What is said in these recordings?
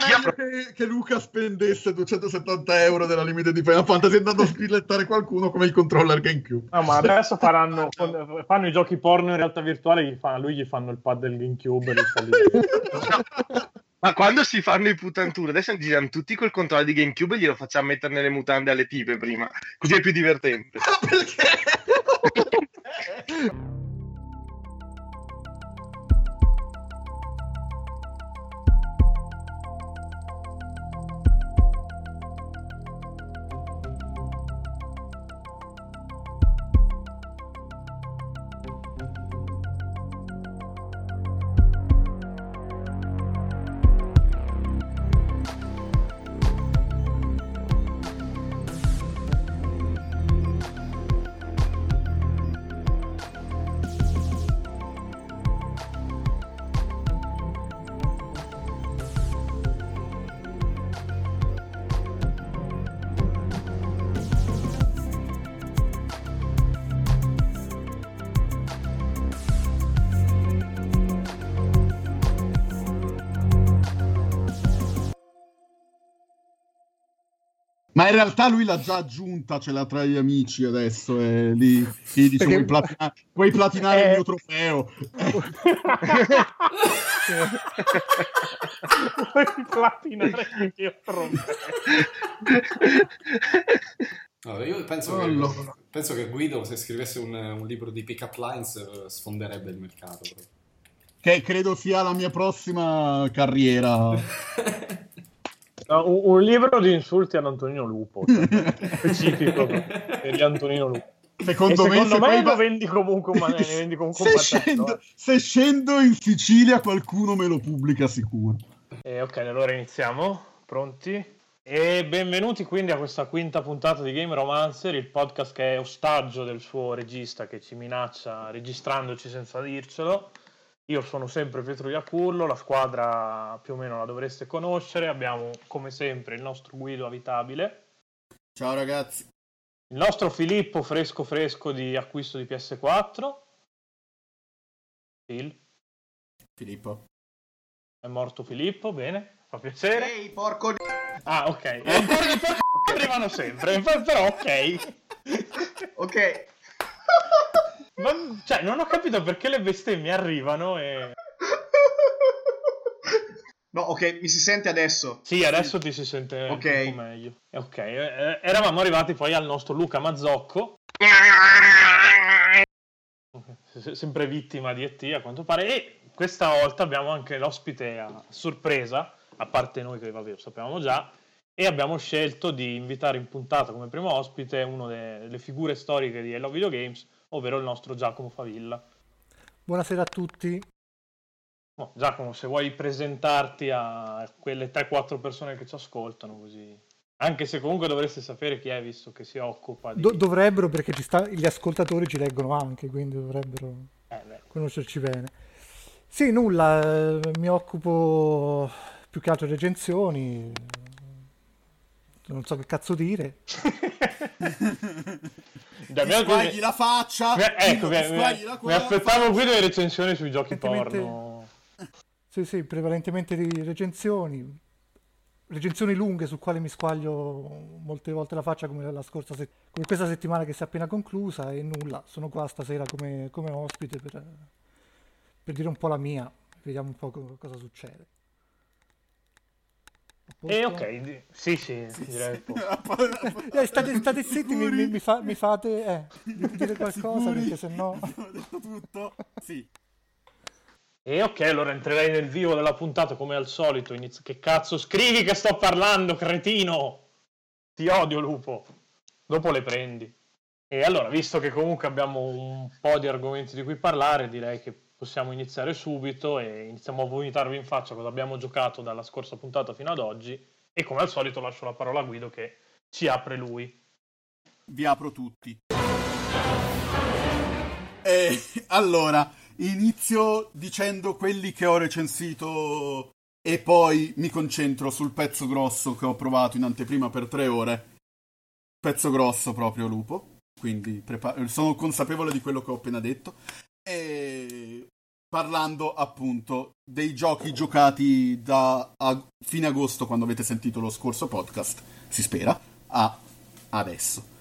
meglio che, che, Luca spendesse 270 euro della limite di Final Fantasy andando a spillettare qualcuno come il controller GameCube. No, ma adesso faranno fanno i giochi porno in realtà virtuale, gli fanno, lui gli fanno il pad del GameCube. ma quando si fanno i putanture, adesso giriamo tutti col controller di GameCube e glielo facciamo mettere nelle mutande alle tipe prima, così è più divertente. Perché? in realtà lui l'ha già aggiunta, ce l'ha tra gli amici adesso, è lì, quindi dice, Perché... puoi, platina- puoi platinare eh... il mio trofeo. puoi platinare il mio trofeo. Allora, io penso, oh, che, no. penso, che, Guido, se scrivesse un, un libro di pick-up lines, eh, sfonderebbe il mercato. Che credo sia la mia prossima carriera. No, un, un, libro di insulti ad Antonino Lupo, cioè, specifico di Antonino Lupo. Secondo, me, secondo me, lo vendi comunque, ma ne vendi comunque se, scendo, eh. se scendo in Sicilia qualcuno me lo pubblica sicuro. Eh, ok, allora iniziamo. Pronti? E benvenuti quindi a questa quinta puntata di Game Romancer, il podcast che è ostaggio del suo regista che ci minaccia registrandoci senza dircelo. Io sono sempre Pietro Iacurlo, la squadra più o meno la dovreste conoscere, abbiamo come sempre il nostro Guido Avitabile. Ciao ragazzi. Il nostro Filippo fresco fresco di acquisto di PS4. Phil. Filippo. È morto Filippo, bene, fa piacere. Ehi, porco Ah, ok. E i porco di arrivano sempre, però ok. ok. Ma, cioè, non ho capito perché le bestemmie arrivano e... No, ok, mi si sente adesso. Sì, adesso ti si sente okay. un po' meglio. Ok, eh, eravamo arrivati poi al nostro Luca Mazzocco. Sempre vittima di ET a quanto pare. E questa volta abbiamo anche l'ospite a sorpresa, a parte noi che vabbè, lo sapevamo già. E abbiamo scelto di invitare in puntata come primo ospite una delle figure storiche di Hello Video Games, ovvero il nostro Giacomo Favilla. Buonasera a tutti. Oh, Giacomo, se vuoi presentarti a quelle 3-4 persone che ci ascoltano, così. Anche se comunque dovreste sapere chi è, visto che si occupa di... Do- dovrebbero, perché sta... gli ascoltatori ci leggono anche, quindi dovrebbero eh, conoscerci bene. Sì, nulla, eh, mi occupo più che altro di recensioni, non so che cazzo dire. Damiano squagli la faccia ecco, mi, mi, mi aspettavo qui delle recensioni sui giochi porno. Sì sì prevalentemente di recensioni recensioni lunghe su quali mi squaglio molte volte la faccia come, la scorsa se- come questa settimana che si è appena conclusa e nulla sono qua stasera come, come ospite per, per dire un po' la mia vediamo un po' co- cosa succede eh, ok, sì, sì, sì direi sì. eh, state, state zitti, mi, mi, mi, fa, mi, fate eh, dire qualcosa Sicuri? perché sennò... Ho detto tutto, sì. E ok, allora entrerei nel vivo della puntata come al solito. Inizio... Che cazzo scrivi che sto parlando, cretino? Ti odio, lupo. Dopo le prendi. E allora, visto che comunque abbiamo un po' di argomenti di cui parlare, direi che possiamo iniziare subito e iniziamo a vomitarvi in faccia cosa abbiamo giocato dalla scorsa puntata fino ad oggi e come al solito lascio la parola a Guido che ci apre lui. Vi apro tutti. E, allora, inizio dicendo quelli che ho recensito e poi mi concentro sul pezzo grosso che ho provato in anteprima per tre ore. Pezzo grosso proprio, lupo. Quindi prepa- sono consapevole di quello che ho appena detto. E parlando appunto dei giochi giocati da fine agosto, quando avete sentito lo scorso podcast, si spera, a adesso.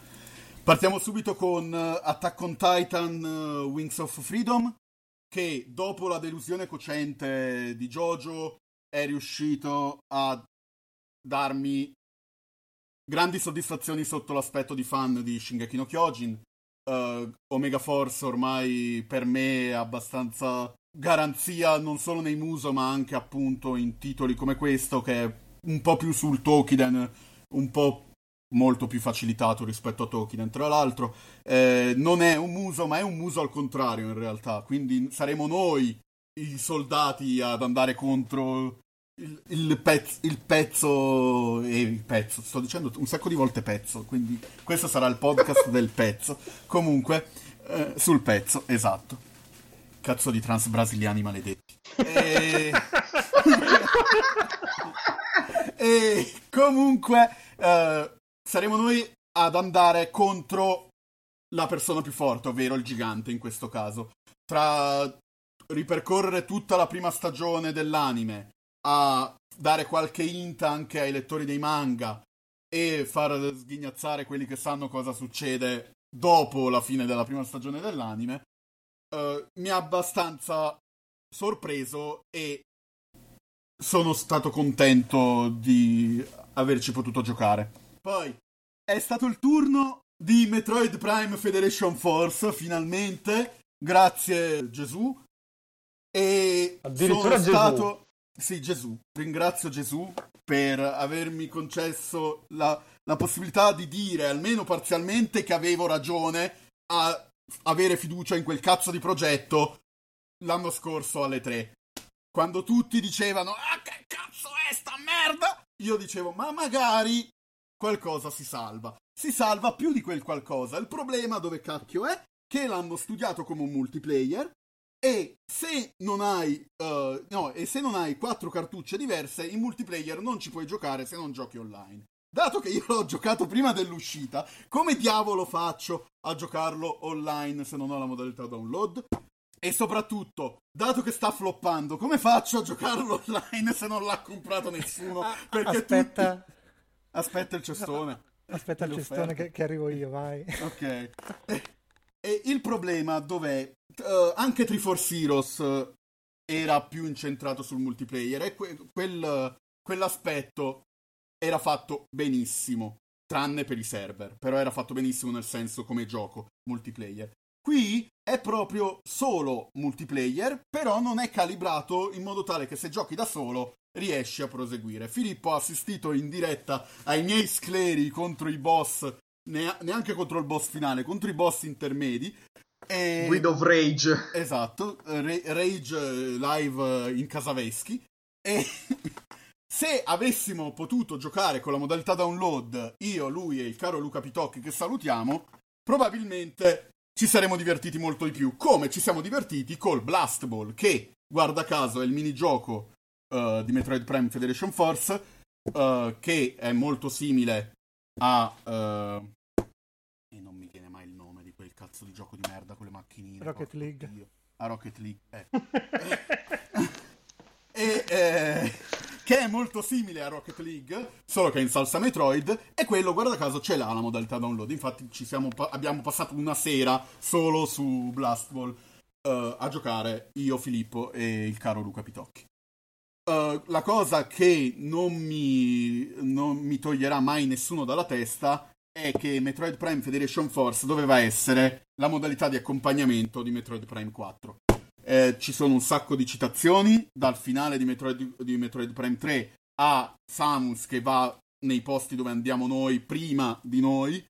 Partiamo subito con uh, Attack on Titan uh, Wings of Freedom, che dopo la delusione cocente di Jojo è riuscito a darmi grandi soddisfazioni sotto l'aspetto di fan di Shingeki no Kyojin. Uh, Omega Force ormai per me è abbastanza garanzia non solo nei muso ma anche appunto in titoli come questo che è un po' più sul Tokiden, un po' molto più facilitato rispetto a Tokiden. Tra l'altro, eh, non è un muso, ma è un muso al contrario in realtà. Quindi saremo noi i soldati ad andare contro il, il, pezzo, il pezzo e il pezzo. Sto dicendo un sacco di volte pezzo, quindi questo sarà il podcast del pezzo. Comunque, eh, sul pezzo, esatto. Cazzo di trans brasiliani maledetti. E... e comunque, uh, saremo noi ad andare contro la persona più forte, ovvero il gigante in questo caso. Tra ripercorrere tutta la prima stagione dell'anime, a dare qualche hint anche ai lettori dei manga e far sghignazzare quelli che sanno cosa succede dopo la fine della prima stagione dell'anime, uh, mi ha abbastanza sorpreso e sono stato contento di averci potuto giocare. Poi è stato il turno di Metroid Prime Federation Force, finalmente. Grazie Gesù. E Addirittura sono stato... Sì, Gesù. Ringrazio Gesù per avermi concesso la, la possibilità di dire, almeno parzialmente, che avevo ragione a avere fiducia in quel cazzo di progetto l'anno scorso alle tre. Quando tutti dicevano, ah che cazzo è sta merda? Io dicevo, ma magari qualcosa si salva. Si salva più di quel qualcosa. Il problema dove cacchio è? Che l'hanno studiato come un multiplayer e se non hai uh, no, e se non hai quattro cartucce diverse, in multiplayer non ci puoi giocare se non giochi online. Dato che io l'ho giocato prima dell'uscita, come diavolo faccio a giocarlo online se non ho la modalità download? E soprattutto, dato che sta floppando, come faccio a giocarlo online se non l'ha comprato nessuno? Perché Aspetta. tutti Aspetta il cestone. Aspetta il cestone che, che, arrivo io, vai. Ok. E, il problema dov'è? Uh, anche Triforce Heroes uh, era più incentrato sul multiplayer e que- quel, quell'aspetto era fatto benissimo, tranne per i server, però era fatto benissimo nel senso come gioco multiplayer. Qui è proprio solo multiplayer, però non è calibrato in modo tale che se giochi da solo riesci a proseguire. Filippo ha assistito in diretta ai miei scleri contro i boss, neanche contro il boss finale, contro i boss intermedi. E... Guid of Rage. Esatto, Rage live in Casaveschi. E se avessimo potuto giocare con la modalità download, io, lui e il caro Luca Pitocchi che salutiamo, probabilmente ci saremmo divertiti molto di più. Come ci siamo divertiti col Blast Ball, che guarda caso è il minigioco uh, di Metroid Prime Federation Force, uh, che è molto simile a... Uh, e non mi viene mai il nome di quel cazzo di gioco di merda con le macchinine. Rocket League. Dio. A Rocket League, eh. e, eh, che è molto simile a Rocket League, solo che è in salsa Metroid, e quello, guarda caso, ce l'ha la modalità download. Infatti siamo, abbiamo passato una sera solo su Blast Ball uh, a giocare, io, Filippo e il caro Luca Pitocchi. Uh, la cosa che non mi, non mi toglierà mai nessuno dalla testa è che Metroid Prime Federation Force doveva essere la modalità di accompagnamento di Metroid Prime 4. Eh, ci sono un sacco di citazioni, dal finale di Metroid, di Metroid Prime 3 a Samus che va nei posti dove andiamo noi prima di noi.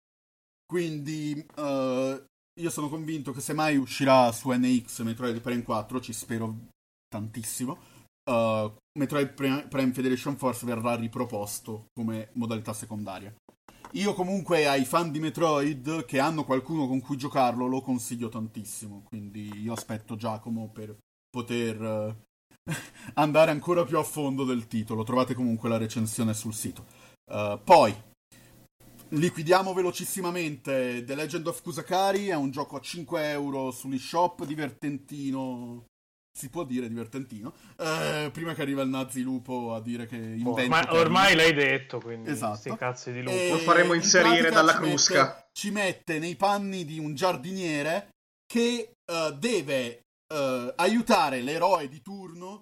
Quindi uh, io sono convinto che se mai uscirà su NX Metroid Prime 4, ci spero tantissimo, uh, Metroid Prime Federation Force verrà riproposto come modalità secondaria. Io comunque ai fan di Metroid che hanno qualcuno con cui giocarlo lo consiglio tantissimo, quindi io aspetto Giacomo per poter uh, andare ancora più a fondo del titolo. Trovate comunque la recensione sul sito. Uh, poi liquidiamo velocissimamente The Legend of Kusakari, è un gioco a 5 euro sull'eShop, divertentino si può dire divertentino. Eh, prima che arriva il nazi lupo a dire che inventa. Ormai, termini. ormai l'hai detto, quindi Esatto. cazzi di lupo. E Lo faremo in inserire pratica dalla ci mette- crusca. ci mette nei panni di un giardiniere che eh, deve eh, aiutare l'eroe di turno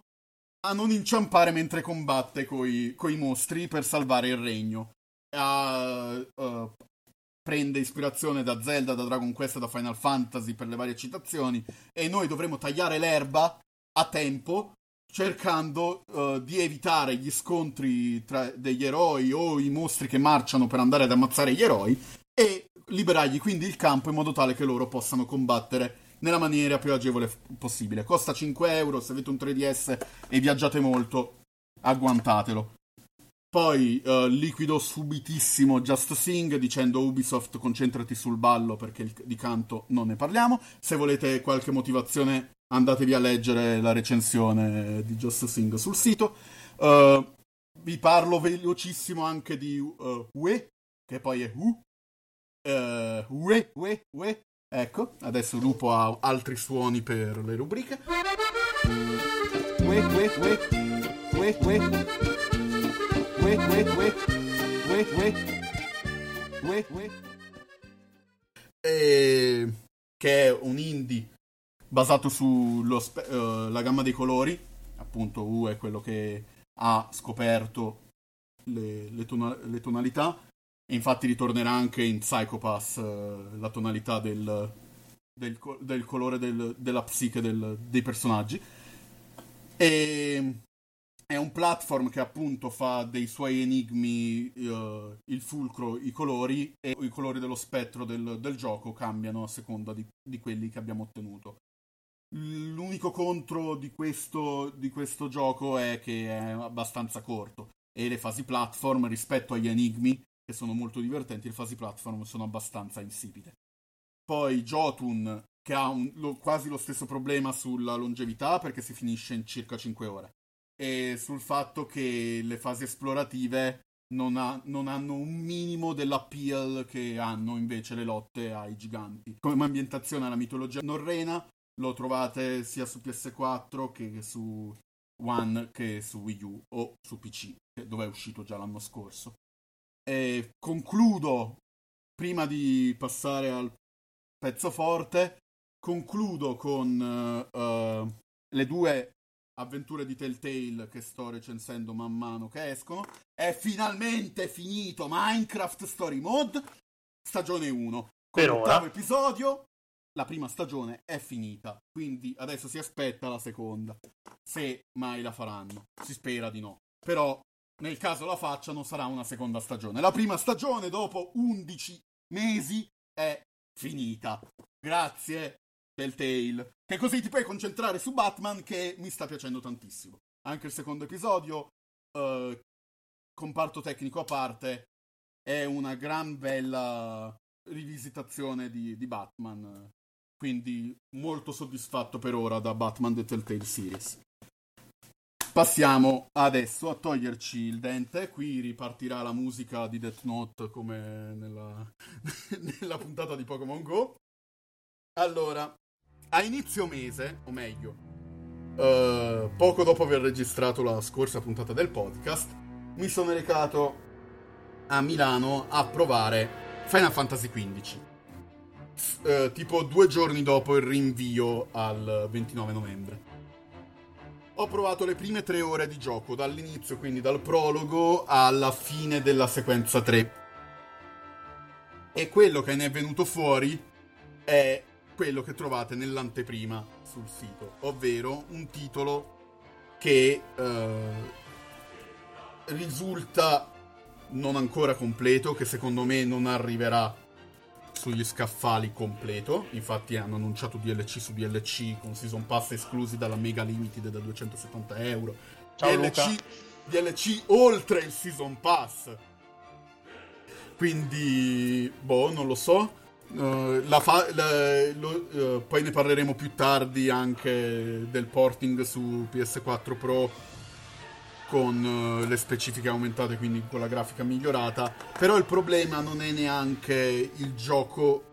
a non inciampare mentre combatte coi, coi mostri per salvare il regno. Eh, prende ispirazione da Zelda, da Dragon Quest, da Final Fantasy per le varie citazioni e noi dovremo tagliare l'erba a tempo cercando eh, di evitare gli scontri tra degli eroi o i mostri che marciano per andare ad ammazzare gli eroi e liberargli quindi il campo in modo tale che loro possano combattere nella maniera più agevole possibile. Costa 5 euro, se avete un 3DS e viaggiate molto, agguantatelo. Poi eh, liquido subitissimo Just Sing dicendo Ubisoft concentrati sul ballo perché il- di canto non ne parliamo. Se volete qualche motivazione andatevi a leggere la recensione di Just Sing sul sito. Eh, vi parlo velocissimo anche di uh, UE, che poi è U. Uh, UE, UE, UE. Ecco, adesso Lupo ha altri suoni per le rubriche. UE, UE, UE. UE, UE. E... Che è un indie basato sulla gamma dei colori. Appunto, U è quello che ha scoperto le, le tona- le tonalità. E infatti ritornerà anche in Psychopass eh, la tonalità del, del del colore del- della psiche dei personaggi. E è un platform che appunto fa dei suoi enigmi eh, il fulcro, i colori e i colori dello spettro del, del gioco cambiano a seconda di, di quelli che abbiamo ottenuto. L'unico contro di questo, di questo gioco è che è abbastanza corto e le fasi platform rispetto agli enigmi, che sono molto divertenti, le fasi platform sono abbastanza insipide. Poi Jotun, che ha un- lo- quasi lo stesso problema sulla longevità perché si finisce in circa 5 ore e sul fatto che le fasi esplorative non, ha- non hanno un minimo dell'appeal che hanno invece le lotte ai giganti. Come ambientazione alla mitologia norrena lo trovate sia su PS4 che su One che su Wii U o su PC, dove è uscito già l'anno scorso. E concludo, prima di passare al pezzo forte, concludo con eh, le due avventure di Telltale che sto recensendo man mano che escono. È finalmente finito Minecraft Story Mode, stagione 1. Con Per ora. episodio, la prima stagione è finita, quindi adesso si aspetta la seconda. Se mai la faranno, si spera di no. Però, nel caso la facciano, sarà una seconda stagione. La prima stagione, dopo 11 mesi, è finita. Grazie, Telltale. Che così ti puoi concentrare su Batman, che mi sta piacendo tantissimo. Anche il secondo episodio, eh, comparto tecnico a parte, è una gran bella rivisitazione di, di Batman. Quindi molto soddisfatto per ora da Batman The Telltale Series. Passiamo adesso a toglierci il dente. Qui ripartirà la musica di Death Note come nella, nella puntata di Pokémon Go. Allora, a inizio mese, o meglio, eh, poco dopo aver registrato la scorsa puntata del podcast, mi sono recato a Milano a provare Final Fantasy XV. S- eh, tipo due giorni dopo il rinvio al 29 novembre. Ho provato le prime tre ore di gioco, dall'inizio, quindi dal prologo alla fine della sequenza 3. E quello che ne è venuto fuori è quello che trovate nell'anteprima sul sito, ovvero un titolo che eh, risulta non ancora completo, che secondo me non arriverà sugli scaffali completo. Infatti hanno annunciato DLC su DLC con season pass esclusi dalla Mega Limited da 270 euro. Ciao, DLC. DLC oltre il season pass. Quindi, boh, non lo so. Eh, la fa- la- lo- eh, poi ne parleremo più tardi anche del porting su PS4 Pro con eh, le specifiche aumentate, quindi con la grafica migliorata. Però il problema non è neanche il gioco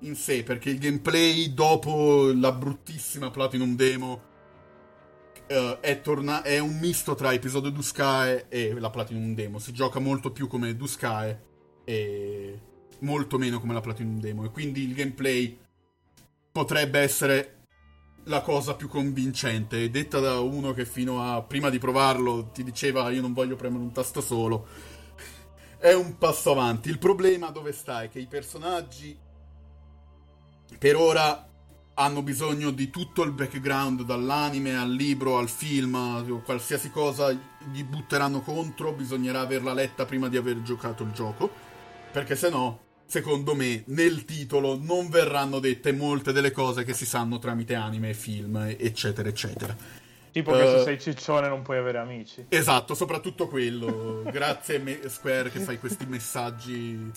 in sé, perché il gameplay dopo la bruttissima Platinum Demo uh, è, torna- è, un misto tra episodio Duskae e la Platinum Demo. Si gioca molto più come Duskae e molto meno come la Platinum Demo. E quindi il gameplay potrebbe essere la cosa più convincente. Detta da uno che fino a prima di provarlo ti diceva io non voglio premere un tasto solo. È un passo avanti. Il problema dove sta è che i personaggi per ora hanno bisogno di tutto il background, dall'anime al libro al film, qualsiasi cosa gli butteranno contro, bisognerà averla letta prima di aver giocato il gioco, perché se no, secondo me, nel titolo non verranno dette molte delle cose che si sanno tramite anime film, eccetera, eccetera. Tipo che uh, se sei ciccione non puoi avere amici. Esatto, soprattutto quello. Grazie Square che fai questi messaggi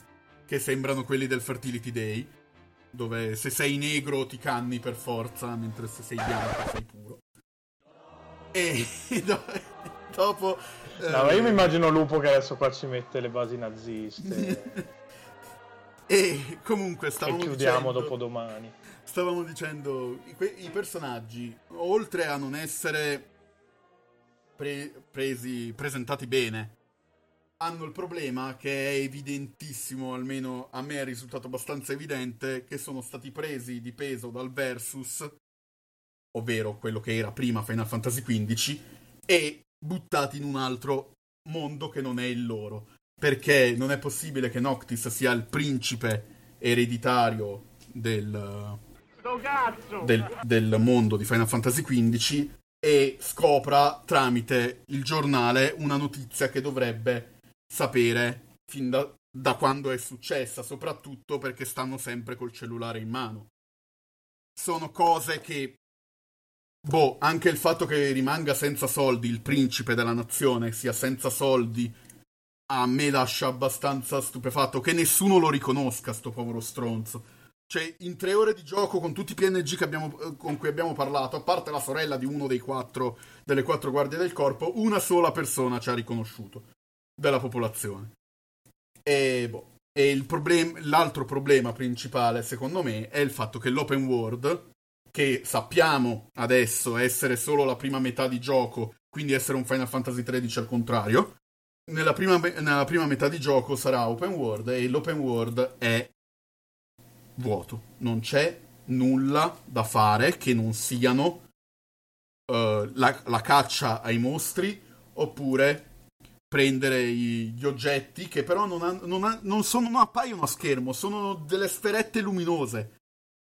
che sembrano quelli del Fertility Day dove se sei negro ti canni per forza, mentre se sei bianco sei puro. E dopo... No, eh, io mi immagino Lupo che adesso qua ci mette le basi naziste. e comunque stavamo e chiudiamo dicendo, dopo domani. Stavamo dicendo, i, i personaggi, oltre a non essere pre- presi, presentati bene, hanno il problema che è evidentissimo, almeno a me è risultato abbastanza evidente, che sono stati presi di peso dal Versus, ovvero quello che era prima Final Fantasy XV, e buttati in un altro mondo che non è il loro. Perché non è possibile che Noctis sia il principe ereditario del, del, del mondo di Final Fantasy XV e scopra tramite il giornale una notizia che dovrebbe sapere fin da, da quando è successa, soprattutto perché stanno sempre col cellulare in mano. Sono cose che Boh, anche il fatto che rimanga senza soldi il principe della nazione, sia senza soldi, a me lascia abbastanza stupefatto. Che nessuno lo riconosca, sto povero stronzo. Cioè, in tre ore di gioco con tutti i PNG abbiamo, eh, con cui abbiamo parlato, a parte la sorella di uno dei quattro, delle quattro guardie del corpo, una sola persona ci ha riconosciuto della popolazione. E, boh, e problem- l'altro problema principale, secondo me, è il fatto che l'open world, che sappiamo adesso essere solo la prima metà di gioco, quindi essere un Final Fantasy XIII al contrario, nella prima, nella prima metà di gioco sarà open world e l'open world è vuoto. Non c'è nulla da fare che non siano uh, la, la caccia ai mostri oppure prendere gli oggetti che però non, ha, non, ha, non, sono, non appaiono a schermo, sono delle sferette luminose.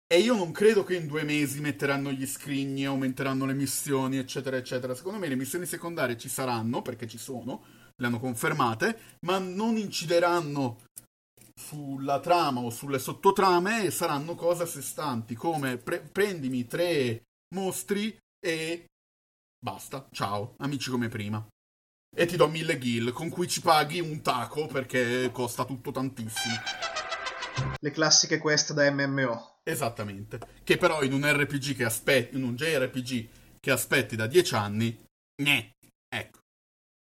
E io non credo che in due mesi metteranno gli scrigni, aumenteranno le missioni, eccetera, eccetera. Secondo me le missioni secondarie ci saranno, perché ci sono, le hanno confermate, ma non incideranno sulla trama o sulle sottotrame e saranno cose a sé stanti, come pre- prendimi tre mostri e basta, ciao, amici come prima e ti do mille gil con cui ci paghi un taco perché costa tutto tantissimo. Le classiche quest da MMO. Esattamente. Che però in un RPG che aspetti, in un JRPG che aspetti da 10 anni, ne.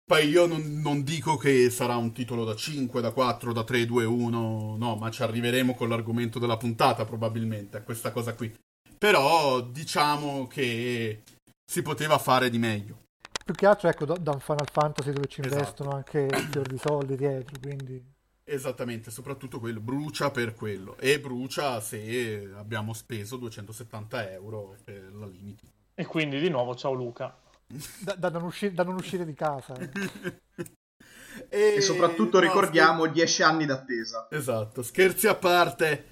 Poi io non, non, dico che sarà un titolo da 5, da 4, da 3, 2, 1, no, ma ci arriveremo con l'argomento della puntata probabilmente a questa cosa qui. Però diciamo che si poteva fare di meglio più che altro ecco, da, da un Final Fantasy dove ci investono esatto. anche fior di soldi dietro, quindi... Esattamente, soprattutto quello, brucia per quello. E brucia se abbiamo speso 270 euro per la limiti. E quindi di nuovo ciao Luca. Da, da, non, uscire, da non, uscire, di casa. Eh. e... e... soprattutto no, ricordiamo scher- 10 anni d'attesa. Esatto, scherzi a parte,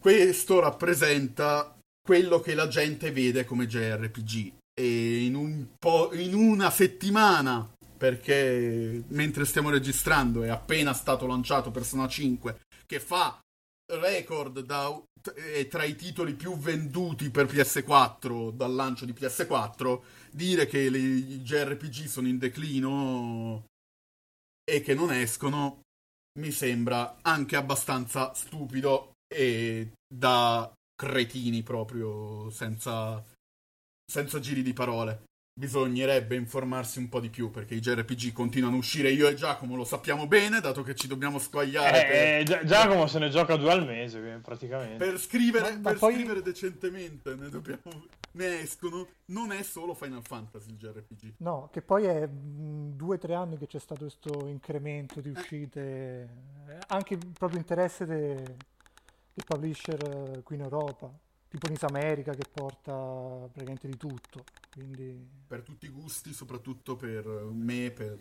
questo rappresenta quello che la gente vede come JRPG e in, un po', in una settimana perché mentre stiamo registrando è appena stato lanciato Persona 5 che fa record da, tra i titoli più venduti per PS4 dal lancio di PS4 dire che i JRPG sono in declino e che non escono mi sembra anche abbastanza stupido e da cretini proprio senza senza giri di parole. bisognerebbe informarsi un po' di più perché i JRPG continuano a uscire. Io e Giacomo lo sappiamo bene, dato che ci dobbiamo squagliare. Eh, per... Giacomo se ne gioca due al mese, praticamente. Per scrivere, ma, per poi... scrivere decentemente ne, dobbiamo... ne escono. Non è solo Final Fantasy il JRPG. No, che poi è due o tre anni che c'è stato questo incremento di uscite, eh. anche proprio interesse dei de publisher qui in Europa tipo Nis America che porta praticamente di tutto. Quindi... Per tutti i gusti, soprattutto per me e per,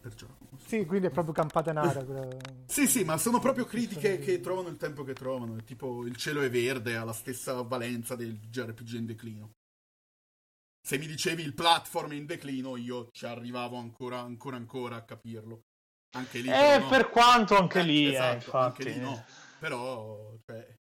per Giacomo. Sì, quindi è proprio campata in aria. sì, sì, ma sono proprio critiche che trovano il tempo che trovano. Tipo il cielo è verde, ha la stessa valenza del JRPG in declino. Se mi dicevi il platform in declino, io ci arrivavo ancora, ancora, ancora a capirlo. Anche lì. Eh, no. per quanto anche eh, lì, eh, esatto, eh, infatti. Anche lì no. Però, cioè,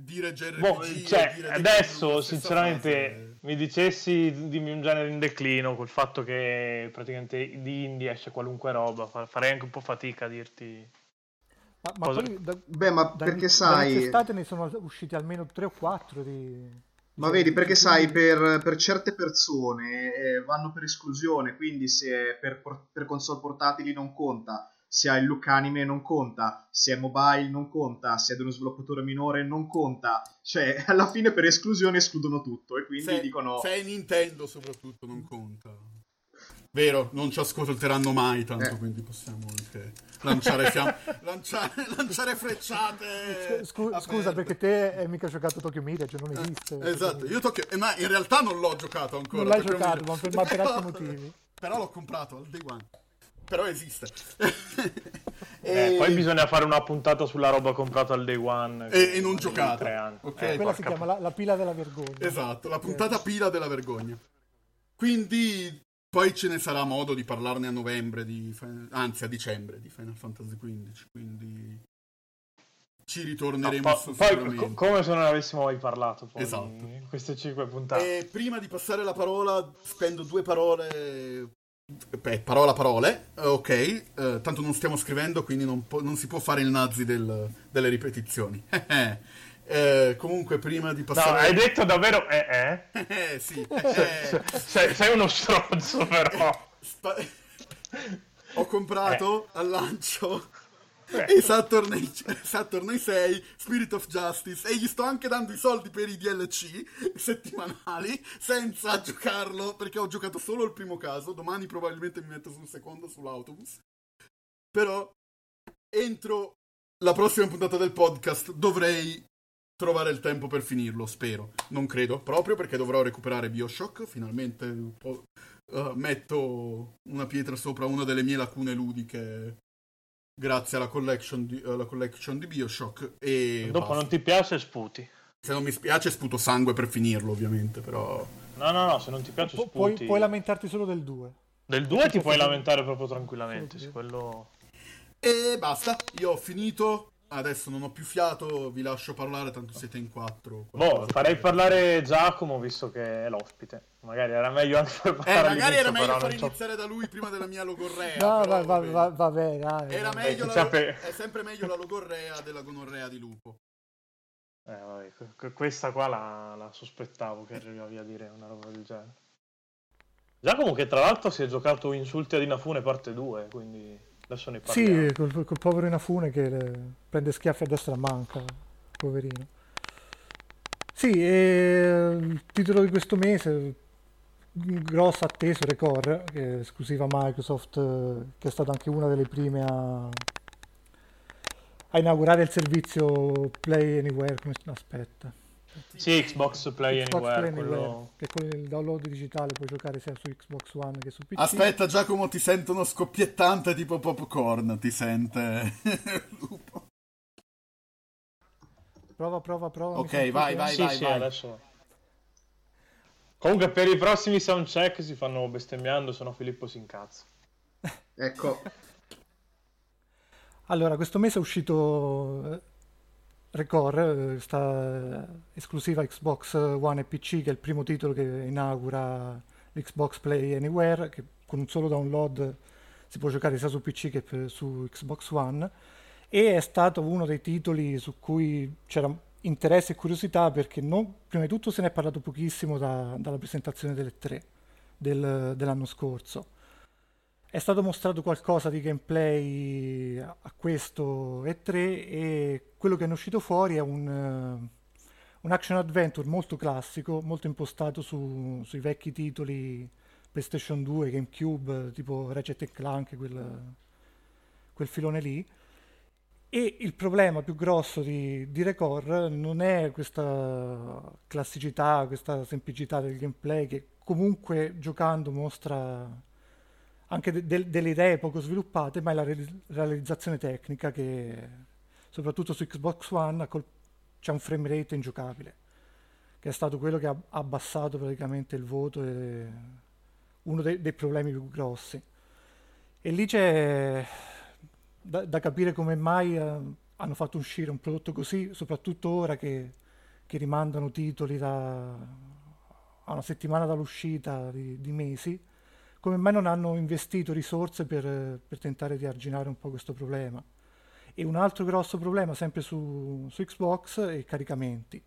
dire JRPG boh, cioè, dire adesso sinceramente fase. mi dicessi dimmi un genere in declino col fatto che praticamente di indie esce qualunque roba farei anche un po' fatica a dirti ma, ma Cosa... poi da, beh ma da, perché sai quest'estate ne sono usciti almeno 3 o 4 di ma vedi, perché sai, per, per certe persone eh, vanno per esclusione, quindi se per, per console portatili non conta, se ha il look anime non conta, se è mobile non conta, se è di uno sviluppatore minore non conta, cioè alla fine per esclusione escludono tutto e quindi se, dicono... Se è Nintendo soprattutto non conta. Vero, non ci ascolteranno mai, tanto eh. quindi possiamo anche lanciare, fiam- lanciare, lanciare frecciate. Scu- scusa, perché te hai mica giocato Tokyo Mirage, non eh, esiste. Eh, esatto, io Tokyo... Eh, ma in realtà non l'ho giocato ancora. Non l'hai giocato, ma per, ma per altri motivi. Però l'ho comprato al day one però esiste. eh, poi bisogna fare una puntata sulla roba comprata al day one e, e non giocata. Okay. Eh, quella si chiama la, la, pila della vergogna. Esatto, la puntata pila della vergogna. Quindi poi ce ne sarà modo di parlarne a novembre, di, anzi a dicembre di Final Fantasy XV. Quindi ci ritorneremo no, po- poi co- come se non avessimo mai parlato poi esatto. queste cinque puntate e prima di passare la parola spendo due parole Beh, parola parole, eh, ok, eh, tanto non stiamo scrivendo, quindi non, po- non si può fare il nazi del, delle ripetizioni. eh, comunque, prima di passare... No, hai detto davvero eh eh? eh sì. sei, sei, uno stronzo, però. Spa- Ho comprato al lancio e Saturn, Saturn 6 Spirit of Justice e gli sto anche dando i soldi per i DLC settimanali senza giocarlo perché ho giocato solo il primo caso domani probabilmente mi metto sul secondo sull'autobus però entro la prossima puntata del podcast dovrei trovare il tempo per finirlo spero non credo proprio perché dovrò recuperare Bioshock finalmente uh, metto una pietra sopra una delle mie lacune ludiche grazie alla collection di, alla collection di Bioshock. E Dopo basta. non ti piace, sputi. Se non mi spiace, sputo sangue per finirlo, ovviamente. Però. No, no, no, se non ti piace, sputi. Puoi, puoi lamentarti solo del 2. Del 2 ti puoi lamentare proprio tranquillamente. Sì, quello... E basta, io ho finito. Adesso non ho più fiato, vi lascio parlare, tanto siete in quattro. Boh, farei parlare Giacomo, visto che è l'ospite. Magari era meglio anche per Eh, magari era meglio far iniziare da lui prima della mia logorrea. No, va, va, va, vabbè, dai. Era meglio la, è sempre meglio la logorrea della gonorrea di lupo. Eh, vabbè, questa qua la, la sospettavo che arrivavi a dire una roba del genere. Giacomo che tra l'altro si è giocato Insulti ad Inafune parte 2, quindi... Adesso ne parliamo. Sì, col, col povero Inafune che prende schiaffi a destra e manca, poverino. Sì, e il titolo di questo mese, grosso atteso Record, che è esclusiva Microsoft, che è stata anche una delle prime a, a inaugurare il servizio Play Anywhere. Come, aspetta. Sì, Xbox Play Xbox Anywhere, Play Anywhere quello... che con il download digitale puoi giocare sia su Xbox One che su PC. Aspetta Giacomo, ti sentono scoppiettante tipo popcorn, ti sente lupo. Prova, prova, prova. Ok, vai, vai, sì, vai, sì, vai. Adesso... Comunque per i prossimi soundcheck si fanno bestemmiando, se no Filippo si incazza. ecco. Allora, questo mese è uscito eh, Record, eh, sta esclusiva Xbox One e PC, che è il primo titolo che inaugura l'Xbox Play Anywhere, che con un solo download si può giocare sia su PC che su Xbox One, e è stato uno dei titoli su cui c'era interesse e curiosità perché non, prima di tutto se ne è parlato pochissimo da, dalla presentazione delle tre. del, dell'anno scorso. È stato mostrato qualcosa di gameplay a questo E3 e quello che è uscito fuori è un, un action adventure molto classico, molto impostato su, sui vecchi titoli PlayStation 2, GameCube, tipo Ratchet Clank, quel, quel filone lì. E il problema più grosso di, di Record non è questa classicità, questa semplicità del gameplay che comunque giocando mostra anche de- de- delle idee poco sviluppate, ma è la re- realizzazione tecnica che soprattutto su Xbox One col- c'è un frame rate ingiocabile, che è stato quello che ha abbassato praticamente il voto e uno de- dei problemi più grossi. E lì c'è da, da capire come mai eh, hanno fatto uscire un prodotto così, soprattutto ora che, che rimandano titoli da, a una settimana dall'uscita di, di, mesi, come mai non hanno investito risorse per, per, tentare di arginare un po' questo problema. E un altro grosso problema, sempre su, su Xbox, è i caricamenti,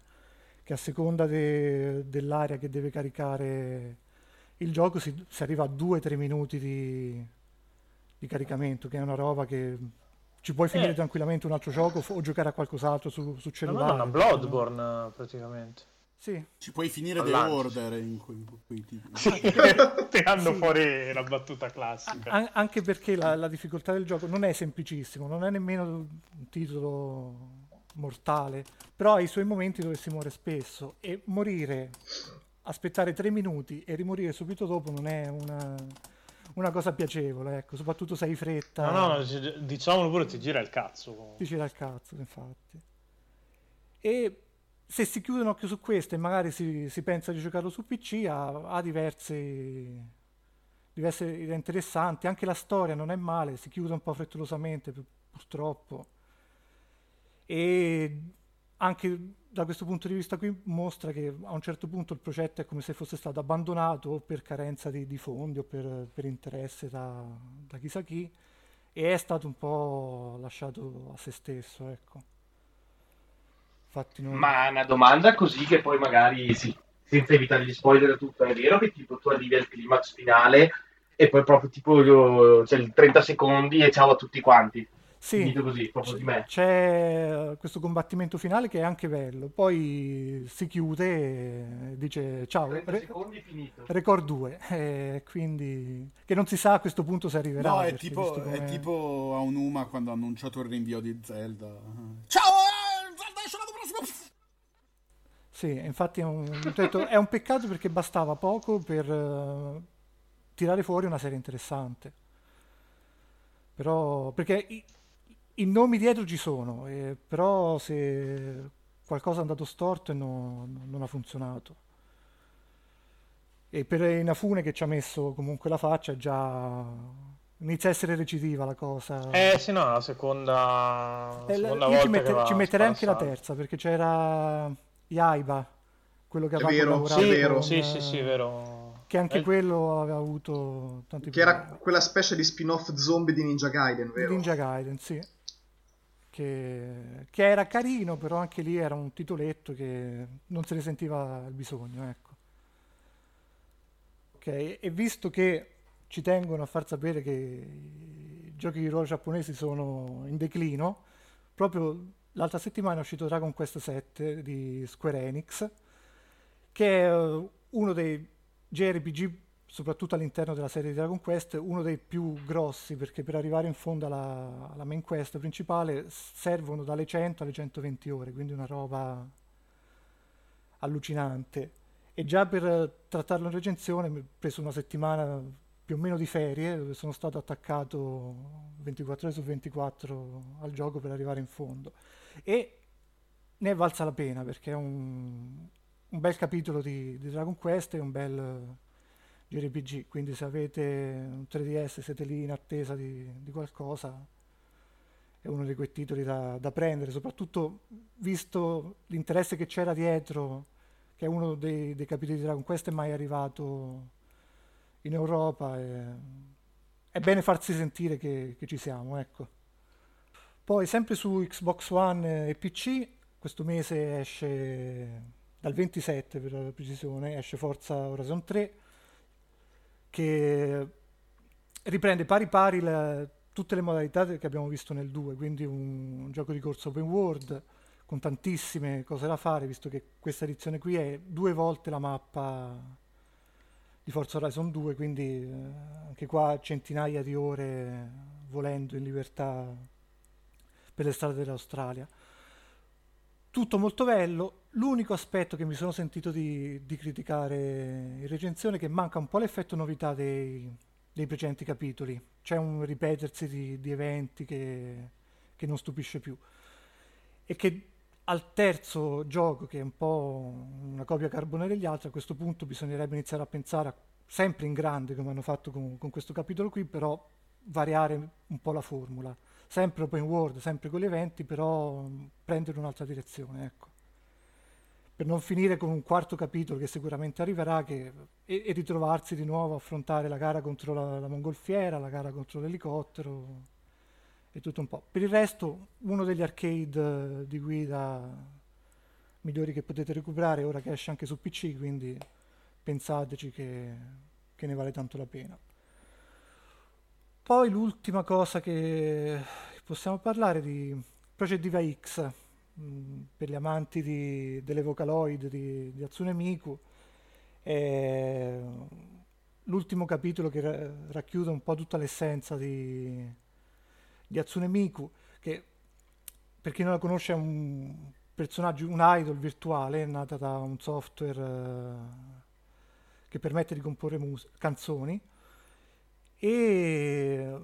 che a seconda de, dell'area che deve caricare il gioco si, si arriva a 2-3 minuti di, di caricamento, che è una roba che ci puoi finire eh. tranquillamente un altro gioco o giocare a qualcos'altro su, su cellulare. No, no, no, Bloodborne praticamente. Sì. Ci puoi finire The Order in quei, quei tipi. Sì, tirando sì. fuori la battuta classica. An- anche perché la, la, difficoltà del gioco non è semplicissimo, non è nemmeno un titolo mortale, però ha i suoi momenti dove si muore spesso e morire, aspettare tre minuti e rimorire subito dopo non è una una cosa piacevole, ecco, soprattutto se hai fretta. No, no, diciamolo pure, ti gira il cazzo. Ti gira il cazzo, infatti. E se si chiudono occhio su questo e magari si, si pensa di giocarlo su PC, ha, ha diverse, diverse idee interessanti. Anche la storia non è male, si chiude un po' frettolosamente, purtroppo. E anche da questo punto di vista qui mostra che a un certo punto il progetto è come se fosse stato abbandonato per carenza di, di fondi o per, per interesse da, da, chissà chi e è stato un po' lasciato a se stesso ecco. Non... ma una domanda così che poi magari sì, senza evitare gli spoiler tutto è vero che tipo tu arrivi al climax finale e poi proprio tipo cioè, 30 secondi e ciao a tutti quanti sì, così, proprio di me. C'è questo combattimento finale che è anche bello, poi si chiude e dice ciao, re- record 2, eh, quindi che non si sa a questo punto se arriverà. No, è tipo, è tipo a Unuma quando ha annunciato il rinvio di Zelda. Ciao, eh, Zelda esce l'anno prossimo! Sì, infatti è un, detto, è un peccato perché bastava poco per uh, tirare fuori una serie interessante. Però, perché i nomi dietro ci sono, eh, però se qualcosa è andato storto e no, non ha funzionato. E per Inafune che ci ha messo comunque la faccia già inizia a essere recidiva la cosa. Eh sì, no, la seconda, eh, seconda io ci, mette, ci metterei anche la terza perché c'era Yaiba, quello che aveva vero, lavorato sì, vero. Con, sì, sì, sì, vero. Che anche eh. quello aveva avuto tanti Che problemi. era quella specie di spin-off zombie di Ninja Gaiden, vero? Ninja Gaiden, sì che, che, era carino, però anche lì era un titoletto che non se ne sentiva il bisogno. Ecco. Okay. E visto che ci tengono a far sapere che i giochi di ruolo giapponesi sono in declino, proprio l'altra settimana è uscito Dragon Quest 7 di Square Enix, che è uno dei JRPG soprattutto all'interno della serie di Dragon Quest, uno dei più grossi, perché per arrivare in fondo alla, alla main quest principale servono dalle 100 alle 120 ore, quindi una roba allucinante. E già per trattarlo in recensione mi ho preso una settimana più o meno di ferie, dove sono stato attaccato 24 ore su 24 al gioco per arrivare in fondo. E ne è valsa la pena, perché è un, un bel capitolo di, di Dragon Quest e un bel JRPG, quindi se avete un 3DS siete lì in attesa di, di qualcosa, è uno di quei titoli da, da, prendere, soprattutto visto l'interesse che c'era dietro, che è uno dei, dei capitoli di Dragon Quest mai arrivato in Europa, e, è bene farsi sentire che, che ci siamo, ecco. Poi sempre su Xbox One e PC, questo mese esce dal 27 per la precisione, esce Forza Horizon 3, che riprende pari pari la, tutte le modalità che abbiamo visto nel 2, quindi un, un gioco di corso open world con tantissime cose da fare, visto che questa edizione qui è due volte la mappa di Forza Horizon 2, quindi eh, anche qua centinaia di ore volendo in libertà per le strade dell'Australia. Tutto molto bello, l'unico aspetto che mi sono sentito di, di criticare in recensione è che manca un po' l'effetto novità dei, dei precedenti capitoli, c'è un ripetersi di, di eventi che, che non stupisce più e che al terzo gioco, che è un po' una copia carbone degli altri, a questo punto bisognerebbe iniziare a pensare a, sempre in grande, come hanno fatto con, con, questo capitolo qui, però variare un po' la formula. Sempre open world, sempre con gli eventi, però prendere un'altra direzione, ecco. Per non finire con un quarto capitolo che sicuramente arriverà che, e, e, ritrovarsi di nuovo a affrontare la gara contro la, la mongolfiera, la gara contro l'elicottero e tutto un po'. Per il resto, uno degli arcade eh, di guida migliori che potete recuperare ora che esce anche su PC, quindi pensateci che, che ne vale tanto la pena. Poi l'ultima cosa che possiamo parlare di Project Diva X, mh, mm, per gli amanti di, delle Vocaloid di, di Hatsune Miku, è l'ultimo capitolo che racchiude un po' tutta l'essenza di, di Hatsune Miku, che per chi non la conosce è un personaggio, un idol virtuale, nata da un software uh, che permette di comporre mus- canzoni e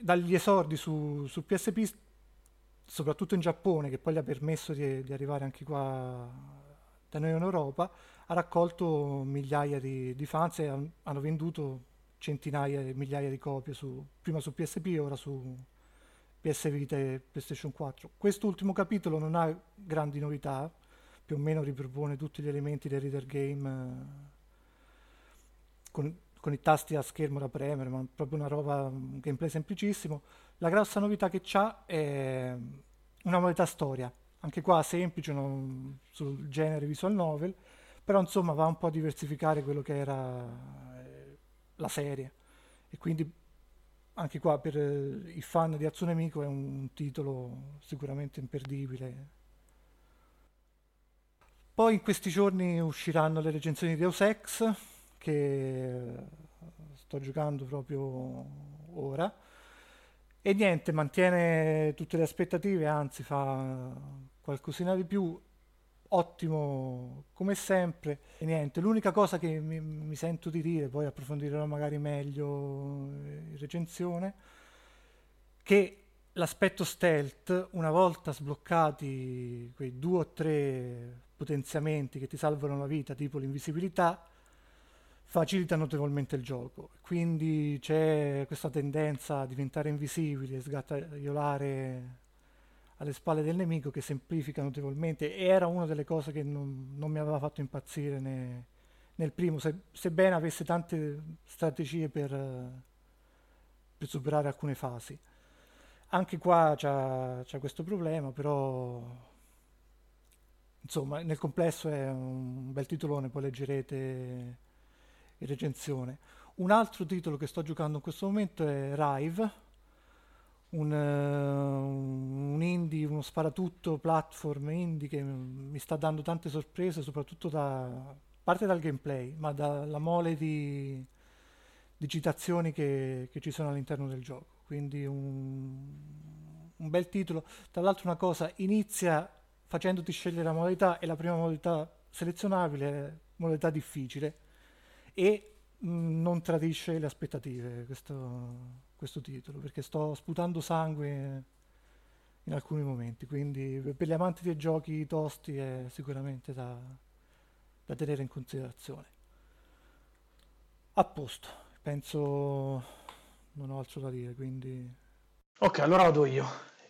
dagli esordi su, su, PSP, soprattutto in Giappone, che poi gli ha permesso di, di arrivare anche qua da noi in Europa, ha raccolto migliaia di, di fans e hanno venduto centinaia e migliaia di copie su, prima su PSP e ora su, PS Vita e PlayStation 4. Quest'ultimo capitolo non ha grandi novità, più o meno ripropone tutti gli elementi del reader game eh, con, con, i tasti a schermo da premere, ma proprio una roba, un gameplay semplicissimo. La grossa novità che c'ha è una modalità storia, anche qua semplice non, sul genere visual novel, però insomma va un po' a diversificare quello che era eh, la serie e quindi anche qua per eh, i fan di Hatsune Miku è un titolo sicuramente imperdibile. Poi in questi giorni usciranno le recensioni di Deus Ex, che sto giocando proprio ora. E niente, mantiene tutte le aspettative, anzi fa qualcosina di più ottimo come sempre e niente l'unica cosa che mi, mi, sento di dire poi approfondirò magari meglio in recensione che l'aspetto stealth una volta sbloccati quei due o tre potenziamenti che ti salvano la vita tipo l'invisibilità facilita notevolmente il gioco. Quindi c'è questa tendenza a diventare invisibili sgattaiolare alle spalle del nemico che semplifica notevolmente. E era una delle cose che non, non mi aveva fatto impazzire ne, nel primo, se, sebbene avesse tante strategie per, per superare alcune fasi. Anche qua c'è questo problema, però insomma nel complesso è un bel titolone, poi leggerete in recensione. Un altro titolo che sto giocando in questo momento è Rive, un, uh, un indie, uno sparatutto platform indie che mi sta dando tante sorprese, soprattutto da parte dal gameplay, ma dalla mole di, di citazioni che, che, ci sono all'interno del gioco. Quindi un, un bel titolo. Tra l'altro una cosa, inizia facendoti scegliere la modalità e la prima modalità selezionabile è modalità difficile e mh, mm, non tradisce le aspettative. Questo questo titolo perché sto sputando sangue in alcuni momenti, quindi per gli amanti dei giochi tosti è sicuramente da, da tenere in considerazione. A posto, penso non ho altro da dire, quindi... Ok, allora vado io.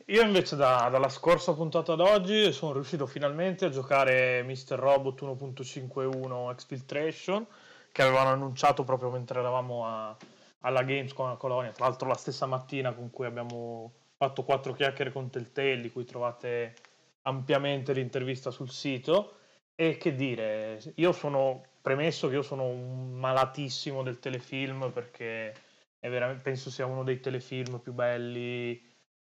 Io invece da, dalla scorsa puntata ad oggi sono riuscito finalmente a giocare Mr. Robot 1.51 Exfiltration che avevano annunciato proprio mentre eravamo a, alla Gamescom a Colonia, tra l'altro la stessa mattina con cui abbiamo fatto quattro chiacchiere con Telltale, di cui trovate ampiamente l'intervista sul sito. E che dire, io sono premesso che io sono un malatissimo del telefilm perché penso sia uno dei telefilm più belli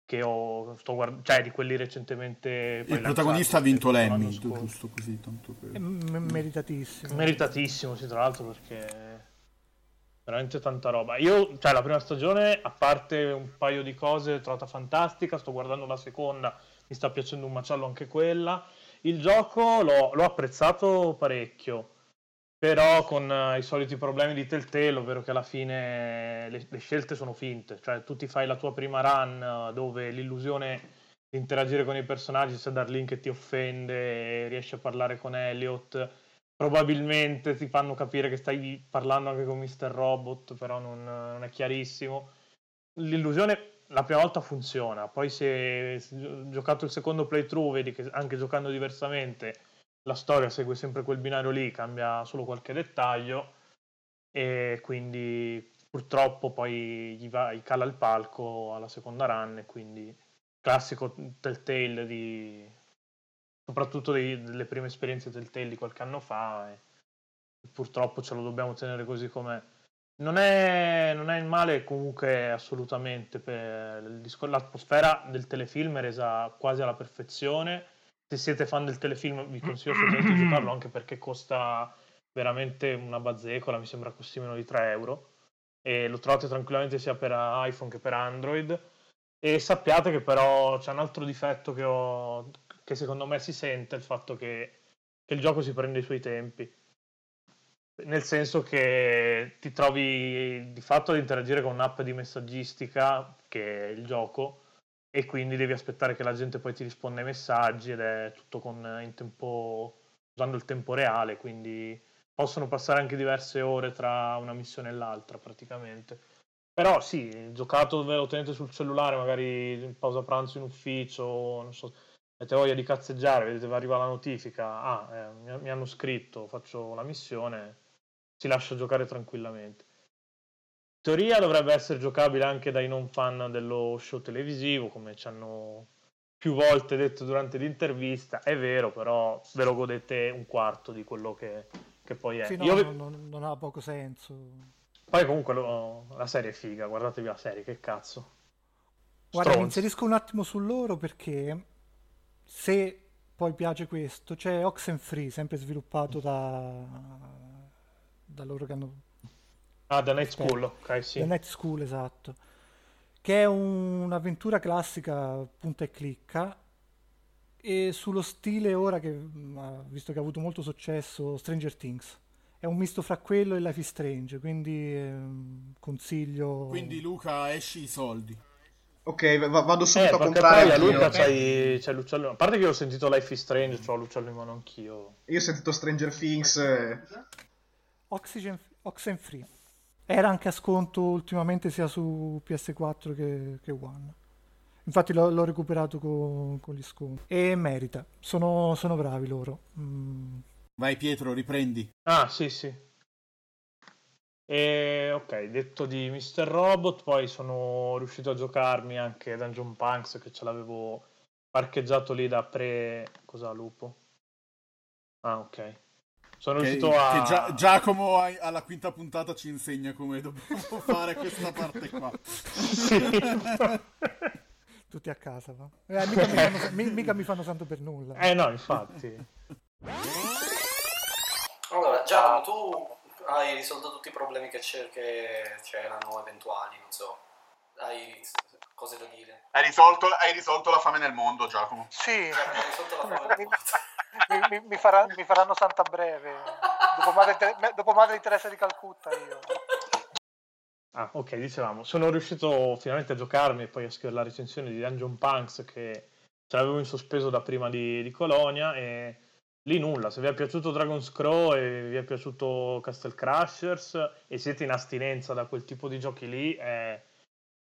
che ho sto guardando, cioè di quelli recentemente. Il protagonista ha vinto l'Emmy, giusto così, tanto per... meritatissimo. Meritatissimo, sì, tra l'altro perché veramente tanta roba. Io, cioè, la prima stagione, a parte un paio di cose, l'ho trovata fantastica. Sto guardando la seconda, mi sta piacendo un macello anche quella. Il gioco l'ho, l'ho apprezzato parecchio però con uh, i soliti problemi di Telltale, ovvero che alla fine le, le, scelte sono finte, cioè tu ti fai la tua prima run uh, dove l'illusione di interagire con i personaggi c'è Darlene che ti offende riesci a parlare con Elliot, probabilmente ti fanno capire che stai parlando anche con Mr. Robot, però non, non è chiarissimo. L'illusione la prima volta funziona, poi se, se giocato il secondo playthrough vedi che anche giocando diversamente la storia segue sempre quel binario lì, cambia solo qualche dettaglio e quindi purtroppo poi gli, va, gli cala il palco alla seconda run e quindi classico Telltale di soprattutto dei, delle prime esperienze Telltale di qualche anno fa e purtroppo ce lo dobbiamo tenere così com'è. Non è, non è il male comunque assolutamente per l'atmosfera del telefilm è resa quasi alla perfezione se siete fan del telefilm vi consiglio assolutamente di giocarlo anche perché costa veramente una bazzecola, mi sembra costi meno di 3 euro. E lo trovate tranquillamente sia per iPhone che per Android. E sappiate che però c'è un altro difetto che, ho, che secondo me si sente, il fatto che, che il gioco si prende i suoi tempi. Nel senso che ti trovi di fatto ad interagire con un'app di messaggistica che è il gioco e quindi devi aspettare che la gente poi ti risponda ai messaggi ed è tutto con, in tempo, usando il tempo reale, quindi possono passare anche diverse ore tra una missione e l'altra praticamente. Però sì, giocato dove lo tenete sul cellulare, magari in pausa pranzo in ufficio, non so, avete voglia di cazzeggiare, vedete arriva la notifica, ah, eh, mi hanno scritto, faccio la missione, si lascia giocare tranquillamente teoria dovrebbe essere giocabile anche dai non fan dello show televisivo, come ci hanno più volte detto durante l'intervista. È vero, però ve lo godete un quarto di quello che, che poi è. Sì, no, Io... non, non, ha poco senso. Poi comunque lo, la serie è figa, guardatevi la serie, che cazzo. Guarda, mi inserisco un attimo su loro perché se poi piace questo, c'è Oxenfree, sempre sviluppato da, da loro che hanno Ah, The Night School, ok, sì. The Night School, esatto. Che è un'avventura classica, punta e clicca, e sullo stile ora che, visto che ha avuto molto successo, Stranger Things. È un misto fra quello e Life is Strange, quindi eh, consiglio... Quindi Luca, esci i soldi. Ok, v- vado subito eh, a comprare. Poi Luca c'hai, c'hai l'uccello. A parte che io ho sentito Life is Strange, ho l'uccello in mano anch'io. Io ho sentito Stranger Things. E... Oxygen, Oxenfree. Era anche a sconto ultimamente sia su PS4 che, che One. Infatti l'ho, l'ho recuperato con, con, gli sconti. E merita. Sono, sono bravi loro. Mm. Vai Pietro, riprendi. Ah, sì, sì. E, ok, detto di Mr. Robot, poi sono riuscito a giocarmi anche Dungeon Punks che ce l'avevo parcheggiato lì da pre... Cosa, Lupo? Ah, ok. Sono che, riuscito a... Che Gia- Giacomo alla quinta puntata ci insegna come dobbiamo fare questa parte qua. Tutti a casa, va? Eh, mica, mi fanno, mica mi fanno santo per nulla. Eh no, infatti. Allora, Giacomo, tu hai risolto tutti i problemi che, che c'erano eventuali, non so. Hai cose da dire? Hai risolto, hai risolto la fame nel mondo, Giacomo? Sì. Mi, mi, mi, farà, mi, faranno santa breve. Dopo madre, dopo madre Teresa di Calcutta io. Ah, ok, dicevamo, sono riuscito finalmente a giocarmi e poi a scrivere la recensione di Dungeon Punks che ce l'avevo in sospeso da prima di, di Colonia e lì nulla, se vi è piaciuto Dragon's Crow e vi è piaciuto Castle Crushers e siete in astinenza da quel tipo di giochi lì è,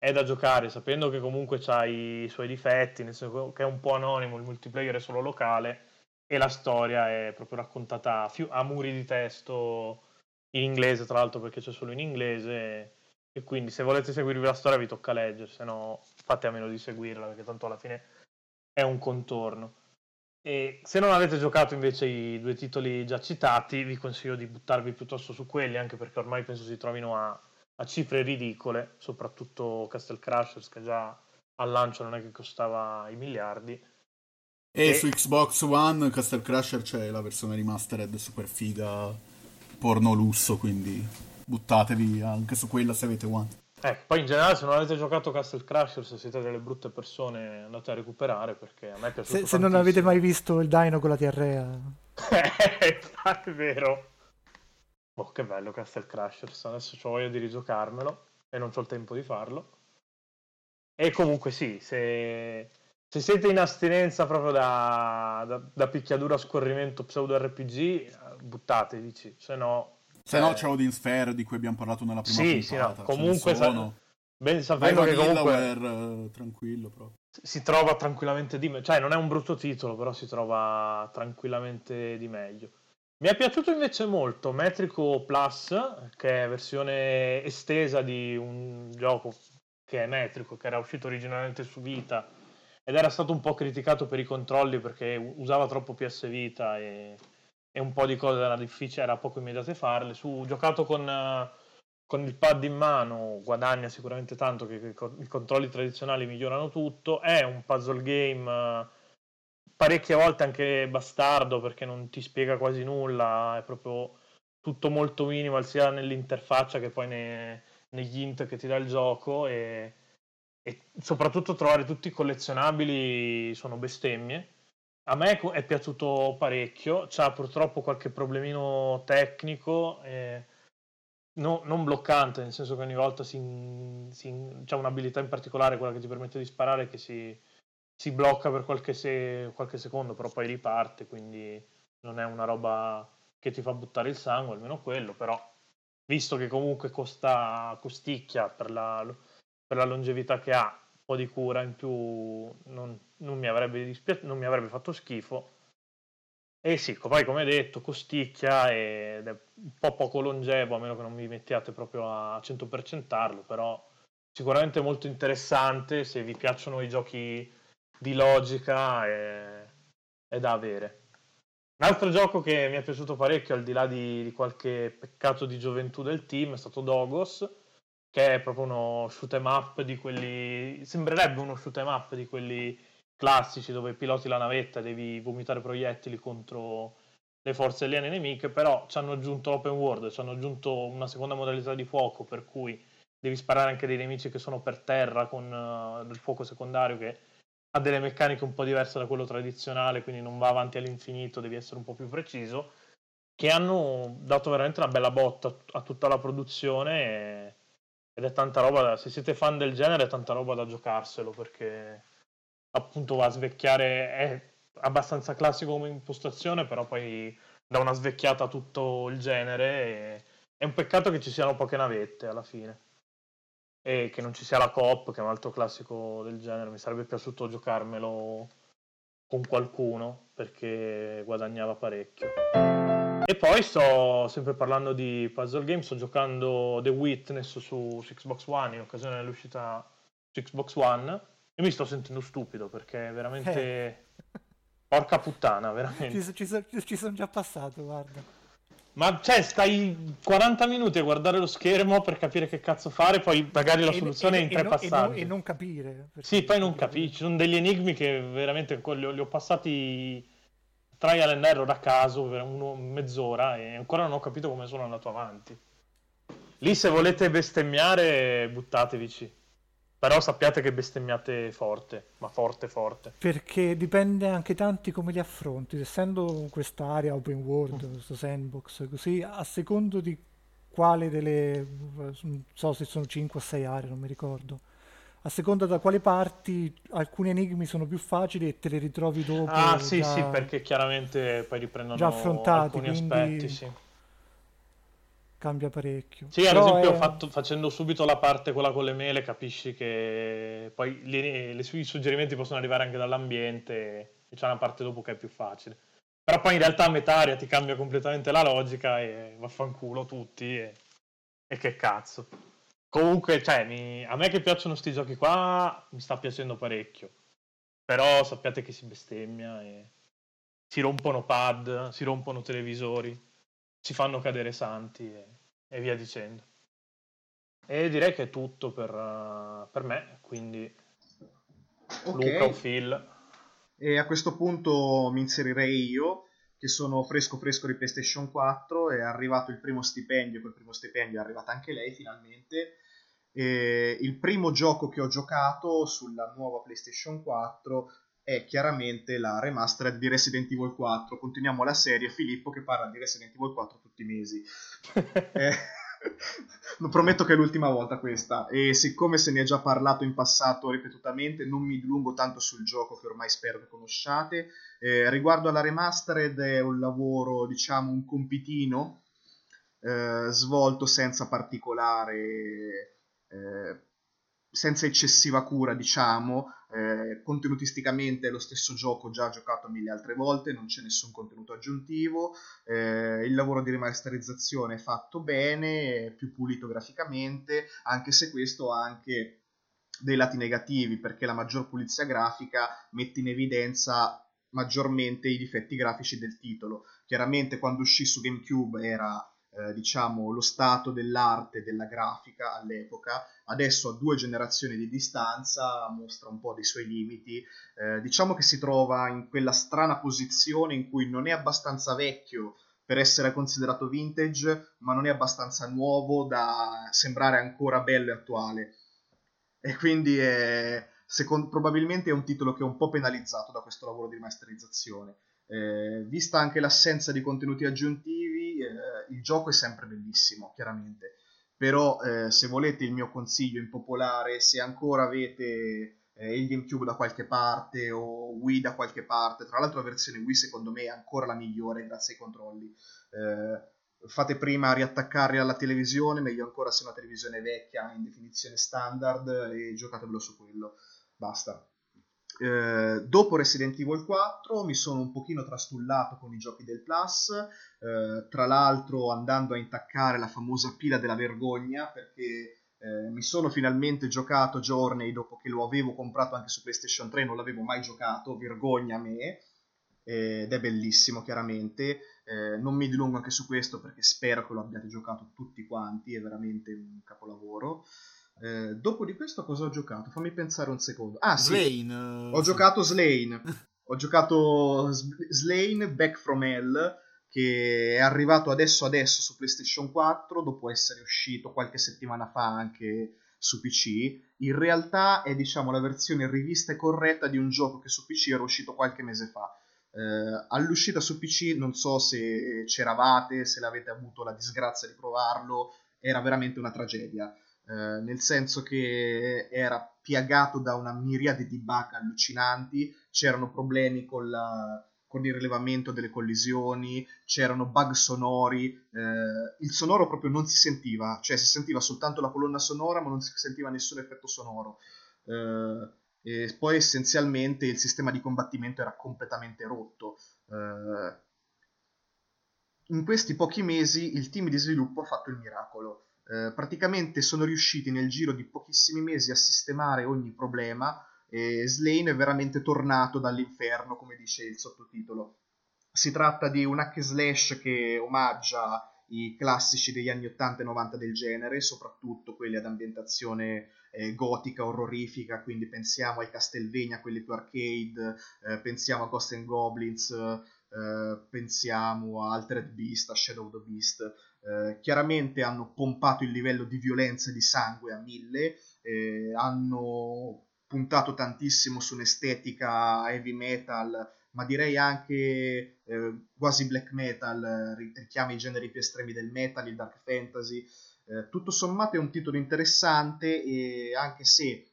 è da giocare, sapendo che comunque ha i suoi difetti, nel senso che è un po' anonimo, il multiplayer è solo locale, e la storia è proprio raccontata a, fiu- a muri di testo in inglese, tra l'altro perché c'è solo in inglese e quindi se volete seguirvi la storia vi tocca leggere, se no fate a meno di seguirla perché tanto alla fine è un contorno. E se non avete giocato invece i due titoli già citati, vi consiglio di buttarvi piuttosto su quelli, anche perché ormai penso si trovino a, a cifre ridicole, soprattutto Castle Crashers, che già al lancio non è che costava i miliardi. E, E- su Xbox One Castle Crusher c'è la versione remastered super figa, porno lusso, quindi buttatevi anche su quella se avete One. Eh, poi in generale se non avete giocato Castle Crashers, se siete delle brutte persone, andate a recuperare perché a me è piaciuto Se, se non avete mai visto il dino con la diarrea, è vero. Oh, che bello Castle Crashers. Adesso ho voglia di rigiocarmelo e non ho il tempo di farlo. E comunque sì, se, se siete in astinenza proprio da, da, da picchiaduro a scorrimento pseudo RPG, buttatevici, se no... Se no eh, c'è Odin Sphere di cui abbiamo parlato nella prima Sì, sì, no, puntata. comunque sono. ben Vai sapendo che comunque Vanillaware, eh, tranquillo proprio. si trova tranquillamente di meglio. Cioè, non è un brutto titolo, però si trova tranquillamente di meglio. Mi è piaciuto invece molto Metrico Plus, che è versione estesa di un gioco che è metrico, che era uscito originalmente su Vita ed era stato un po' criticato per i controlli perché usava troppo PS Vita e, e un po' di cose era difficile, era poco immediate farle. Su, giocato con, con il pad in mano guadagna sicuramente tanto che co- i controlli tradizionali migliorano tutto. È un puzzle game parecchie volte anche bastardo perché non ti spiega quasi nulla, è proprio tutto molto minimal sia nell'interfaccia che poi ne- negli int che ti dà il gioco e, e soprattutto trovare tutti i collezionabili sono bestemmie. A me è piaciuto parecchio, c'ha purtroppo qualche problemino tecnico, eh, no- non bloccante, nel senso che ogni volta si, si- c'è un'abilità in particolare, quella che ti permette di sparare, che si, si blocca per qualche, se- qualche secondo, però poi riparte, quindi non è una roba che ti fa buttare il sangue, almeno quello, però visto che comunque costa, costicchia per la, per la longevità che ha, un po' di cura in più non, non mi, avrebbe dispia- non mi avrebbe fatto schifo. E sì, poi come detto, costicchia ed è un po' poco longevo, a meno che non mi mettiate proprio a 100%arlo, però sicuramente molto interessante, se vi piacciono i giochi di logica è, è da avere. Un altro gioco che mi è piaciuto parecchio, al di là di, di qualche peccato di gioventù del team, è stato Dogos, che è proprio uno shoot 'em up di quelli. sembrerebbe uno shoot 'em up di quelli classici dove piloti la navetta e devi vomitare proiettili contro le forze aliene nemiche, però ci hanno aggiunto open world, ci hanno aggiunto una seconda modalità di fuoco per cui devi sparare anche dei nemici che sono per terra con eh, del fuoco secondario che ha delle meccaniche un po' diverse da quello tradizionale, quindi non va avanti all'infinito, devi essere un po' più preciso, che hanno dato veramente una bella botta a tutta la produzione e- ed è tanta roba, da- se siete fan del genere è tanta roba da giocarselo perché appunto va a svecchiare, è abbastanza classico come impostazione, però poi dà una svecchiata a tutto il genere e è un peccato che ci siano poche navette alla fine e che non ci sia la coop, che è un altro classico del genere. Mi sarebbe piaciuto giocarmelo con qualcuno perché guadagnava parecchio. E poi sto sempre parlando di puzzle game, sto giocando The Witness su, su Xbox One in occasione dell'uscita su Xbox One e mi sto sentendo stupido perché è veramente... Porca puttana, veramente. ci, ci, ci sono già passato, guarda. Ma cioè, stai 40 minuti a guardare lo schermo per capire che cazzo fare, poi magari la soluzione e- è in e tre no- non- passaggi. E non capire. Sì, poi non capisci. Ci sono degli enigmi che veramente li ho, li ho passati trial and error a caso per uno- mezz'ora e ancora non ho capito come sono andato avanti. Lì se volete bestemmiare, buttatevici. Però sappiate che bestemmiate forte, ma forte forte. Perché dipende anche tanti come li affronti. Essendo quest'area open world, Mm. questo sandbox, così a secondo di quale delle non so se sono 5 o 6 aree, non mi ricordo. A seconda da quale parti alcuni enigmi sono più facili e te li ritrovi dopo. Ah, sì, già- sì, perché chiaramente poi riprendono già affrontati, alcuni quindi- aspetti, sì. Cambia parecchio. Sì, ad Però esempio, è- fatto- facendo subito la parte quella con le mele, capisci che poi le- le- i suggerimenti possono arrivare anche dall'ambiente e c'è una parte dopo che è più facile. Però poi in realtà a metà area ti cambia completamente la logica e vaffanculo tutti e, e che cazzo. Comunque, cioè, mi- a me che piacciono sti giochi qua, mi sta piacendo parecchio. Però sappiate che si bestemmia e si rompono pad, si rompono televisori, si fanno cadere santi e, e via dicendo. E direi che è tutto per, uh, per me, quindi Ok. Luca o Phil. E a questo punto mi inserirei io, che sono fresco fresco di PlayStation 4, è arrivato il primo stipendio, col primo stipendio è arrivata anche lei finalmente. E il primo gioco che ho giocato sulla nuova PlayStation 4 è chiaramente la remastered di Resident Evil 4. Continuiamo la serie, Filippo che parla di Resident Evil 4 tutti i mesi. Eh, non prometto che è l'ultima volta questa e siccome se ne è già parlato in passato ripetutamente non mi dilungo tanto sul gioco che ormai spero che conosciate Eh, riguardo alla remastered è un lavoro diciamo un compitino eh, svolto senza particolare eh, senza eccessiva cura diciamo eh, contenutisticamente è lo stesso gioco già giocato mille altre volte non c'è nessun contenuto aggiuntivo eh, il lavoro di remasterizzazione è fatto bene, è più pulito graficamente, anche se questo ha anche dei lati negativi, perché la maggior pulizia grafica mette in evidenza maggiormente i difetti grafici del titolo. Chiaramente quando uscì su GameCube era eh, diciamo lo stato dell'arte della grafica all'epoca, adesso a due generazioni di distanza mostra un po' dei suoi limiti. Eh, diciamo che si trova in quella strana posizione in cui non è abbastanza vecchio per essere considerato vintage, ma non è abbastanza nuovo da sembrare ancora bello e attuale. E quindi è, second- probabilmente è un titolo che è un po' penalizzato da questo lavoro di masterizzazione. Eh, vista anche l'assenza di contenuti aggiuntivi, eh, il gioco è sempre bellissimo, chiaramente. Però eh, se volete il mio consiglio impopolare, se ancora avete eh, il GameCube da qualche parte o Wii da qualche parte, tra l'altro la versione Wii secondo me è ancora la migliore grazie ai controlli. Eh, fate prima a riattaccarli alla televisione, meglio ancora se è una televisione vecchia in definizione standard e giocatevelo su quello. Basta. Eh, dopo Resident Evil 4 mi sono un pochino trastullato con i giochi del Plus, eh, tra l'altro andando a intaccare la famosa pila della vergogna perché eh, mi sono finalmente giocato Journey dopo che lo avevo comprato anche su PlayStation 3, non l'avevo mai giocato, vergogna a me, ed è bellissimo chiaramente. Eh, non mi dilungo anche su questo perché spero che lo abbiate giocato tutti quanti, è veramente un capolavoro. Eh, dopo di questo cosa ho giocato? Fammi pensare un secondo. Ah sì, Slane. ho giocato Slane. ho giocato Slane Back from Hell che è arrivato adesso adesso su PlayStation 4 dopo essere uscito qualche settimana fa anche su PC. In realtà è diciamo la versione rivista e corretta di un gioco che su PC era uscito qualche mese fa. Eh, all'uscita su PC non so se c'eravate, se l'avete avuto la disgrazia di provarlo, era veramente una tragedia. Eh, nel senso che era piagato da una miriade di bug allucinanti, c'erano problemi con, la, con il rilevamento delle collisioni, c'erano bug sonori, eh, il sonoro proprio non si sentiva, cioè si sentiva soltanto la colonna sonora ma non si sentiva nessun effetto sonoro. Eh, e poi essenzialmente il sistema di combattimento era completamente rotto. Eh, in questi pochi mesi il team di sviluppo ha fatto il miracolo. Eh, praticamente sono riusciti nel giro di pochissimi mesi a sistemare ogni problema e Slane è veramente tornato dall'inferno, come dice il sottotitolo. Si tratta di un hack slash che omaggia i classici degli anni 80 e 90 del genere, soprattutto quelli ad ambientazione eh, gotica, orrorifica, quindi pensiamo ai Castlevania, quelli più arcade, eh, pensiamo a Ghost and Goblins, eh, pensiamo a Altered Beast, a Shadow of the Beast. Eh, chiaramente hanno pompato il livello di violenza e di sangue a mille, eh, hanno puntato tantissimo su un'estetica heavy metal, ma direi anche eh, quasi black metal, richiama i generi più estremi del metal, il dark fantasy. Eh, tutto sommato è un titolo interessante e anche se eh,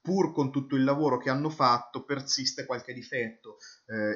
pur con tutto il lavoro che hanno fatto persiste qualche difetto.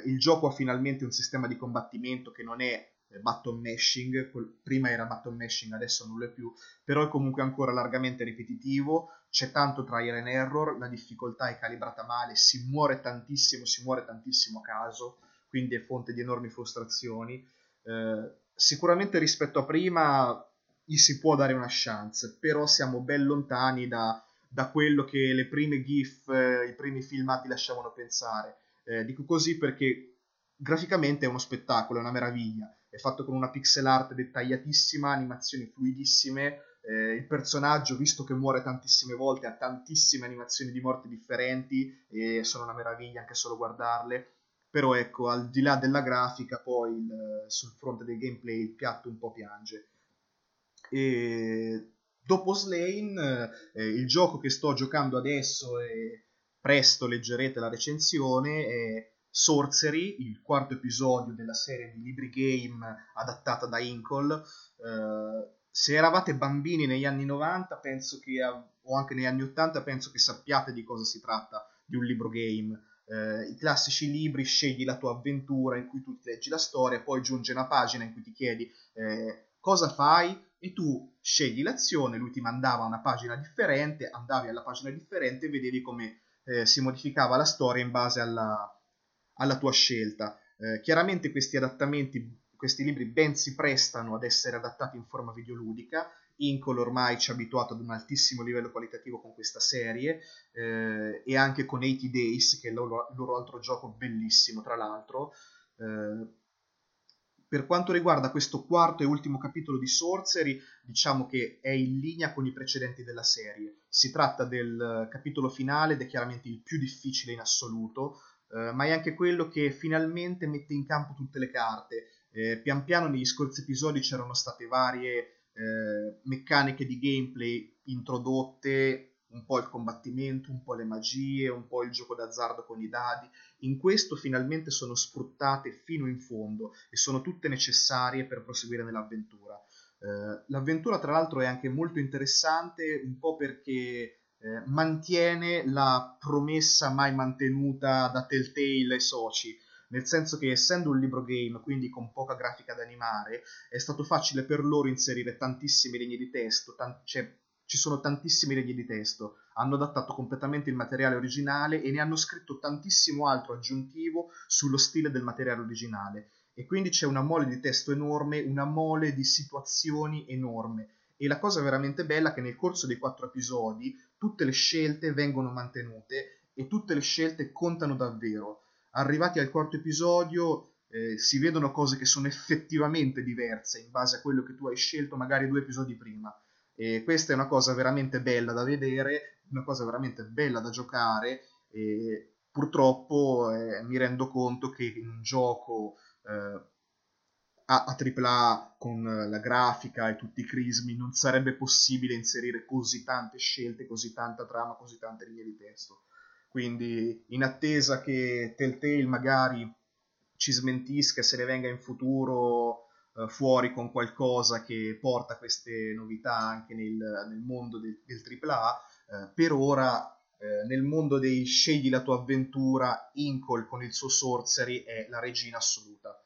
Il gioco ha finalmente un sistema di combattimento che non è button mashing, prima era button mashing, adesso lo è più, però è comunque ancora largamente ripetitivo, c'è tanto trial and error, la difficoltà è calibrata male, si muore tantissimo, si muore tantissimo a caso, quindi è fonte di enormi frustrazioni. Eh, sicuramente rispetto a prima gli si può dare una chance, però siamo ben lontani da, da quello che le prime GIF, eh, i primi filmati lasciavano pensare. Eh, dico così perché graficamente è uno spettacolo, è una meraviglia. È fatto con una pixel art dettagliatissima, animazioni fluidissime. Eh, il personaggio, visto che muore tantissime volte, ha tantissime animazioni di morte differenti e sono una meraviglia anche solo guardarle. Però ecco, al di là della grafica, poi il, sul fronte del gameplay il piatto un po' piange. E dopo Slane, eh, il gioco che sto giocando adesso e presto leggerete la recensione è Sorcery, il quarto episodio della serie di libri game adattata da Inkle. Eh, se eravate bambini negli anni 90 penso che, o anche negli anni 80 penso che sappiate di cosa si tratta di un libro game. Eh, I classici libri, scegli la tua avventura in cui tu ti leggi la storia, poi giunge una pagina in cui ti chiedi eh, cosa fai e tu scegli l'azione, lui ti mandava una pagina differente, andavi alla pagina differente e vedevi come eh, si modificava la storia in base alla, alla tua scelta. Eh, chiaramente questi adattamenti, questi libri ben si prestano ad essere adattati in forma videoludica. Incol ormai ci ha abituato ad un altissimo livello qualitativo con questa serie eh, e anche con 80 Days, che è il loro, loro altro gioco bellissimo, tra l'altro. Eh, per quanto riguarda questo quarto e ultimo capitolo di Sorcery, diciamo che è in linea con i precedenti della serie. Si tratta del capitolo finale ed è chiaramente il più difficile in assoluto, eh, ma è anche quello che finalmente mette in campo tutte le carte. Eh, pian piano negli scorsi episodi c'erano state varie eh, meccaniche di gameplay introdotte, un po' il combattimento, un po' le magie, un po' il gioco d'azzardo con i dadi. In questo finalmente sono sfruttate fino in fondo e sono tutte necessarie per proseguire nell'avventura. Eh, l'avventura tra l'altro è anche molto interessante, un po' perché eh, mantiene la promessa mai mantenuta da Telltale e soci, nel senso che essendo un libro game, quindi con poca grafica da animare, è stato facile per loro inserire tantissime linee di testo, tan- cioè ci sono tantissime linee di testo, hanno adattato completamente il materiale originale e ne hanno scritto tantissimo altro aggiuntivo sullo stile del materiale originale. E quindi c'è una mole di testo enorme, una mole di situazioni enorme. E la cosa veramente bella è che nel corso dei quattro episodi tutte le scelte vengono mantenute e tutte le scelte contano davvero. Arrivati al quarto episodio eh, si vedono cose che sono effettivamente diverse in base a quello che tu hai scelto magari due episodi prima. E questa è una cosa veramente bella da vedere, una cosa veramente bella da giocare e purtroppo eh, mi rendo conto che in un gioco eh, a, a AAA con la grafica e tutti i crismi non sarebbe possibile inserire così tante scelte, così tanta trama, così tante linee di testo. Quindi in attesa che Telltale magari ci smentisca se ne venga in futuro eh, fuori con qualcosa che porta queste novità anche nel, nel mondo del, del AAA, eh, per ora eh, nel mondo dei scegli la tua avventura, Incol con il suo Sorcery è la regina assoluta.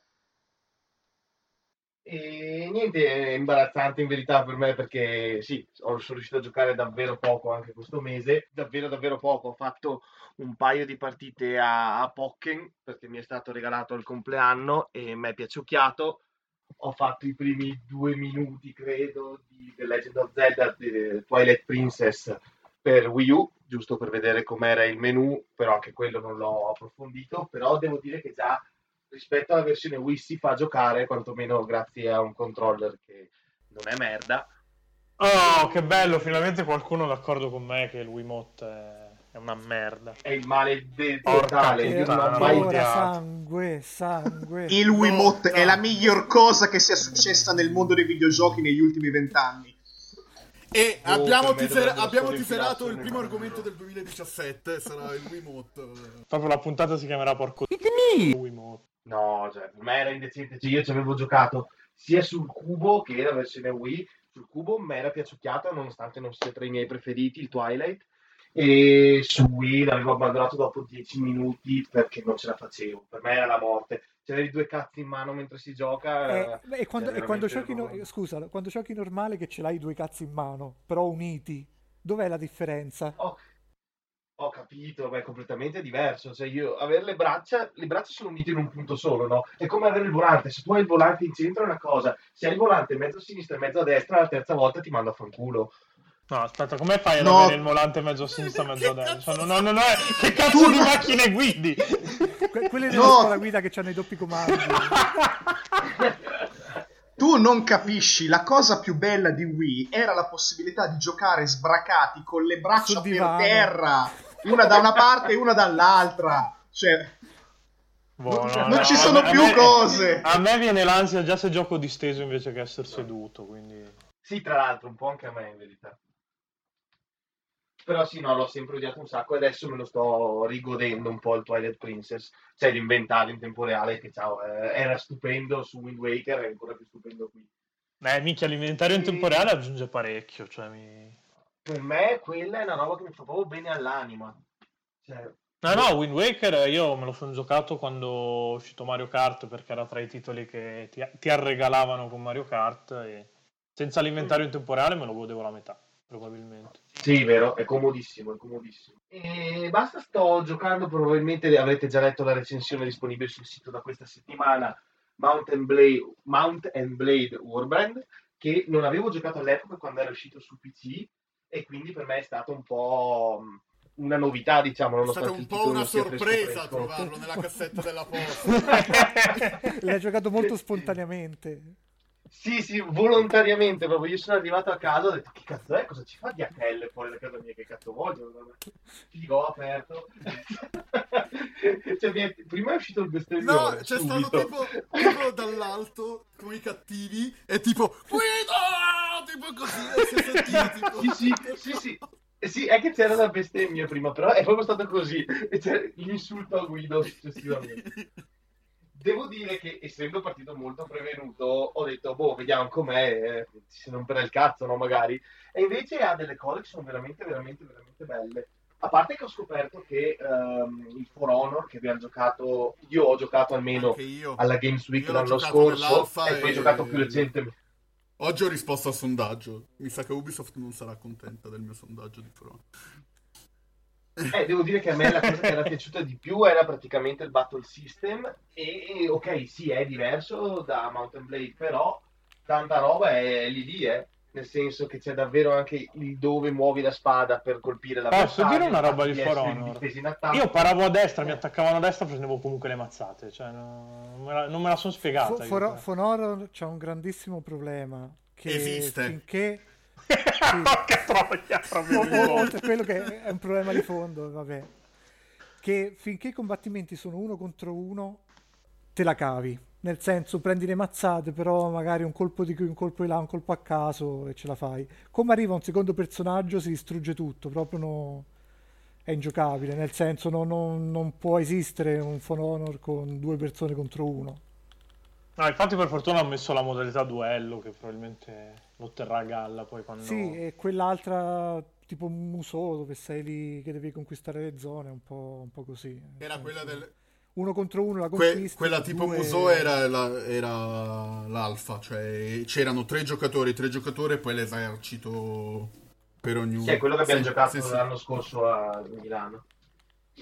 E niente, è imbarazzante in verità per me perché sì, sono riuscito a giocare davvero poco anche questo mese, davvero davvero poco, ho fatto un paio di partite a, a Pokken perché mi è stato regalato al compleanno e mi è piaciucchiato, ho fatto i primi due minuti credo di The Legend of Zelda di Twilight Princess per Wii U, giusto per vedere com'era il menu, però anche quello non l'ho approfondito, però devo dire che già rispetto alla versione Wii si fa giocare, quantomeno grazie a un controller che non è merda. Oh, che bello, finalmente qualcuno è d'accordo con me che il Wiimote è, è una merda. È il male del Porca totale, io non ho mai odiato. sangue, sangue. Il Wiimote è la miglior cosa che sia successa nel mondo dei videogiochi negli ultimi vent'anni. E Oh, abbiamo, me dovrebbero abbiamo infilarsi il primo argomento del 2017, sarà il Wiimote. Proprio la puntata si chiamerà Porco Wiimote. No, cioè, per me era indecente. Cioè, io ci avevo giocato sia sul cubo che la versione Wii. Sul cubo mi era piaciucchiata, nonostante non sia tra i miei preferiti, il Twilight. E su Wii l'avevo abbandonato dopo 10 minuti perché non ce la facevo. Per me era la morte. C'avevi due cazzi in mano mentre si gioca. Eh, e quando, cioè, e quando giochi, no- scusa, quando giochi normale che ce l'hai due cazzi in mano, però uniti, dov'è la differenza? Ho, ho capito, ma è completamente diverso. Cioè, io avere le braccia, le braccia sono unite in un punto solo, no? È come avere il volante. Se tu hai il volante in centro è una cosa, se hai il volante in mezzo a sinistra e mezzo a destra, la terza volta ti manda a fanculo. No, aspetta, come fai ad No. avere il volante mezzo a sinistra, mezzo a destra? No, no, no, no, che cazzo di macchine guidi? Que- quelle No. della scuola guida che hanno i doppi comandi. Tu non capisci, la cosa più bella di Wii era la possibilità di giocare sbracati con le braccia per terra, una da una parte e una dall'altra. Cioè, Boh, no, non no, ci sono me- a più me- cose. A me viene l'ansia già se gioco disteso invece che essere seduto, quindi... Sì, tra l'altro, un po' anche a me in verità. Però sì, no, l'ho sempre odiato un sacco e adesso me lo sto rigodendo un po' il Twilight Princess. Cioè, l'inventario in tempo reale che ciao, eh, era stupendo su Wind Waker, è ancora più stupendo qui. Beh, minchia, l'inventario in Sì. tempo reale aggiunge parecchio, cioè mi... Per me quella è una roba che mi fa proprio bene all'anima. Cioè, No, no, Wind Waker io me lo sono giocato quando è uscito Mario Kart perché era tra i titoli che ti, ti arregalavano con Mario Kart e senza l'inventario in tempo reale me lo godevo la metà, probabilmente. Sì, vero, è comodissimo, è comodissimo. E basta, sto giocando, probabilmente avrete già letto la recensione disponibile sul sito da questa settimana, Mount and Blade, Mount and Blade Warband, che non avevo giocato all'epoca quando era uscito su PC e quindi per me è stato un po' una novità, diciamo, È nonostante stata un po' una sorpresa trovarlo nella cassetta della posta. L'hai giocato molto spontaneamente. Sì, sì, volontariamente proprio. Io sono arrivato a casa e ho detto: Che cazzo è? Cosa ci fa DHL fuori da casa mia? Che cazzo voglio? Figo, ho aperto. cioè, è- prima è uscito il No, bestemmione. c'è subito. stato tipo, tipo dall'alto come i cattivi e tipo guida tipo così e sentito tipo Sì, sì, sì, sì. Eh Sì, è che c'era la bestemmia prima, però è proprio stato così. E c'è l'insulto a Guido successivamente. Devo dire che essendo partito molto prevenuto, ho detto, boh, vediamo com'è, eh, se non per il cazzo, no, magari. E invece ha delle cose che sono veramente, veramente, veramente belle. A parte che ho scoperto che ehm, il For Honor, che abbiamo giocato, io ho giocato almeno alla Games Week Io l'anno scorso, e poi ho giocato più recentemente. Oggi ho risposto al sondaggio. Mi sa che Ubisoft non sarà contenta del mio sondaggio di Front. Eh, devo dire che a me la cosa che era piaciuta di più era praticamente il battle system e ok, sì, è diverso da Mountain Blade, però tanta roba è lì lì, eh. Nel senso che c'è davvero anche il dove muovi la spada per colpire la Posso dire una roba di For Honor? Io paravo a destra, mi attaccavano a destra, prendevo comunque le mazzate, cioè no- non, me la, non me la sono spiegata. Fo- io, For, cioè. For Honor c'ha un grandissimo problema. Che Esiste. Finché... Porca troia, proprio quello che è un problema di fondo, vabbè. Che finché i combattimenti sono uno contro uno, te la cavi. Nel senso, prendi le mazzate, però magari un colpo di qui, un colpo di là, un colpo a caso e ce la fai. Come arriva un secondo personaggio si distrugge tutto, proprio no- è ingiocabile. Nel senso, no- no- non può esistere un For Honor con due persone contro uno. No, infatti per fortuna ho messo la modalità duello che probabilmente lo terrà a galla poi quando... Sì, e quell'altra tipo museo dove sei lì che devi conquistare le zone, un po', un po' così. Era quella del... Uno contro uno la que- conquisti. quella tipo due- Musou era, la- era l'alfa, cioè c'erano tre giocatori, tre giocatori e poi l'esercito per ognuno. Sì, è quello che abbiamo Sì, giocato sì, sì. l'anno scorso a Milano.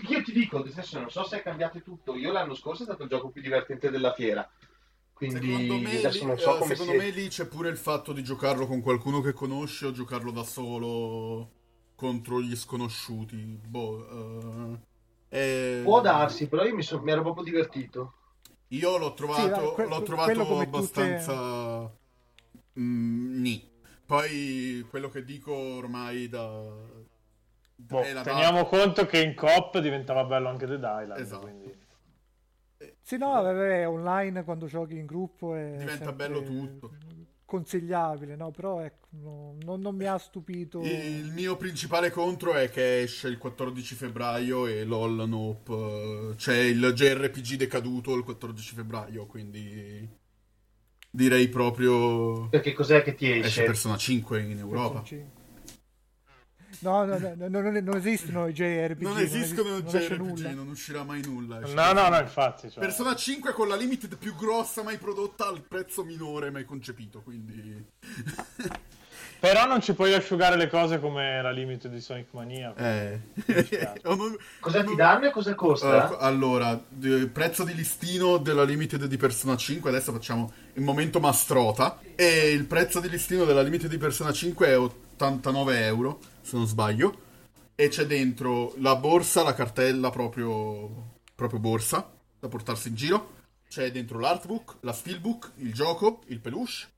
Io ti dico, senso, non so se è cambiato tutto. Io l'anno scorso è stato il gioco più divertente della fiera. Secondo Quindi me, adesso lì, non so eh, come secondo si me lì c'è pure il fatto di giocarlo con qualcuno che conosci o giocarlo da solo contro gli sconosciuti. Boh, eh, è- Può darsi, però io mi, so- mi ero proprio divertito. Io l'ho trovato, Sì, que- l'ho trovato come tutte- abbastanza mm, nì. Poi quello che dico ormai da... Boh, teniamo conto che in coop diventava bello anche The Island, Esatto. quindi... Sì, no, vabbè, online quando giochi in gruppo è Diventa bello tutto. Consigliabile, no? Però ecco, no- non, non mi ha stupito. Il mio principale contro è che esce il 14 febbraio e LOL Nope. eh, C'è il JRPG decaduto il 14 febbraio, quindi direi proprio Perché cos'è che ti esce esce? Persona 5 in Europa. No, no, no, no, non, non esistono i JRPG. Non esistono non esce JRPG, nulla. non uscirà mai nulla. No, no, no, infatti. Cioè... Persona 5 con la limited più grossa mai prodotta al prezzo minore mai concepito, quindi... Però non ci puoi asciugare le cose come la limite di Sonic Mania. Eh. non- Cosa ti non- danno e cosa costa? Uh, allora, d- prezzo di listino della limited di Persona 5, adesso facciamo il momento mastrota. E il prezzo di listino della limited di Persona 5 è 89 euro, se non sbaglio. E c'è dentro la borsa, la cartella proprio, proprio borsa, da portarsi in giro. C'è dentro l'artbook, la steelbook, il gioco, il peluche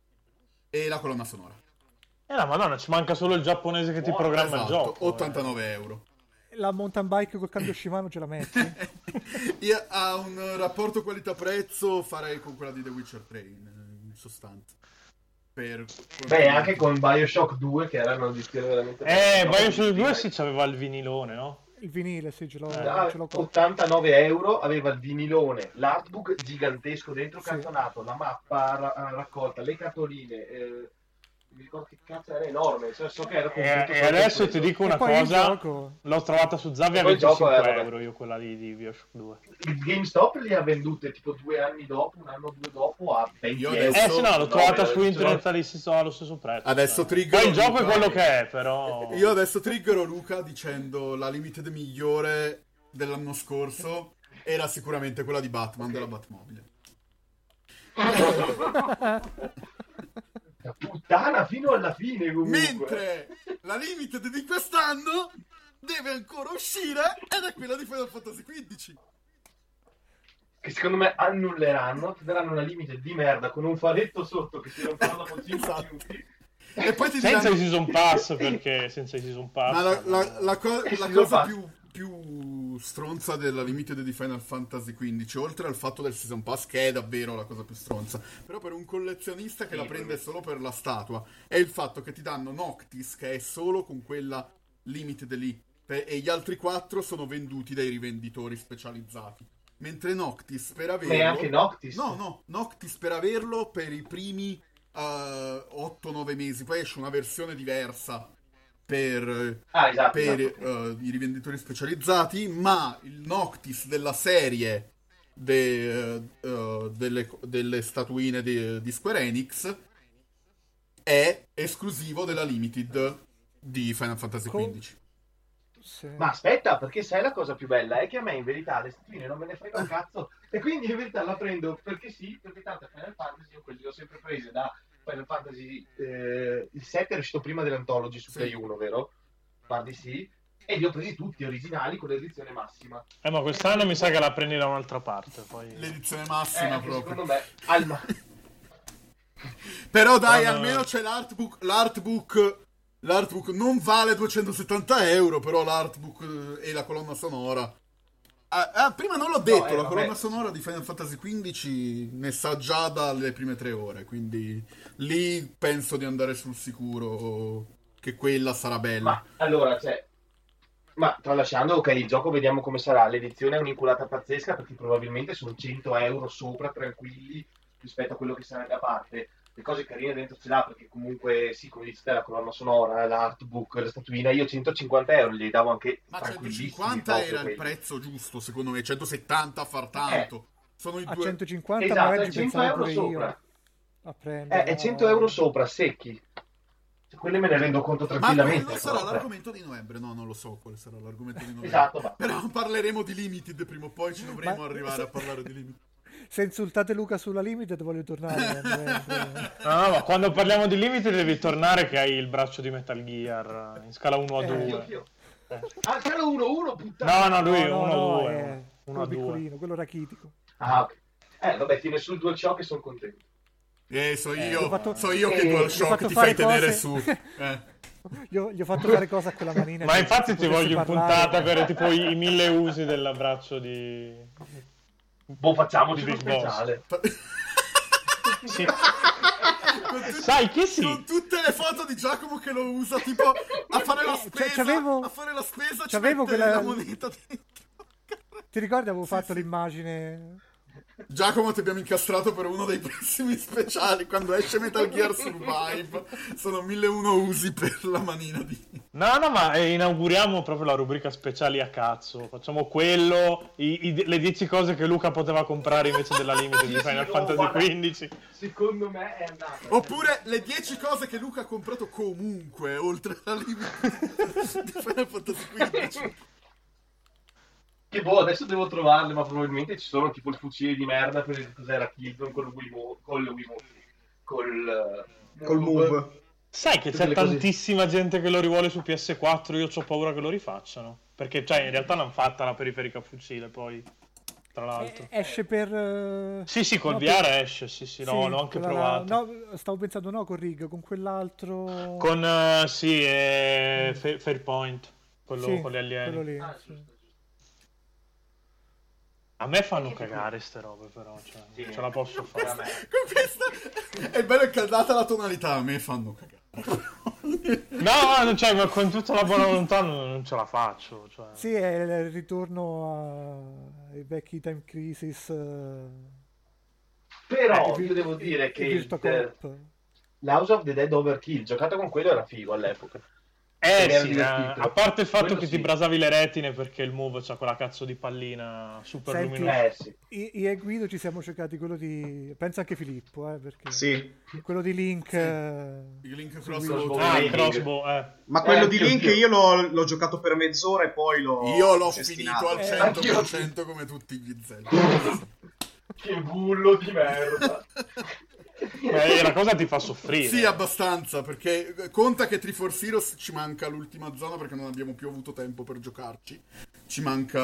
e la colonna sonora. Eh la madonna, ci manca solo il giapponese che ti programma il Esatto, gioco. eh. 89 euro. La mountain bike col cambio Shimano ce la metti? Io a un rapporto qualità-prezzo farei con quella di The Witcher 3 in, in sostanza. Per... Beh, anche con Bioshock 2, che era un'edizione veramente... Eh, Bioshock 2 direi. sì, c'aveva il vinilone, no? Il vinile, sì, ce l'ho, Da ce l'ho qua. 89 euro aveva il vinilone, l'artbook gigantesco dentro Sì. cantonato, la mappa ra- raccolta, le cartoline, eh, mi ricordo che cazzo era enorme, cioè, so che era E, e adesso ti dico una cosa, gioco- l'ho trovata su Zavia E a poi il gioco 25 è, vabbè. euro io quella lì di Bioshock 2. Il GameStop li ha vendute tipo due anni dopo, un anno o due dopo a 20 Io euro. adesso- Eh sì, no, l'ho trovata su internet si allo stesso prezzo. Adesso trigger Poi il gioco è quello che è, però... Io adesso triggero Luca dicendo la limited migliore dell'anno scorso era sicuramente quella di Batman della Batmobile. Puttana fino alla fine comunque. Mentre la limited di quest'anno deve ancora uscire ed è quella di Final Fantasy XV. Che secondo me annulleranno, ti daranno una limite di merda con un faretto sotto che si romperà dopo 5 Esatto. minuti. E poi ti Senza diranno... i season pass, perché senza i season pass... Ma la, la- la co- la si cosa fa? più, più stronza della limited di Final Fantasy XV, oltre al fatto del Season Pass, che è davvero la cosa più stronza, però per un collezionista che Sì, la prende solo per la statua, è il fatto che ti danno Noctis, che è solo con quella limited lì, e gli altri quattro sono venduti dai rivenditori specializzati. Mentre Noctis per averlo... Neanche Noctis. No, no, Noctis per averlo per i primi eh, 8-9 mesi, poi esce una versione diversa per, Ah, esatto. per esatto. eh, i rivenditori specializzati, ma il Noctis della serie de- eh, delle, delle statuine di, di Square Enix è esclusivo della Limited di Final Fantasy XV. Sì. Ma aspetta, perché sai la cosa più bella? È che a me in verità le statuine non me ne frega un cazzo. E quindi in verità la prendo perché sì, perché tanto Final Fantasy io quelli le ho sempre prese da Final Fantasy eh, il 7 è uscito prima dell'Anthology su Sì. Play 1, vero? Guardi sì. E li ho presi tutti originali con l'edizione massima. Eh, ma quest'anno mi sa che la prendi da un'altra parte, poi... L'edizione Eh, massima anche proprio. secondo me al ma- Però dai, no. almeno c'è l'artbook. L'artbook. L'artbook non vale 270 euro, però l'artbook eh, e la colonna sonora. Ah, ah, prima non l'ho detto, eh, la vabbè. colonna sonora di Final Fantasy XV ne sa già dalle prime tre ore, quindi lì penso di andare sul sicuro che quella sarà bella. Ma allora, cioè, ma tralasciando, ok, il gioco vediamo come sarà. L'edizione è un'inculata pazzesca perché probabilmente sono 100 euro sopra, tranquilli, rispetto a quello che sarebbe a parte. Le cose carine dentro ce l'ha perché comunque, sì, come dici te, la colonna sonora, l'artbook, la statuina, io 150 euro li davo anche Ma tranquillissimi 150 proprio era il quelli. prezzo giusto, secondo me, 170 a far tanto. Sono i A due... 150 Esatto, magari è ci 100 pensavo euro sopra. io a prendere. Eh, è 100 euro sopra, secchi. Cioè, Quelle me ne rendo conto Ma tranquillamente. quello sarà però, eh. l'argomento di novembre. No, non lo so quale sarà l'argomento di novembre. Esatto, ma Però parleremo di Limited prima o poi ci dovremo Ma- arrivare a parlare di Limited. Se insultate Luca sulla Limited voglio tornare. a. No, no, ma quando parliamo di limiti devi tornare che hai il braccio di Metal Gear eh, in scala 1 a Eh, 2. Io- io- Ah, c'era uno, uno, puttana. No, no, lui No, no, 1 a no, 2. è 1 a quello 2. piccolino, quello rachitico. Ah, ok. Eh, vabbè, tiene sul DualShock e sono contento. Eh, so Eh, io, ho fatto- so io che eh, gli ho DualShock fatto ti fai tenere cose- su. Eh. Gli ho, gli ho fatto fare cosa a quella manina. Ma che infatti ti voglio in parlare. puntata per tipo i, i mille usi dell'abbraccio di... Boh, facciamoci Di speciale. Sì. Con tut- Sai che sì. Con tutte le foto di Giacomo che lo usa tipo a fare la spesa. Cioè, c'avevo- A fare la spesa ci c'avevo quella- la moneta dentro. Ti ricordi avevo fatto l'immagine? Giacomo ti abbiamo incastrato per uno dei prossimi speciali quando esce Metal Gear Survive. Sono 1001 usi per la manina di... No, no, ma eh, inauguriamo proprio la rubrica speciali a cazzo. Facciamo quello, i- i- le 10 cose che Luca poteva comprare invece della limite di Final no, Fantasy. XV. Secondo me è andata. Oppure le 10 cose che Luca ha comprato comunque, oltre alla limite di Final Fantasy XV. Che boh, adesso devo trovarle, ma probabilmente ci sono tipo il fucile di merda per il cos'era Killzone con il Wiimote, con il Wiimote, col, eh, Col move. Sai che c'è tantissima gente che lo rivuole su PS4, io ho paura che lo rifacciano. Perché, cioè, in realtà l'hanno fatta la periferica fucile, poi, tra l'altro. Eh, Esce per... eh, Sì, sì, col no, VR per- esce, sì, sì, sì, no, l'ho anche quella- provato. No, stavo pensando no con Rig, con quell'altro... Con, eh, sì, eh, Fa- Fairpoint, quello Sì, con gli alieni. quello lì, Ah, sì. A me fanno cagare ste robe, però, cioè, Sì. non ce la posso Pure a fare. me. Con questa... È bello che data la tonalità, a me fanno cagare. No, no, cioè, ma con tutta la buona volontà non, ce la faccio. Cioè. Sì, è il ritorno a- ai vecchi Time Crisis. eh, Però e io devo dire che il- Cop. l'House of the Dead Overkill giocato con quello era figo all'epoca. Eh sì, eh, a parte il fatto Quello che sì. ti brasavi le retine perché il move c'ha quella cazzo di pallina super Senti- luminosa. Eh sì. Io e Guido ci siamo cercati quello di... Pensa anche Filippo, eh, perché... Sì, Quello di Link... eh, Il link crossbow. Ah, crossbow, eh. ma quello Eh, di Link io l'ho, l'ho giocato per mezz'ora e poi l'ho Io l'ho finito al Eh, 100% come tutti gli Zelda. Che bullo di merda. Beh, la cosa ti fa soffrire. Sì, abbastanza, perché conta che Triforce Heroes ci manca l'ultima zona perché non abbiamo più avuto tempo per giocarci. Ci manca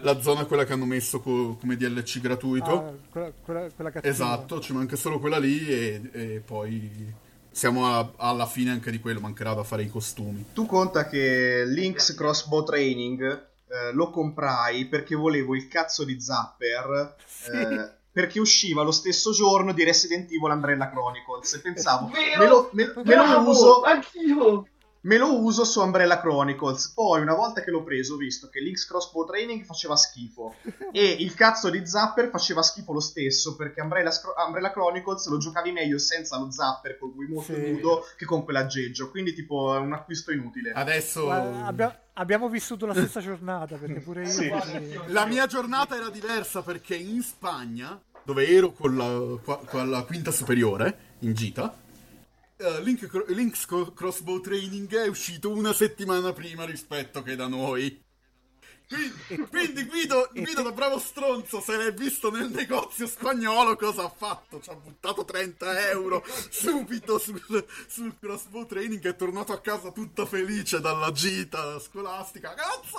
la zona quella che hanno messo co- come DLC gratuito. ah, quella, quella, quella. Esatto, ci manca solo quella lì e, e poi siamo a- alla fine anche di quello, mancherà da fare i costumi. Tu conta che Link's Crossbow Training eh, lo comprai perché volevo il cazzo di Zapper eh, perché usciva lo stesso giorno di Resident Evil Umbrella Chronicles. E pensavo me lo, me- me lo uso Anch'io. me lo uso su Umbrella Chronicles. Poi una volta che l'ho preso ho visto che Link's Crossbow Training faceva schifo e il cazzo di Zapper faceva schifo lo stesso perché Umbrella, Scro- Umbrella Chronicles lo giocavi meglio senza lo Zapper col Wiimote Sì. nudo che con quell'aggeggio. Quindi tipo è un acquisto inutile. Adesso Guarda, abbia- abbiamo vissuto la stessa giornata perché pure io... Sì. quindi- la mia giornata era diversa perché in Spagna, dove ero con la, con la quinta superiore, in gita, eh, Link, Link's Crossbow Training è uscito una settimana prima rispetto che da noi. Quindi, quindi Guido, e Guido da bravo stronzo se l'è visto nel negozio spagnolo cosa ha fatto? Ci ha buttato 30 euro subito sul, sul crossbow training è tornato a casa tutto felice dalla gita scolastica cazzo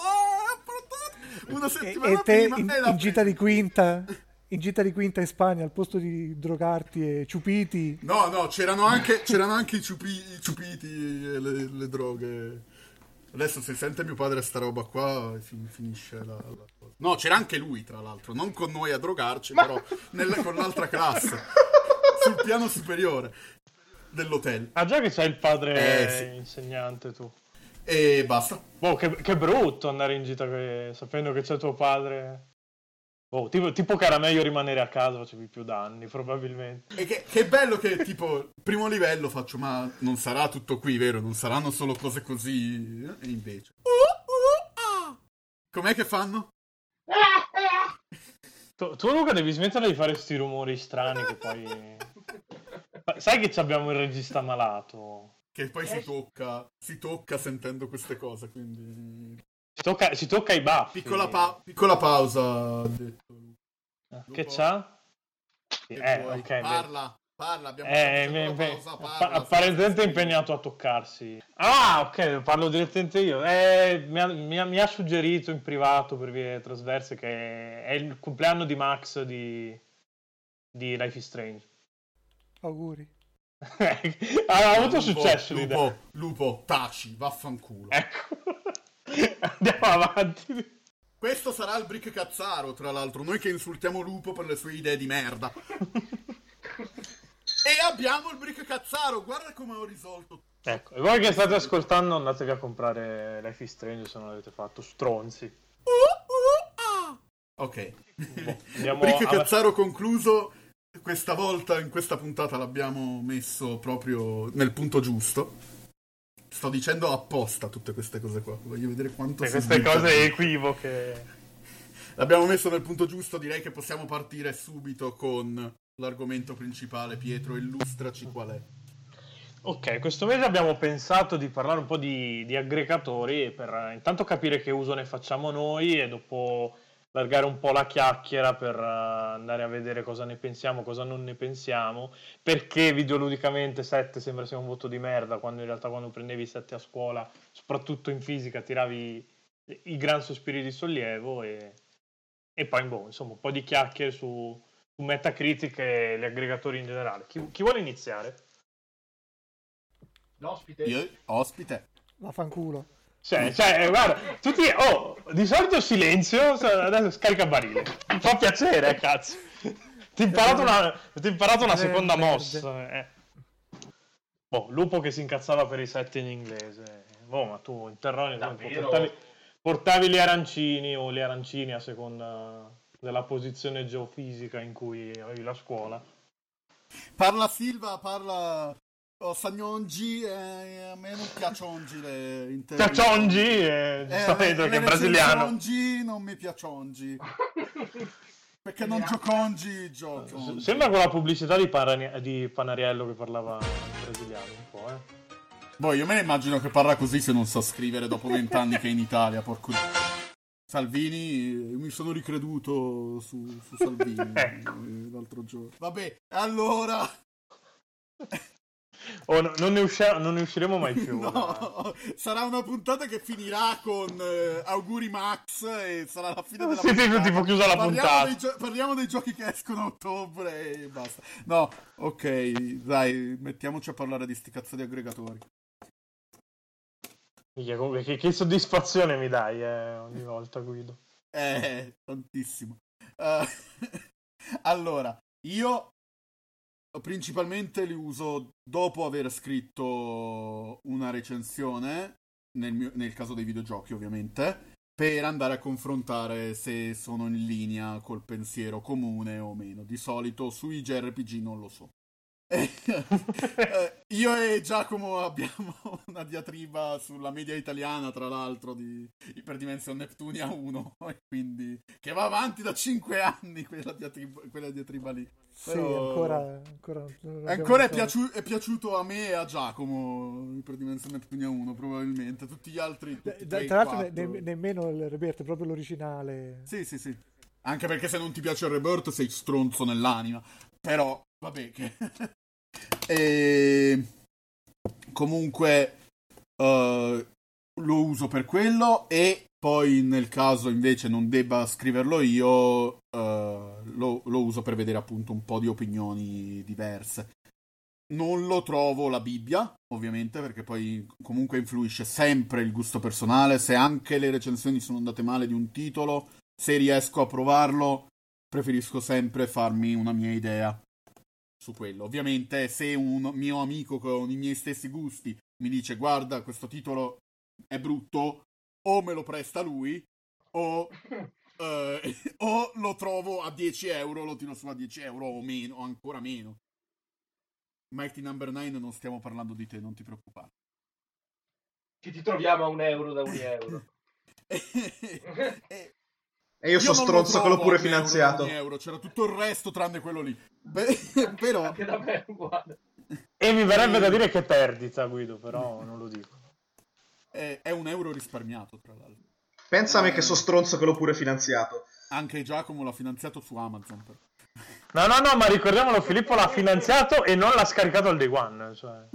una E, settimana e te prima in, e in gita di quinta... In gita di quinta in Spagna, al posto di drogarti e ciupiti, no no c'erano anche, c'erano anche i, ciupi- i ciupiti e le, le droghe adesso se sente mio padre sta roba qua fin- finisce la, la cosa no c'era anche lui tra l'altro non con noi a drogarci però nel- con l'altra classe sul piano superiore dell'hotel Ah, già che c'hai il padre Eh, sì. insegnante tu. e basta Boh, che, che brutto andare in gita che- sapendo che c'è tuo padre. Boh, tipo, tipo che era meglio rimanere a casa, facevi più danni, probabilmente. E che, che bello che tipo primo livello faccio, ma non sarà tutto qui, vero? Non saranno solo cose così. E invece. Com'è che fanno? Tu, tu, Luca devi smettere di fare sti rumori strani che poi... Sai che ci abbiamo il regista malato? Che poi si tocca, si tocca sentendo queste cose, quindi. Si tocca, si tocca i baffi. Piccola, pa- piccola pausa, ha detto. Che c'ha? Che Eh, vuoi? ok. beh. parla, parla, abbiamo Eh, fatto me- una me- pausa, parla, apparentemente sì, impegnato a toccarsi. Ah, ok, parlo direttamente io. Eh, mi, ha, mi ha- mi ha suggerito in privato per vie trasverse che è il compleanno di Max di, di Life is Strange. auguri. ha avuto Lupo, successo l'idea. Lupo, lupo, taci, vaffanculo. Ecco. Andiamo avanti. Questo sarà il brick cazzaro, tra l'altro. Noi che insultiamo Lupo per le sue idee di merda. e abbiamo il brick cazzaro. Guarda come ho risolto. Ecco, e voi che state ascoltando andatevi a comprare Life is Strange se non l'avete fatto, stronzi. Ok. andiamo brick a- cazzaro concluso. Questa volta, in questa puntata, l'abbiamo messo proprio nel punto giusto. Sto dicendo apposta tutte queste cose qua. Voglio vedere quanto E si queste cose equivoche. L'abbiamo messo nel punto giusto, direi che possiamo partire subito con l'argomento principale. Pietro, illustraci qual è. Ok, questo mese abbiamo pensato di parlare un po' di, di aggregatori per eh, intanto capire che uso ne facciamo noi e dopo allargare un po' la chiacchiera per uh, andare a vedere cosa ne pensiamo, cosa non ne pensiamo, perché videoludicamente 7 sembra sia un voto di merda, quando in realtà quando prendevi 7 a scuola, soprattutto in fisica, tiravi i gran sospiri di sollievo e, e poi boh, insomma un po' di chiacchiere su, su Metacritic e gli aggregatori in generale. Chi, chi vuole iniziare? L'ospite? Io, ospite. Vaffanculo. Cioè, cioè, guarda, tutti, oh, di solito silenzio, adesso scarica barile. Mi fa piacere, cazzo. Ti ho imparato una, ti ho imparato una seconda mossa. Eh. Boh, lupo che si incazzava per i set in inglese. Boh, ma tu interroghi, portavi, portavi gli arancini o gli arancini a seconda della posizione geofisica in cui avevi la scuola. Parla Silva, parla Oh, Sagnongi, eh, a me non piaciongi le interviste. Piaciongi, eh, eh, che è brasiliano. Piaciongi non mi piaciongi. Perché non giocongi, gioco. Sembra quella pubblicità di, Parani- di Panariello che parlava brasiliano, un po', eh. Boh, io me ne immagino che parla così se non sa scrivere dopo vent'anni che è in Italia, porco Salvini, mi sono ricreduto su, su Salvini eh, l'altro giorno. Vabbè, allora... Oh, no, non, ne usci- non, ne usciremo mai più. no, sarà una puntata che finirà con eh, auguri Max e sarà la fine della sì, puntata. tipo chiusa la parliamo puntata. Dei gio- parliamo dei giochi che escono a ottobre e basta. No, ok, dai, mettiamoci a parlare di sti cazzo di aggregatori. Che, che soddisfazione mi dai eh, ogni volta, Guido. Eh, tantissimo. Uh, allora, io principalmente li uso dopo aver scritto una recensione, nel, mio, nel caso dei videogiochi ovviamente, per andare a confrontare se sono in linea col pensiero comune o meno. Di solito sui JRPG non lo so. Eh, io e Giacomo abbiamo una diatriba sulla media italiana, tra l'altro, di Hyperdimension Neptunia 1, quindi che va avanti da 5 anni quella diatriba, quella diatriba lì. Sì, ancora, ancora, ancora è, piaciu- è, piaciuto a me e a Giacomo Hyperdimension Neptunia 1, probabilmente. Tutti gli altri. Tutti da, tra l'altro, ne- nemmeno il Rebirth, proprio l'originale. Sì, sì, sì. Anche perché se non ti piace il Rebirth sei stronzo nell'anima. Però, vabbè, che. e... Comunque, uh, lo uso per quello e poi nel caso invece non debba scriverlo io, uh, lo, lo, uso per vedere appunto un po' di opinioni diverse. Non lo trovo la Bibbia, ovviamente, perché poi comunque influisce sempre il gusto personale. Se anche le recensioni sono andate male di un titolo, se riesco a provarlo, preferisco sempre farmi una mia idea su quello. Ovviamente, se un mio amico con i miei stessi gusti mi dice guarda, questo titolo è brutto, o me lo presta lui o, eh, o lo trovo a 10 euro, lo tiro su a 10 euro o meno, o ancora meno. Mighty Number 9 non stiamo parlando di te, non ti preoccupare. Che ti troviamo a un euro da un euro. e, e io, io sono stronzo che l'ho pure finanziato. Euro, c'era tutto il resto tranne quello lì. Beh, però... Anche da me uguale. E mi verrebbe da dire che perdita, Guido, però non lo dico. È, è un euro risparmiato, tra l'altro. Pensa a me che so stronzo che l'ho pure finanziato. Anche Giacomo l'ha finanziato su Amazon. Però. No, no, no, ma ricordiamolo, Filippo l'ha finanziato e non l'ha scaricato al day one. Cioè,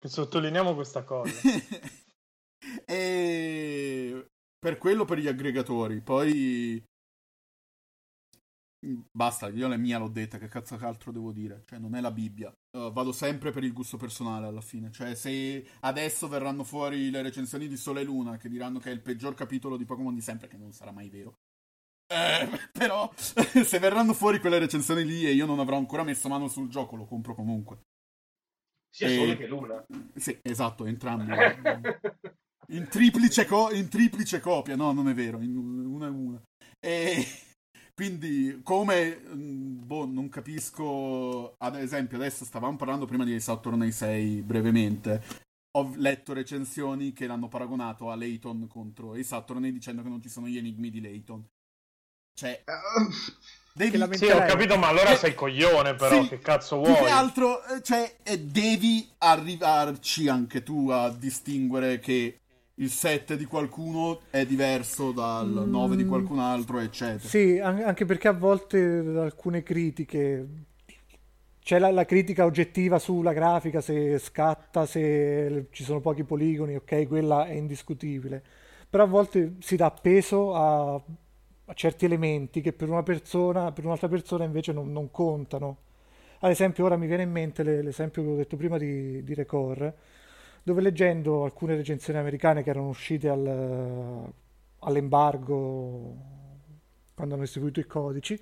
sottolineiamo questa cosa. e per quello per gli aggregatori. Poi Basta, io la mia l'ho detta, che cazzo altro devo dire? Cioè, non è la Bibbia. Uh, vado sempre per il gusto personale alla fine. Cioè, se adesso verranno fuori le recensioni di Sole e Luna che diranno che è il peggior capitolo di Pokémon di sempre, che non sarà mai vero. Eh, però, se verranno fuori quelle recensioni lì e io non avrò ancora messo mano sul gioco, lo compro comunque. Sia e... Sole che Luna. Sì, esatto, entrambi. in, triplice co- in triplice copia, no, non è vero, in una e una. E quindi, come mm, boh, non capisco, ad esempio, adesso stavamo parlando prima di Saturn 6 brevemente. Ho letto recensioni che l'hanno paragonato a Layton contro i Saturn dicendo che non ci sono gli enigmi di Layton. Cioè, devi... Sì, ho capito, ma allora che... sei coglione, però sì, che cazzo vuoi? Più che altro, eh, cioè, devi arrivarci anche tu a distinguere che il 7 di qualcuno è diverso dal 9 di qualcun altro, eccetera. Sì, an- anche perché a volte alcune critiche c'è la, la critica oggettiva sulla grafica, se scatta, se ci sono pochi poligoni, ok, quella è indiscutibile. Però a volte si dà peso a, a certi elementi che per una persona, per un'altra persona invece non, non contano. Ad esempio, ora mi viene in mente le- l'esempio che ho detto prima di, di Recore, dove leggendo alcune recensioni americane che erano uscite al- all'embargo quando hanno distribuito i codici,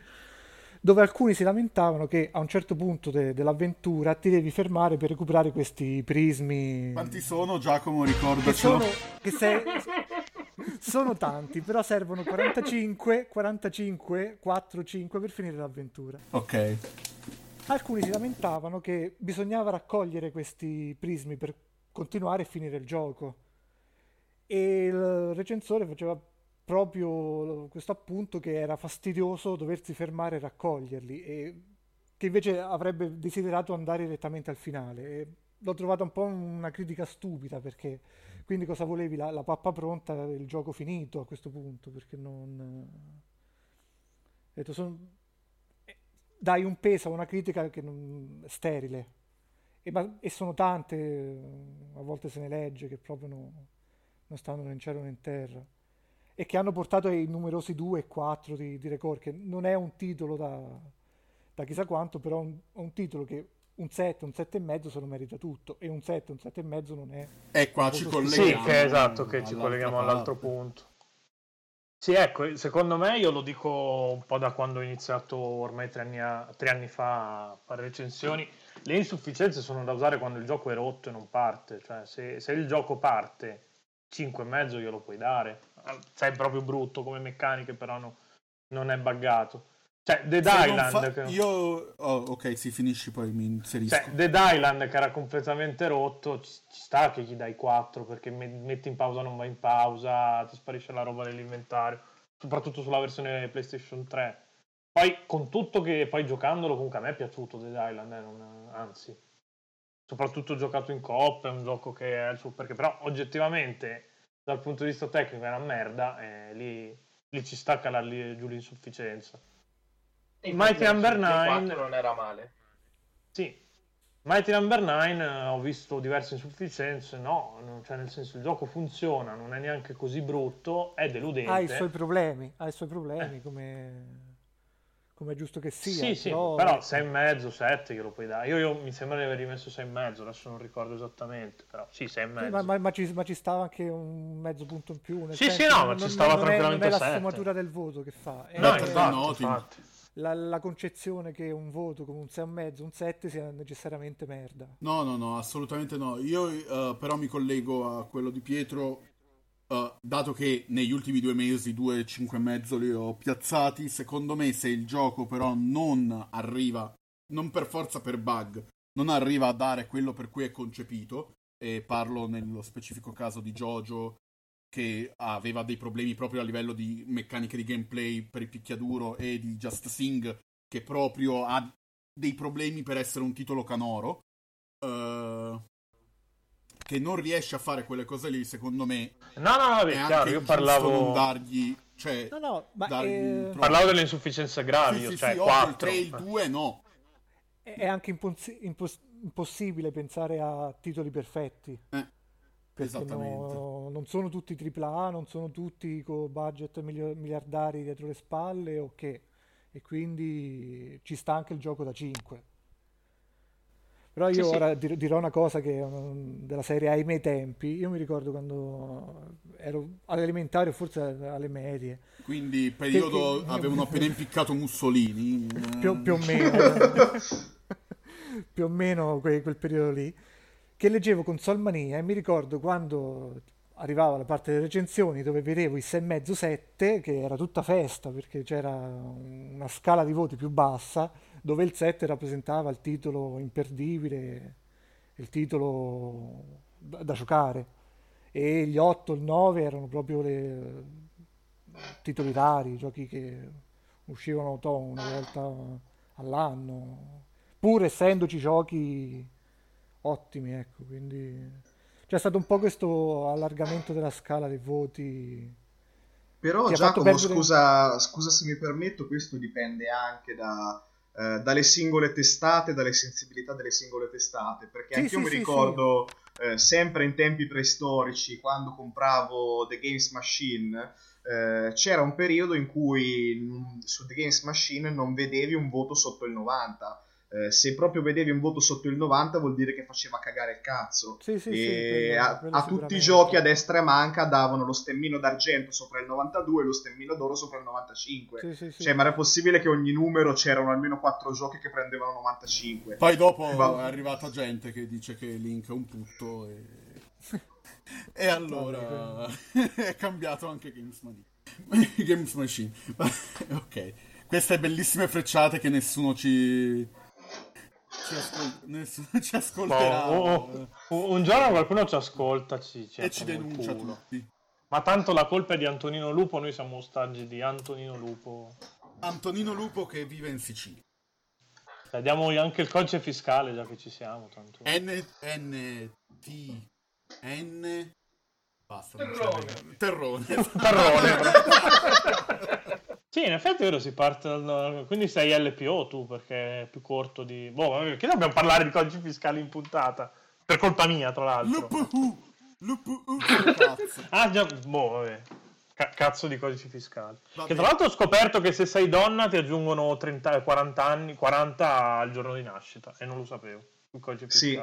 dove alcuni si lamentavano che a un certo punto de- dell'avventura ti devi fermare per recuperare questi prismi Quanti sono, Giacomo? che Ricordacelo. sono, che se- sono tanti, però servono 45, 45, 4, 5 per finire l'avventura. Ok. Alcuni si lamentavano che bisognava raccogliere questi prismi per continuare e finire il gioco. E il recensore faceva proprio questo appunto che era fastidioso doversi fermare e raccoglierli e che invece avrebbe desiderato andare direttamente al finale. E l'ho trovata un po' una critica stupida perché quindi cosa volevi? La, la pappa pronta, il gioco finito a questo punto? Perché non... Ho detto, son- eh, dai un peso a una critica che non... sterile. E, ma- e sono tante, eh, a volte se ne legge, che proprio no- non stanno né in cielo né in terra. E che hanno portato ai numerosi 2 e 4 di, di Record, che non è un titolo da, da chissà quanto, però è un, un titolo che un 7, un 7 e mezzo se lo merita tutto. E un 7, un 7 e mezzo non è... E qua ci Sì, Sì, colleghiamo. che esatto, che ci colleghiamo all'altro parte. punto. Sì, ecco, secondo me io lo dico un po' da quando ho iniziato ormai tre anni, a- tre anni fa a fare recensioni, le insufficienze sono da usare quando il gioco è rotto e non parte, cioè se, se il gioco parte 5 e mezzo glielo puoi dare, se è proprio brutto come meccaniche però no- non è buggato. Cioè Dead Se Island, fa- Io... oh, ok, si finisci, poi mi inserisco. cioè, Dead Island che era completamente rotto, ci, sta che gli dai 4 perché me- metti in pausa non va in pausa, ti sparisce la roba dell'inventario, soprattutto sulla versione PlayStation 3. Poi con tutto che poi giocandolo comunque a me è piaciuto Dead Island, eh, non- anzi, soprattutto giocato in coop, è un gioco che è il suo perché però oggettivamente dal punto di vista tecnico è una merda e lì, lì ci sta a calargli giù l'insufficienza. E Mighty Number la versione Nine- 4 non era male. Sì, Mighty Number 9 ho visto diverse insufficienze, no, non- cioè nel senso il gioco funziona, non è neanche così brutto, è deludente. Ha i suoi problemi, ha i suoi problemi come, come è giusto che sia. sì, sì, però, però 6 e mezzo, 7 glielo puoi dare. Io, io mi sembra di aver rimesso 6 e mezzo, adesso non ricordo esattamente, però sì, 6 e Sì, mezzo. ma, ma- ma ci, ma ci stava anche un mezzo punto in più. nel Sì, senso sì, no, che ma non- ci non- stava non è, non è tranquillamente la sfumatura del voto che fa, è No, Better infatti, than nothing. infatti. la, la concezione che un voto come un 6 e mezzo, un 7 sia necessariamente merda. No, no, no, assolutamente no. Io eh, però mi collego a quello di Pietro, eh, dato che negli ultimi due mesi due cinque e mezzo li ho piazzati, secondo me se il gioco però non arriva, non per forza per bug, non arriva a dare quello per cui è concepito, e parlo nello specifico caso di Jojo, che aveva dei problemi proprio a livello di meccaniche di gameplay per il picchiaduro e di Just Sing, che proprio ha dei problemi per essere un titolo canoro. eh, che non riesce a fare quelle cose lì, secondo me, No, no, no, anche chiaro, io giusto non parlavo, dargli, cioè, No, no, ma troppo- parlavo delle insufficienze gravi, Sì, sì, cioè sì, ovvio, il 4. 3 e il 2 no. è anche impos- impos- impossibile pensare a titoli perfetti. Eh, Perché esattamente. no- non sono tutti AAA, non sono tutti con budget miliardari dietro le spalle o che. E quindi ci sta anche il gioco da 5. Però io Sì, sì. ora dir- dirò una cosa che è un- della serie ai miei tempi. Io mi ricordo quando ero all'elementare o forse alle medie, Quindi periodo Che- che- avevano appena impiccato Mussolini. eh, più, più o meno, più o meno que- quel periodo lì, che leggevo Console Mania e mi ricordo quando arrivava la parte delle recensioni dove vedevo il 6,5 7 che era tutta festa perché c'era una scala di voti più bassa dove il 7 rappresentava il titolo imperdibile, il titolo da, da giocare e gli 8 e il 9 erano proprio le titoli rari, giochi che uscivano to, una volta all'anno, pur essendoci giochi ottimi, ecco, quindi C'è stato un po' questo allargamento della scala dei voti. Però Giacomo, perdere- scusa, scusa se mi permetto, questo dipende anche da, eh, dalle singole testate, dalle sensibilità delle singole testate, perché Sì, anche io sì, mi sì, ricordo eh, sempre in tempi preistorici, quando compravo The Games Machine, eh, c'era un periodo in cui mm, su The Games Machine non vedevi un voto sotto il 90. Eh, se proprio vedevi un voto sotto il 90 vuol dire che faceva cagare il cazzo. Sì, sì, e sì, a, a tutti i giochi a destra e a manca davano lo stemmino d'argento sopra il 92 e lo stemmino d'oro sopra il 95. Sì, sì, sì. Cioè, ma era possibile che ogni numero c'erano almeno 4 giochi che prendevano 95. Poi dopo Va- è arrivata gente che dice che Link è un putto e... e allora è cambiato anche Games Machine. Games Machine. ok. Queste bellissime frecciate che nessuno ci... Ci, ascol- nessuno ci ascolterà oh, oh, un giorno qualcuno ci ascolta ci, ci e ci denuncia culo. tutti. Ma tanto la colpa è di Antonino Lupo, noi siamo ostaggi di Antonino Lupo. Antonino Lupo che vive in Sicilia. Cioè, diamo anche il codice fiscale già che ci siamo. Tanto. N N T N basta Terrone. Terrone Terrone. sì, in effetti è vero, si parte dal... Quindi sei LPO tu, perché è più corto di... Boh, che dobbiamo parlare di codici fiscali in puntata? Per colpa mia, tra l'altro. Lupu Lupu cazzo Ah, già, boh, vabbè. Ca- cazzo di codici fiscali. Vabbè. Che tra l'altro ho scoperto che se sei donna ti aggiungono 30, 40 anni, 40 al giorno di nascita. E non lo sapevo. Il codice Sì.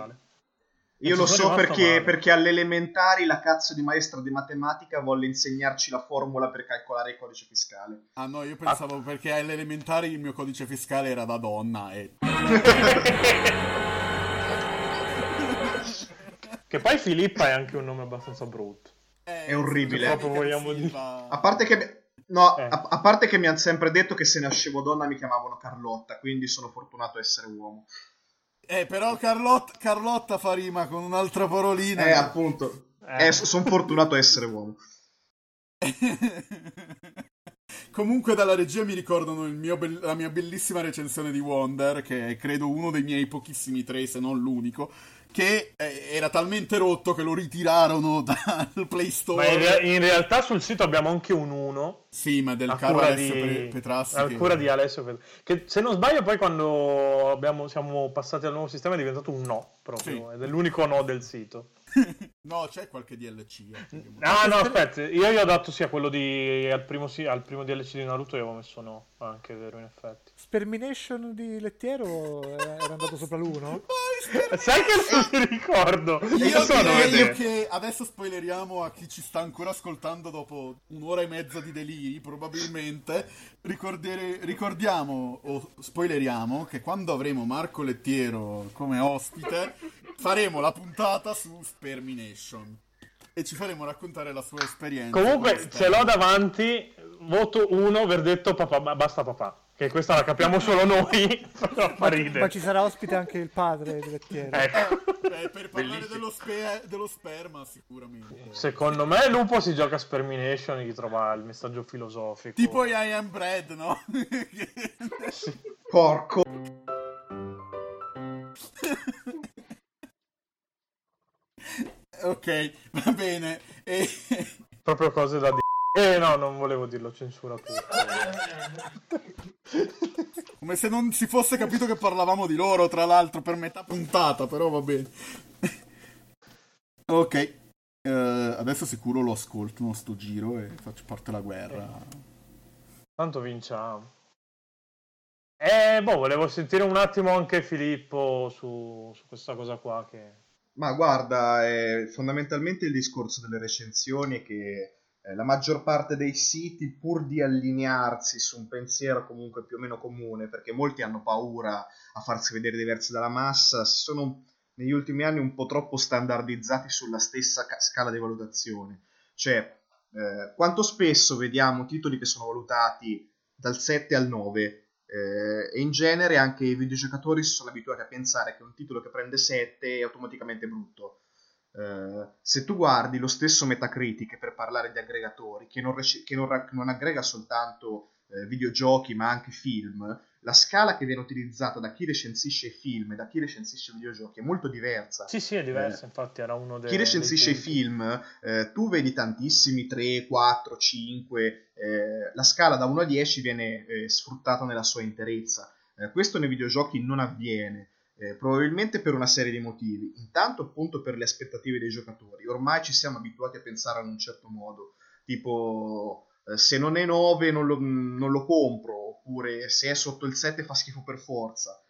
Io lo so perché, perché alle elementari la cazzo di maestra di matematica volle insegnarci la formula per calcolare il codice fiscale. Ah no, io pensavo perché alle elementari il mio codice fiscale era da donna e... Che poi Filippa è anche un nome abbastanza brutto. È orribile. Proprio vogliamo dire. A parte che... No, Eh. a, a parte che mi hanno sempre detto che se nascevo donna mi chiamavano Carlotta, quindi sono fortunato a essere uomo. Eh, però Carlotta, Carlotta fa rima con un'altra parolina. Eh, appunto. Eh. Eh, sono fortunato a essere uomo. Comunque dalla regia mi ricordano il mio bell- la mia bellissima recensione di Wonder, che è credo uno dei miei pochissimi tre, se non l'unico, che eh, era talmente rotto che lo ritirarono dal Play Store. in, rea- in realtà sul sito abbiamo anche un 1 Sì, ma del caro Alessio di, Pe- Petrassi. a che- cura di Alessio Pet- che se non sbaglio poi quando abbiamo- siamo passati al nuovo sistema è diventato un no proprio Sì. ed è l'unico no del sito no, c'è qualche DLC. eh. ah no aspetta io gli ho dato sia quello di al primo, sì, al primo DLC di Naruto io avevo messo no anche vero in effetti Spermination di Lettiero era era andato sopra l'uno? sai che non mi ricordo Io a direi che adesso spoileriamo a chi ci sta ancora ascoltando dopo un'ora e mezza di deliri, probabilmente. Ricordere- ricordiamo o spoileriamo che quando avremo Marco Lettiero come ospite faremo la puntata su Spermination e ci faremo raccontare la sua esperienza. comunque ce l'ho davanti voto 1 verdetto papà ba- basta papà che questa la capiamo solo noi però fa ridere Ma ci sarà ospite anche il padre di Lettiero. ecco Eh, per parlare dello, spe- dello sperma sicuramente. Secondo me Lupo si gioca a Spermination e gli trova il messaggio filosofico. Tipo I Am Bread, no? Porco. ok, va bene. E... Proprio cose da dire. Eh no, non volevo dirlo, censura tutto. Come se non si fosse capito che parlavamo di loro, tra l'altro, per metà puntata, però va bene. ok, eh, adesso sicuro lo ascolto, no, sto giro e faccio parte la guerra. Tanto vinciamo. Eh, boh, volevo sentire un attimo anche Filippo su, su questa cosa qua che... Ma guarda, eh, fondamentalmente il discorso delle recensioni è che eh, la maggior parte dei siti, pur di allinearsi su un pensiero comunque più o meno comune, perché molti hanno paura a farsi vedere diversi dalla massa, si sono negli ultimi anni un po' troppo standardizzati sulla stessa ca- scala di valutazione. Cioè, eh, quanto spesso vediamo titoli che sono valutati dal 7 al 9 eh, e in genere anche i videogiocatori si sono abituati a pensare che un titolo che prende 7 è automaticamente brutto. Eh, se tu guardi lo stesso Metacritic per parlare di aggregatori, che non, rec- che non ra- non aggrega soltanto eh, videogiochi ma anche film, la scala che viene utilizzata da chi recensisce i film e da chi recensisce i videogiochi è molto diversa. Sì, sì, è diversa, eh, infatti era uno dei... Chi recensisce i film, eh, tu vedi tantissimi 3, 4, 5, la scala da 1 a 10 viene eh, sfruttata nella sua interezza. Eh, questo nei videogiochi non avviene. Eh, probabilmente per una serie di motivi. Intanto appunto per le aspettative dei giocatori. Ormai ci siamo abituati a pensare in un certo modo, tipo eh, se non è 9 non lo, non lo compro, oppure se è sotto il 7 fa schifo per forza.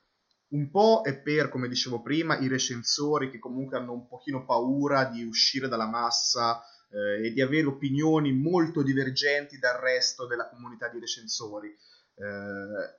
Un po' è per, come dicevo prima, i recensori che comunque hanno un pochino paura di uscire dalla massa eh, e di avere opinioni molto divergenti dal resto della comunità di recensori. Eh,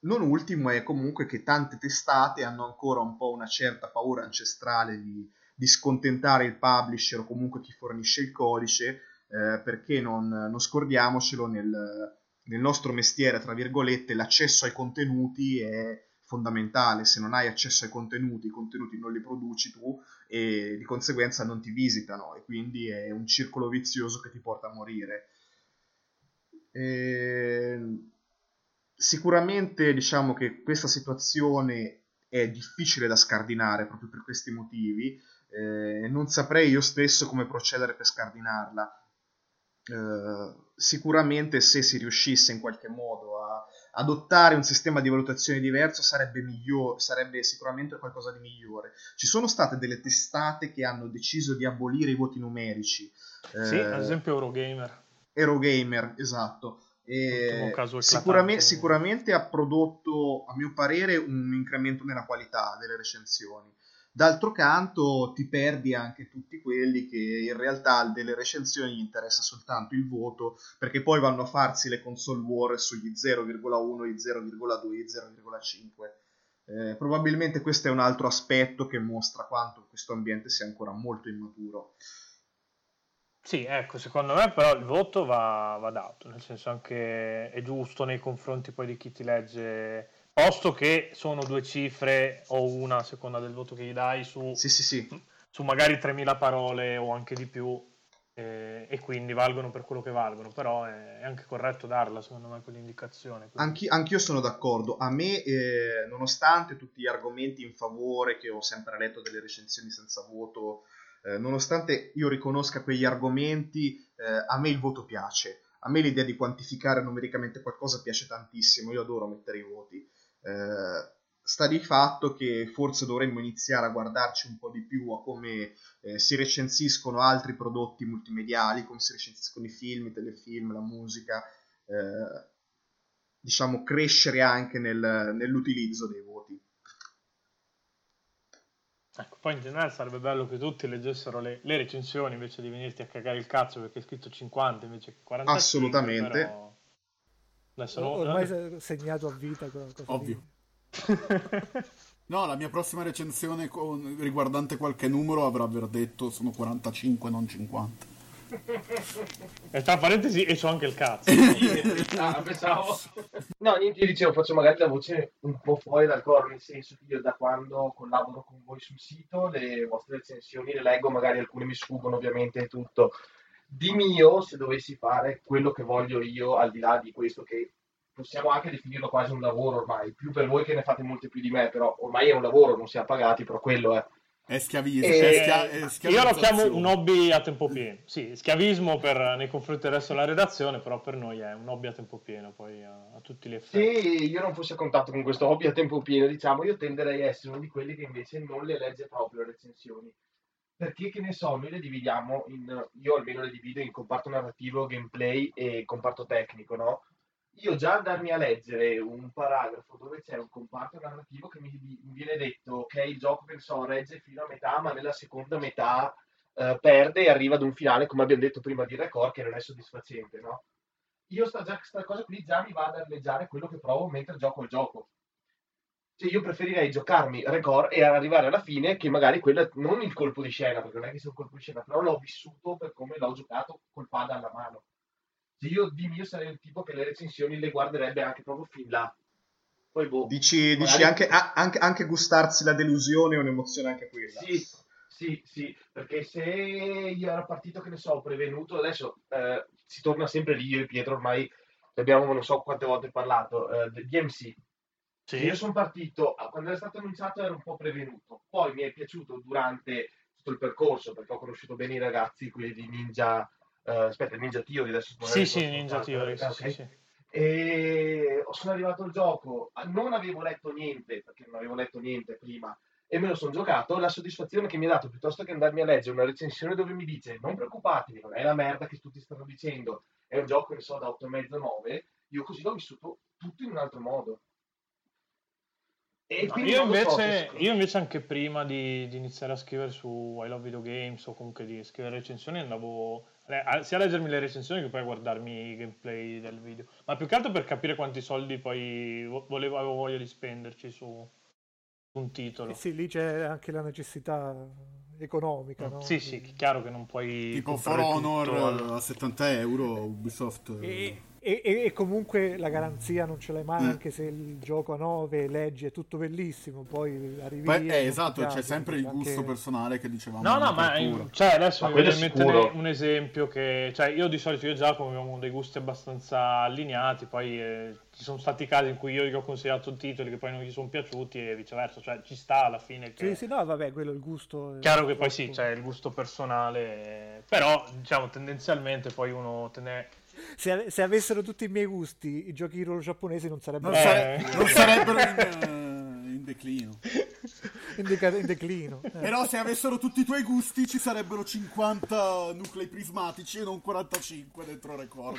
non ultimo è comunque che tante testate hanno ancora un po' una certa paura ancestrale di, di scontentare il publisher o comunque chi fornisce il codice, eh, perché non, non scordiamocelo nel, nel nostro mestiere, tra virgolette, l'accesso ai contenuti è fondamentale. Se non hai accesso ai contenuti, i contenuti non li produci tu e di conseguenza non ti visitano e quindi è un circolo vizioso che ti porta a morire. E... Sicuramente diciamo che questa situazione è difficile da scardinare proprio per questi motivi. Eh, non saprei io stesso come procedere per scardinarla eh, sicuramente se si riuscisse in qualche modo a adottare un sistema di valutazione diverso sarebbe, migliore, sarebbe sicuramente qualcosa di migliore. Ci sono state delle testate che hanno deciso di abolire i voti numerici. Sì, ad esempio Eurogamer. Eurogamer, esatto. Sicuramente, sicuramente ha prodotto, a mio parere, un incremento nella qualità delle recensioni. D'altro canto ti perdi anche tutti quelli che in realtà delle recensioni gli interessa soltanto il voto, perché poi vanno a farsi le console war sugli 0,1, i 0,2, i 0,5. Eh, probabilmente questo è un altro aspetto che mostra quanto questo ambiente sia ancora molto immaturo. Sì, ecco, secondo me però il voto va, va dato, nel senso anche è giusto nei confronti poi di chi ti legge posto che sono due cifre o una a seconda del voto che gli dai su, sì, sì, sì. su magari 3.000 parole o anche di più eh, e quindi valgono per quello che valgono, però è, anche corretto darla secondo me quell'indicazione. Anch'io, anch'io sono d'accordo, a me eh, nonostante tutti gli argomenti in favore che ho sempre letto delle recensioni senza voto, eh, nonostante io riconosca quegli argomenti, eh, a me il voto piace. A me l'idea di quantificare numericamente qualcosa piace tantissimo, io adoro mettere i voti. Eh, sta di fatto che forse dovremmo iniziare a guardarci un po' di più a come eh, si recensiscono altri prodotti multimediali, come si recensiscono i film, i telefilm, la musica, eh, diciamo crescere anche nel, nell'utilizzo dei voti. Ecco, poi in generale sarebbe bello che tutti leggessero le, le, recensioni invece di venirti a cagare il cazzo perché hai scritto 50 invece che 40. Assolutamente. Però Adesso ormai no. segnato a vita. Ovvio. no, la mia prossima recensione con, riguardante qualche numero avrà aver detto sono 45, non 50. E tra parentesi, e so anche il cazzo. ah, pensavo... No, niente, io dicevo, faccio magari la voce un po' fuori dal coro, nel senso che io da quando collaboro con voi sul sito, le vostre recensioni le leggo, magari alcune mi sfuggono ovviamente e tutto di mio, se dovessi fare quello che voglio io, al di là di questo che possiamo anche definirlo quasi un lavoro ormai, più per voi che ne fate molte più di me, però ormai è un lavoro, non siamo pagati, però quello è. È schiavismo. E... È schia... Io lo chiamo un hobby a tempo pieno. Sì, schiavismo per, nei confronti del resto della redazione, però per noi è un hobby a tempo pieno, poi a, a tutti gli effetti. Se io non fossi a contatto con questo hobby a tempo pieno, diciamo, io tenderei a essere uno di quelli che invece non le legge proprio le recensioni perché che ne so, noi le dividiamo in, io almeno le divido in comparto narrativo, gameplay e comparto tecnico, no? Io già andarmi a leggere un paragrafo dove c'è un comparto narrativo che mi, mi viene detto, ok, il gioco che ne so, regge fino a metà, ma nella seconda metà eh, perde e arriva ad un finale, come abbiamo detto prima di Record, che non è soddisfacente, no? Io sta, già, sta cosa qui già mi va ad alleggiare quello che provo mentre gioco il gioco cioè io preferirei giocarmi record e arrivare alla fine che magari quello, non il colpo di scena, perché non è che sia un colpo di scena, però l'ho vissuto per come l'ho giocato col pad alla mano. Cioè io di mio sarei il tipo che le recensioni le guarderebbe anche proprio fin là. Poi boh. Dici, magari... dici anche, anche, anche, gustarsi la delusione è un'emozione anche quella. Sì, sì, sì, perché se io ero partito, che ne so, prevenuto, adesso eh, si torna sempre lì, io e Pietro ormai abbiamo non so quante volte parlato, eh, di DMC. Sì. Io sono partito, quando era stato annunciato ero un po' prevenuto, poi mi è piaciuto durante tutto il percorso perché ho conosciuto bene i ragazzi, quelli di Ninja, eh, aspetta, Ninja Theory adesso Sì, magari sì, posso Ninja Theory, ok. sì, sì, sì. E sono arrivato al gioco, non avevo letto niente, perché non avevo letto niente prima, e me lo sono giocato, la soddisfazione che mi ha dato, piuttosto che andarmi a leggere una recensione dove mi dice non preoccupatevi, non è la merda che tutti stanno dicendo, è un gioco, ne so, da 8,5-9, io così l'ho vissuto tutto in un altro modo. No, io, so invece, se- io invece anche prima di, di iniziare a scrivere su I Love Video Games o comunque di scrivere recensioni andavo a- sia a leggermi le recensioni che poi a guardarmi i gameplay del video. Ma più che altro per capire quanti soldi poi vo- volevo, avevo voglia di spenderci su, su un titolo. Eh sì, lì c'è anche la necessità economica, no? Sì, sì, chiaro che non puoi Tipo For Honor tutto a 70 euro, Ubisoft... E, e- e- e comunque la garanzia non ce l'hai mai, Mm. anche se il gioco a 9 leggi è tutto bellissimo, poi arrivi Beh, lì eh, esatto, c'è sempre il gusto anche- personale che dicevamo. No, no, ma cioè, adesso Ma mi viene ne- un esempio che, cioè, io di solito io e Giacomo abbiamo dei gusti abbastanza allineati, poi eh, ci sono stati casi in cui io gli ho consigliato titoli che poi non gli sono piaciuti e viceversa, cioè ci sta alla fine che... Sì, sì, no, vabbè, quello è il gusto. è Chiaro che poi sì, c'è il gusto personale, eh, però diciamo tendenzialmente poi uno te ne... Se, se avessero tutti i miei gusti, i giochi ruolo giapponesi non sarebbero Non, Eh. sare- non sarebbero in, eh, in declino. in, deca- in declino. eh. Però se avessero tutti i tuoi gusti ci sarebbero 50 nuclei prismatici e non 45 dentro record.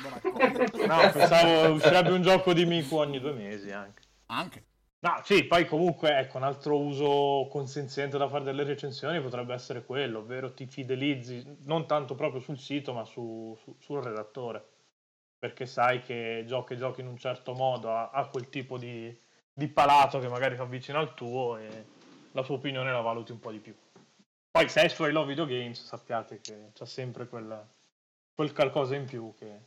No, pensavo uscirebbe un gioco di Miku ogni due mesi anche. Anche. No, sì, poi comunque ecco, un altro uso consenziente da fare delle recensioni potrebbe essere quello, ovvero ti fidelizzi non tanto proprio sul sito, ma su- su- sul redattore, perché sai che giochi giochi in un certo modo, ha, ha quel tipo di, di palato che magari si avvicina al tuo e la sua opinione la valuti un po' di più. Poi se è su I Love Video Games sappiate che c'è sempre quel, quel qualcosa in più che...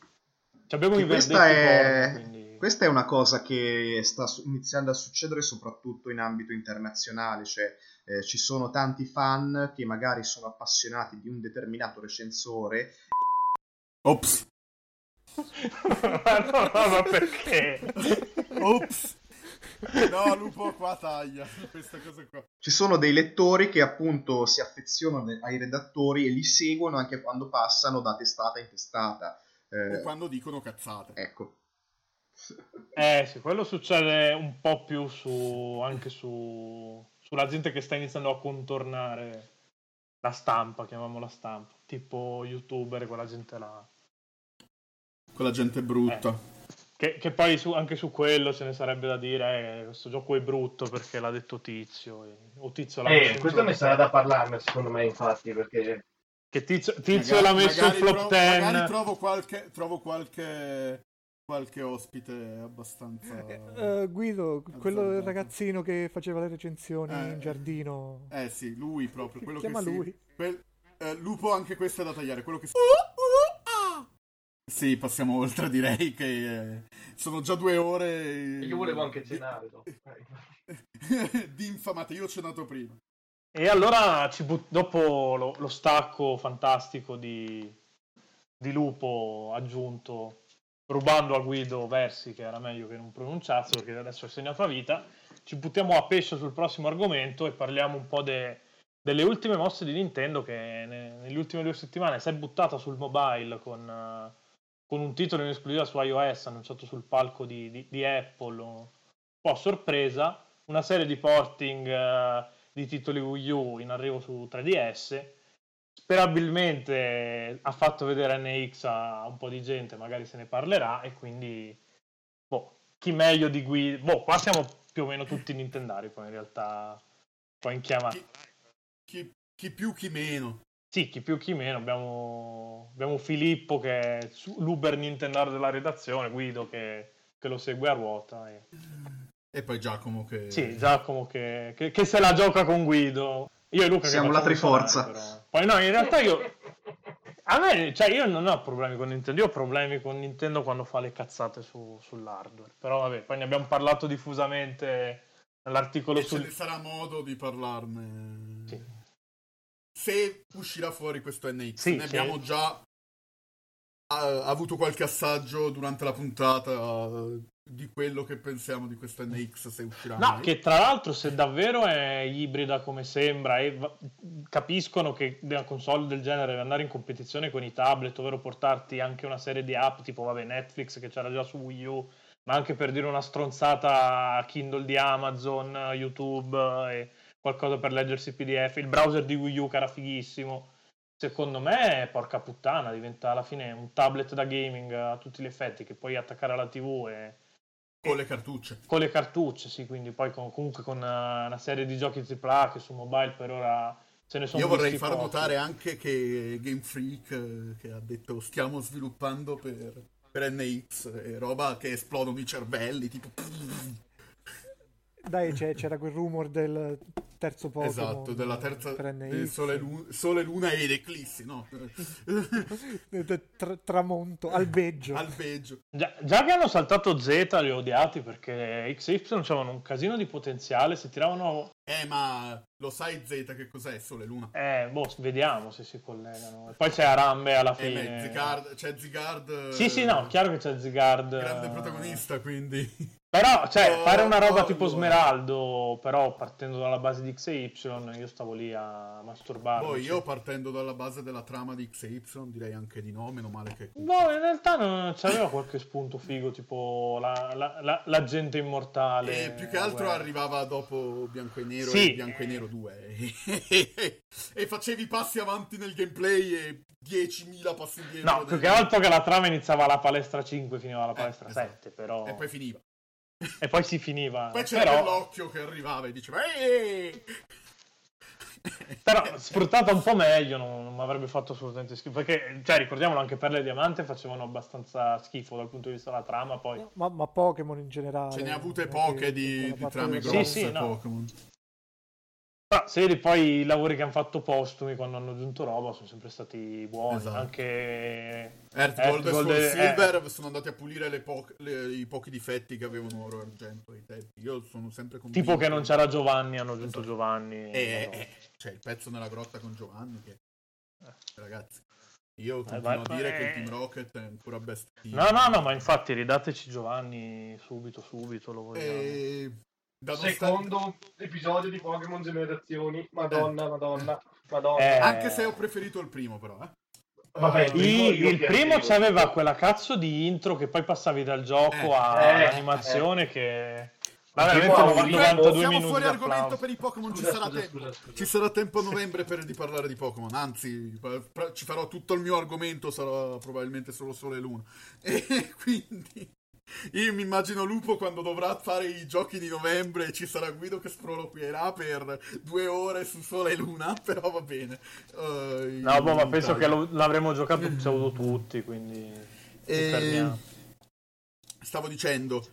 ci abbiamo Che questa, è, quindi... questa è una cosa che sta iniziando a succedere soprattutto in ambito internazionale, cioè eh, ci sono tanti fan che magari sono appassionati di un determinato recensore Ops. Ma no, no, ma perché? Ops. No, lupo qua taglia. Questa cosa qua. Ci sono dei lettori che appunto si affezionano ai redattori e li seguono anche quando passano da testata in testata. Eh, O quando dicono cazzate. ecco. Eh sì, quello succede un po' più su, anche su, sulla gente che sta iniziando a contornare la stampa, chiamiamola stampa, tipo youtuber, quella gente là. Quella gente brutta. Che, che poi su- anche su quello ce ne sarebbe da dire, eh, questo gioco è brutto perché l'ha detto Tizio, e- o Tizio l'ha messo Eh, in questo ne sarà 10. da parlarne secondo me infatti perché Che Tizio, Tizio Magari- l'ha messo in flop tro- 10. Magari trovo qualche, trovo qualche, qualche ospite abbastanza... Eh, Guido, quello del Azzardato. ragazzino che faceva le recensioni Eh. in giardino. Eh sì, lui proprio, quello Chiama che si- lui. quel- eh, lupo anche questo è da tagliare, quello che si... Sì, passiamo oltre, direi che eh, sono già due ore... io volevo anche cenare dopo. di infamate, io ho cenato prima. E allora ci but- dopo lo, lo stacco fantastico di, di Lupo aggiunto, rubando a Guido versi che era meglio che non pronunciasse perché adesso è segnato a vita, ci buttiamo a pesce sul prossimo argomento e parliamo un po' de- delle ultime mosse di Nintendo che ne- nelle ultime due settimane si è buttata sul mobile con, eh, con un titolo in esclusiva su iOS annunciato sul palco di, di- di Apple, un po' a sorpresa, una serie di porting eh, di titoli Wii U in arrivo su 3DS. Sperabilmente ha fatto vedere NX a un po' di gente, magari se ne parlerà e quindi boh, chi meglio di Guido? Boh, qua siamo più o meno tutti Nintendari poi in realtà qua in chiamata. Chi, chi- chi più, chi meno. Sì, chi più chi meno, abbiamo, abbiamo Filippo che è su- l'Uber Nintendaro della redazione, Guido che, che lo segue a ruota. E... E poi Giacomo che... Sì, Giacomo che, che- che se la gioca con Guido. Io e Luca che Siamo la triforza. però. Poi no, in realtà io... A me, cioè io non ho problemi con Nintendo, io ho problemi con Nintendo quando fa le cazzate su- sull'hardware. Però vabbè, poi ne abbiamo parlato diffusamente nell'articolo E ce sul... ne sarà modo di parlarne. Sì. Se uscirà fuori questo NX, Sì, ne sì. abbiamo già ha avuto qualche assaggio durante la puntata di quello che pensiamo di questa NX se uscirà. No, mai. che tra l'altro se davvero è ibrida come sembra e va- capiscono che una console del genere deve andare in competizione con i tablet, ovvero portarti anche una serie di app tipo vabbè, Netflix che c'era già su Wii U, ma anche per dire una stronzata Kindle di Amazon, YouTube e qualcosa per leggersi PDF, il browser di Wii U che era fighissimo. Secondo me, porca puttana, diventa alla fine un tablet da gaming a tutti gli effetti che puoi attaccare alla TV e Con le cartucce. con le cartucce, sì, quindi poi con- comunque con una, una serie di giochi AAA che su mobile per ora se ne sono Io vorrei far pochi. notare anche che Game Freak eh, che ha detto stiamo sviluppando per, per NX e roba che esplodono i cervelli, tipo... Dai, c'è- c'era quel rumor del terzo Pokémon. esatto, della terza del sole, Lu- Sole, Luna ed Eclissi, no? Tra- tramonto, albeggio. Albeggio. Già, già che hanno saltato Z li ho odiati perché XY avevano un casino di potenziale, si tiravano... Eh, ma lo sai Z che cos'è Sole Luna? Eh, boh, vediamo se si collegano. E poi c'è Arambe alla Eh, beh, fine. Zigard, c'è Zigard... Sì, sì, no, chiaro che c'è Zigard. Grande eh, protagonista, quindi... Però, cioè, Oh, fare una roba oh, tipo allora. Smeraldo, però partendo dalla base di XY, io stavo lì a masturbarmi. Poi io partendo dalla base della trama di XY direi anche di no, meno male che... Boh, in realtà non c'aveva qualche spunto figo, tipo la, la, la- l'agente immortale. E più che altro guerra. arrivava dopo Bianco e Nero Sì. e Bianco e Nero 2 e facevi passi avanti nel gameplay e 10.000 passi indietro. No, più che altro che la trama iniziava alla palestra 5 finiva alla Eh, palestra esatto. 7, però... E poi finiva. E poi si finiva. Poi c'era però... quell'occhio che arrivava e diceva Eeeh! Però sfruttata un po' meglio non, non mi avrebbe fatto assolutamente schifo. Perché, cioè, ricordiamolo, anche Perle e Diamante facevano abbastanza schifo dal punto di vista della trama. Poi, Ma, ma Pokémon in generale. Ce ne ha avute poche di, di parte trame del- Sì, grosse sì, no. Pokémon. Però, se poi i lavori che hanno fatto postumi quando hanno aggiunto roba sono sempre stati buoni. Esatto. Anche Earth Earth Gold e e- Silver sono andati a pulire le po- le- i pochi difetti che avevano oro e argento ai tempi. Io sono sempre convinto. tipo che non c'era Giovanni, hanno aggiunto Esatto. Giovanni. Eh, no. eh, c'è il pezzo nella grotta con Giovanni che... Eh. Ragazzi, io continuo ma- a dire che il eh. Team Rocket è ancora best team. No, no, no, ma infatti ridateci Giovanni subito, subito, lo vogliamo. E... Da Secondo episodio di Pokémon Generazioni, madonna, madonna, madonna. Eh, Anche se ho preferito il primo però, eh. Vabbè, Il, io il primo c'aveva quella cazzo di intro che poi passavi dal gioco Eh, all'animazione che... Ma Tipo, veramente oh, 92 Siamo minuti fuori di argomento per i Pokémon, ci sarà scusa, tempo. scusa, scusa. Ci sarà tempo a novembre per di parlare di Pokémon, anzi, ci farò tutto il mio argomento, sarà probabilmente solo Sole e Luna. E quindi io mi immagino Lupo quando dovrà fare i giochi di novembre e ci sarà Guido che sproloquierà per due ore su Sole e Luna, però va bene. Eh, No, boh, ma penso che lo- l'avremmo giocato pseudo tutti, quindi... E- fermiamo. Stavo dicendo,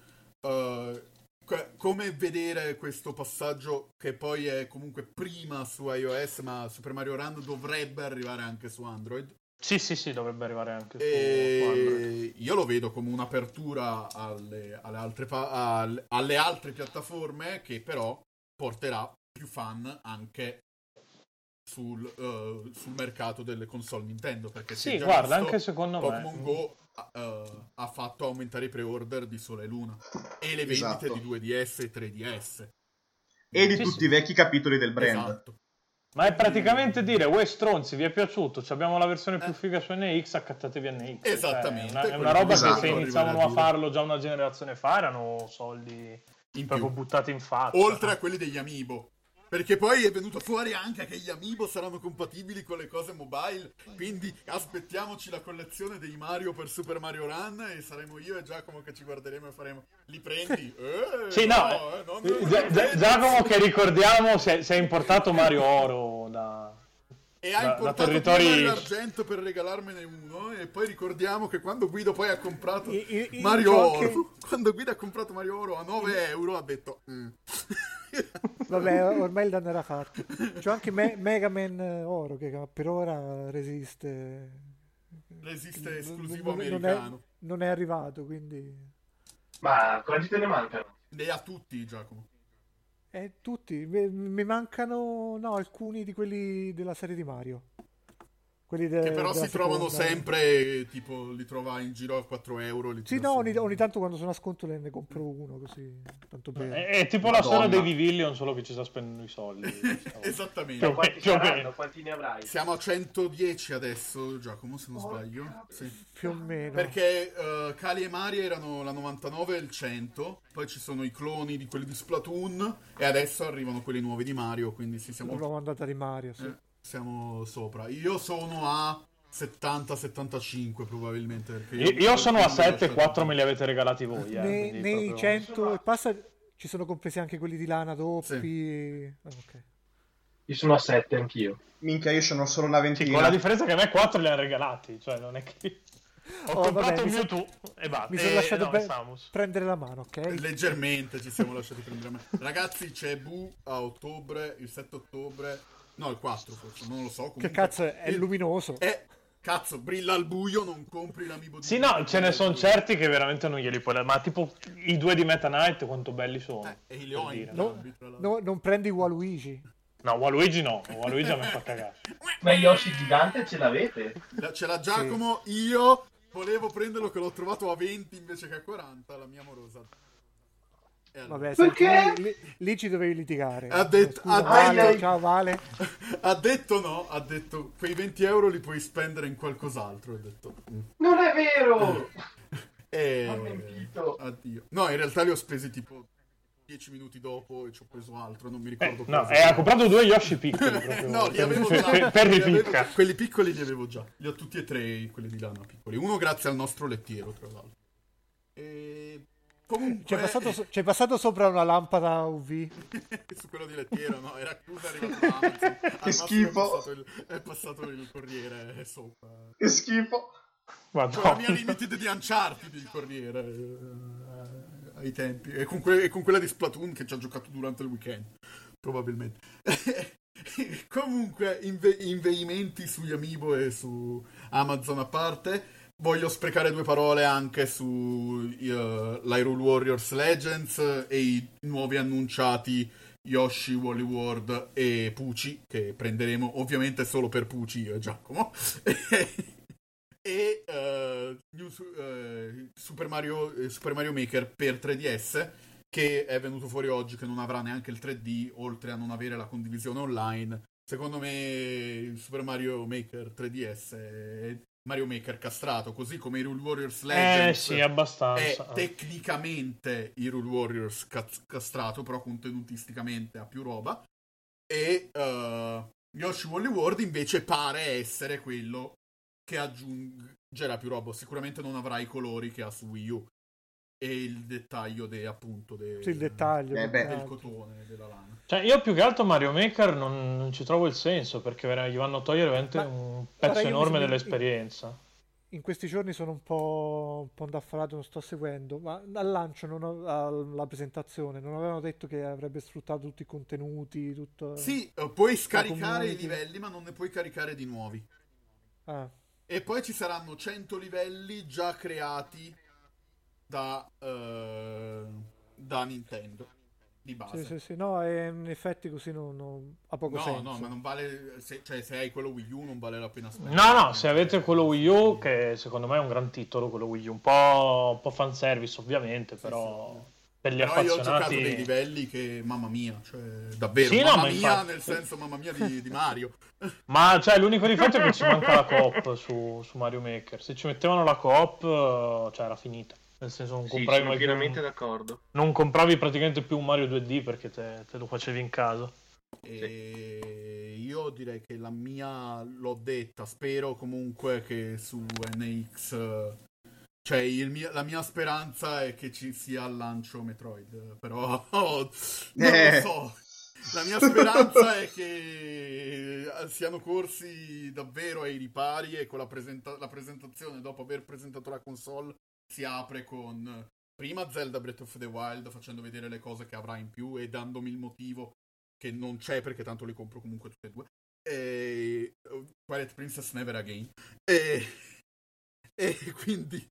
eh, que- come vedere questo passaggio che poi è comunque prima su iOS, ma Super Mario Run dovrebbe arrivare anche su Android. Sì, sì, sì, dovrebbe arrivare anche. E io lo vedo come un'apertura alle, alle altre, pa- al- alle altre piattaforme che però porterà più fan anche sul, eh, sul mercato delle console Nintendo. Perché Sì, guarda, anche secondo Pokémon me. Go eh, ha fatto aumentare i pre-order di Sole e Luna e le vendite Esatto. di 2DS e 3DS. E di Sì, tutti sì. i vecchi capitoli del brand. Esatto. Ma è praticamente dire, uè stronzi, vi è piaciuto? Ci abbiamo la versione più figa su NX, accattatevi NX. Cioè, Esattamente, è una, è una roba che che esatto, se iniziavano a a farlo già una generazione fa erano soldi In proprio più. buttati in faccia. Oltre a quelli degli Amiibo. Perché poi è venuto fuori anche che gli Amiibo saranno compatibili con le cose mobile. Quindi aspettiamoci la collezione dei Mario per Super Mario Run. E saremo io e Giacomo che ci guarderemo e faremo. Li prendi? Eh, Sì, no, non- eh, non- prendi. Giacomo che ricordiamo si è, si è importato Mario Oro da... E ha da- da territori- l'argento per regalarmene uno. E poi ricordiamo che quando Guido poi ha comprato I- i- i- Mario c'ho Oro, quando Guido ha comprato Mario Oro a 9 euro, ha detto. "Mm". Vabbè, ormai il danno era fatto. C'ho anche Me- Mega Man eh, Oro che per ora resiste. Resiste esclusivo Non- non è- americano. Non è arrivato, quindi... Ma quanti te ne mancano? Ne ha tutti, Giacomo. Eh, tutti. Mi mancano no, alcuni di quelli della serie di Mario. Quelli de- Che però si trovano seconda. sempre, tipo, li trova in giro a 4 euro. Li Sì, no, ogni, ogni tanto quando sono a sconto ne, ne compro uno così, tanto per... È, è tipo la Madonna. storia dei Vivillion, solo che ci sta spendendo i soldi. Esattamente. Più- Quanti più o saranno? meno. Quanti ne avrai? Siamo a 110 adesso, Giacomo, se non sbaglio. Sì. più o meno. Perché eh, Kali e Mari erano la 99 e il 100, poi ci sono i cloni di quelli di Splatoon e adesso arrivano quelli nuovi di Mario, quindi sì, siamo, L'ho mandata di Mario, sì. eh, siamo sopra. Io sono a 70-75 probabilmente. Perché Io, io sono a qualcuno 7 lascia- 4 me li avete regalati voi. Eh, nei, nei proprio- 100 e passa ci sono compresi anche quelli di lana doppi. Ah, ok. Io sono a 7 anch'io. Minchia, io sono solo una Sì, ventina. con la differenza che a me 4 li hanno regalati, cioè non è che... Ho Oh, comprato vabbè, un mi so- Mewtwo e basta. Mi sono E- lasciato no, be- prendere la mano, ok? Leggermente ci siamo lasciati prendere a me. Ragazzi, c'è Bu a ottobre, il 7 ottobre, no, il 4 forse, non lo so. Che comunque. cazzo è, è Il- luminoso. Eh, cazzo, brilla al buio, non compri l'amiibo di Sì, no, ce ne sono certi che veramente non glieli puoi dare, ma tipo i due di Meta Knight quanto belli sono. Eh, e ho per dire. l'altro. No, non prendi Waluigi. No, Waluigi no, Waluigi a me fa cagare. Ma Yoshi gigante ce l'avete? La- Ce l'ha Giacomo, io volevo prenderlo che l'ho trovato a 20 invece che a 40, la mia amorosa. Allora- Vabbè, Perché? lì, lì ci dovevi litigare. Ha detto- Scusa, ha Vale, detto- ciao Vale. ha detto no, ha detto quei 20 euro li puoi spendere in qualcos'altro. Detto mm. Non è vero! E... Ha mentito. Addio. No, in realtà li ho spesi tipo 10 minuti dopo e ci ho preso altro, non mi Eh, ricordo no, cosa. e ha comprato due Yoshi piccoli proprio. No, li avevo già. per- per Li avevo-. Quelli piccoli li avevo già. Li ho tutti e tre, quelli di lana piccoli. Uno grazie al nostro lettiero, tra l'altro. E... Comunque... C'è passato, so- c'è passato sopra una lampada UV. su quello di lettiero, no? Era chiusa. Al massimo schifo. È passato, il, è passato il corriere sopra. Che schifo. Con la mia Madonna. limited di Uncharted il corriere eh, ai tempi. E con, que- e con quella di Splatoon che ci ha giocato durante il weekend, probabilmente. Comunque, inve- inveimenti sugli Amiibo e su Amazon a parte. Voglio sprecare due parole anche su eh, l'Hyrule Warriors Legends e i nuovi annunciati Yoshi, Wally World e Pucci, che prenderemo ovviamente solo per Pucci io e Giacomo. e Su- eh, Super, Mario, Super Mario Maker per 3DS che è venuto fuori oggi che non avrà neanche il 3D oltre a non avere la condivisione online secondo me il Super Mario Maker 3DS è Mario Maker castrato così come i Rule Warriors Eh Legends sì, è abbastanza. tecnicamente i Rule Warriors castrato però contenutisticamente ha più roba e eh, Yoshi Wally World invece pare essere quello che aggiungerà più roba. Sicuramente non avrà i colori che ha su Wii U. E il dettaglio de, appunto de- Sì, il dettaglio. Eh beh. del cotone, della lana. Cioè, io più che altro Mario Maker non, non ci trovo il senso perché gli vanno a togliere veramente Ma- un pezzo enorme dell'esperienza. In questi giorni sono un po', un po' indaffarato, non sto seguendo, ma al lancio, non ho- alla presentazione, non avevano detto che avrebbe sfruttato tutti i contenuti, tutto... Sì, eh, puoi scaricare i livelli, ma non ne puoi caricare di nuovi. Ah, E poi ci saranno 100 livelli già creati da, eh, da Nintendo. Di base. sì, sì, sì, no, in effetti così non, non- ha poco No, senso. no, ma non vale. Se, cioè, se hai quello Wii U, non vale la pena spendere. No, no, se avete quello Wii U, che secondo me è un gran titolo, quello Wii U, un po', un po' fanservice ovviamente, però per gli Però io ho giocato dei livelli che, mamma mia, cioè, davvero, Sì, no, mamma ma mia, infatti. nel senso, mamma mia di, di Mario. Ma cioè, l'unico difetto è che ci manca la coop su, su Mario Maker. Se ci mettevano la coop, cioè era finita. Nel senso, non Sì, compravi, sono mai più pienamente un- d'accordo. non compravi praticamente più un Mario 2D perché te, te lo facevi in casa. E io direi che la mia l'ho detta, spero comunque che su NX... Cioè, il mio- la mia speranza è che ci sia al lancio Metroid, però non Eh. lo so. La mia speranza è che siano corsi davvero ai ripari e con la, presenta- la presentazione, dopo aver presentato la console, si apre con prima Zelda Breath of the Wild facendo vedere le cose che avrà in più e dandomi il motivo che non c'è perché tanto li compro comunque tutte e due. E Twilight Princess Never Again. E, e quindi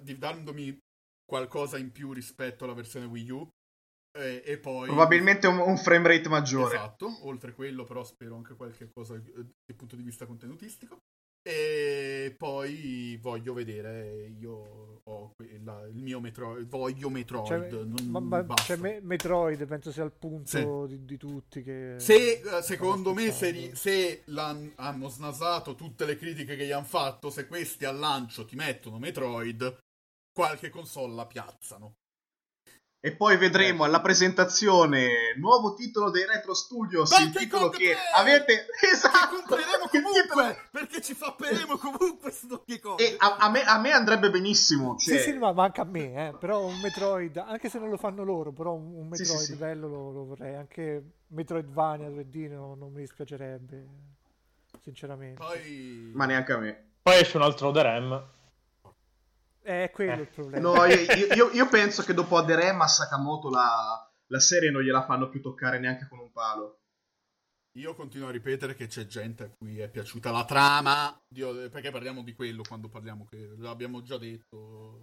di- dandomi qualcosa in più rispetto alla versione Wii U. E, e poi... Probabilmente un, un frame rate maggiore. Esatto, oltre quello però spero anche qualche cosa eh, dal punto di vista contenutistico. E poi voglio vedere, io ho quella- il mio Metroid, voglio Metroid, Cioè, non ma- cioè, Me- Metroid penso sia il punto Sì. di, di tutti che... Se eh, secondo me se, se hanno snasato tutte le critiche che gli hanno fatto, se questi al lancio ti mettono Metroid, qualche console la piazzano. E poi vedremo alla presentazione nuovo titolo dei Retro Studios, il Donkey titolo che 3! avete Che esatto, compreremo il titolo- comunque, perché ci fapperemo comunque su Donkey Kong. E a, a me, a me andrebbe benissimo. Sì, Cioè, sì, ma manca a me, eh. però un Metroid, anche se non lo fanno loro, però un, un Sì, Metroid sì, sì. bello lo, lo vorrei, anche Metroidvania 2D no- non mi dispiacerebbe, sinceramente. Poi... Ma neanche a me. Poi esce un altro The Ram. È quello Eh. il problema. No, io, io- io penso che dopo Aderem a Sakamoto la, la serie non gliela fanno più toccare neanche con un palo. Io continuo a ripetere che c'è gente a cui è piaciuta la trama, Dio- perché parliamo di quello quando parliamo, che l'abbiamo già detto.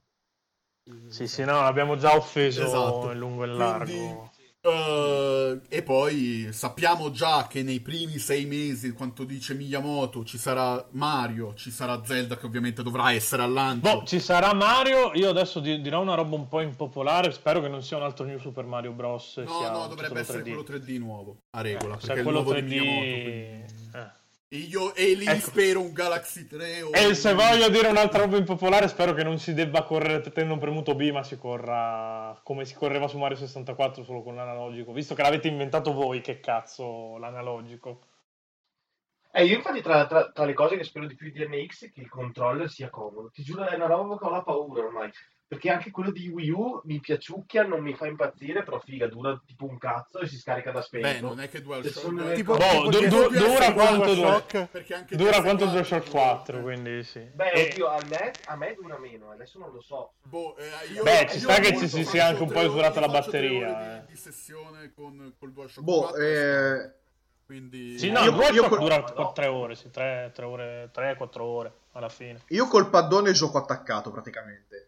Sì, sì, no, l'abbiamo già offeso Esatto. in lungo e in Quindi, eh, e poi sappiamo già che nei primi sei mesi, quanto dice Miyamoto, ci sarà Mario, ci sarà Zelda che ovviamente dovrà essere al lancio. Boh, ci sarà Mario. Io adesso di- dirò una roba un po' impopolare. Spero che non sia un altro New Super Mario Bros. no, no, dovrebbe essere 3D. quello 3D nuovo, a regola, Eh, perché se è il quello nuovo 3D. di Miyamoto. quindi- io, e lì Ecco. spero un Galaxy 3 o... E se voglio dire un'altra roba impopolare, spero che non si debba correre tenendo premuto B, ma si corra come si correva su Mario 64 solo con l'analogico. Visto che l'avete inventato voi, che cazzo l'analogico. Eh, io infatti tra, tra- tra le cose che spero di più di NX è che il controller sia comodo. Ti giuro, è una roba che ho la paura ormai. Perché anche quello di Wii U mi piaciucchia, non mi fa impazzire, però figa, dura tipo un cazzo e si scarica da spento. Beh, non è che DualShock... eh, Tipo, Boh, tipo du- DS4 du- dura quanto DualShock. perché anche Dura PS4 quanto DualShock 4, eh. quindi sì. Beh, E- oddio, a me, a me dura meno, adesso non lo so. Boh, eh, io- Beh, ci io sta che ci si sia anche un po' esaurata la batteria, ore eh. Di, di sessione con col DualShock Boh, 4, eh, quindi Sì, no, Io- io col- dura Madonna. 3 ore, sì, 3, ore, 3-4 ore alla fine. io col paddone gioco attaccato praticamente.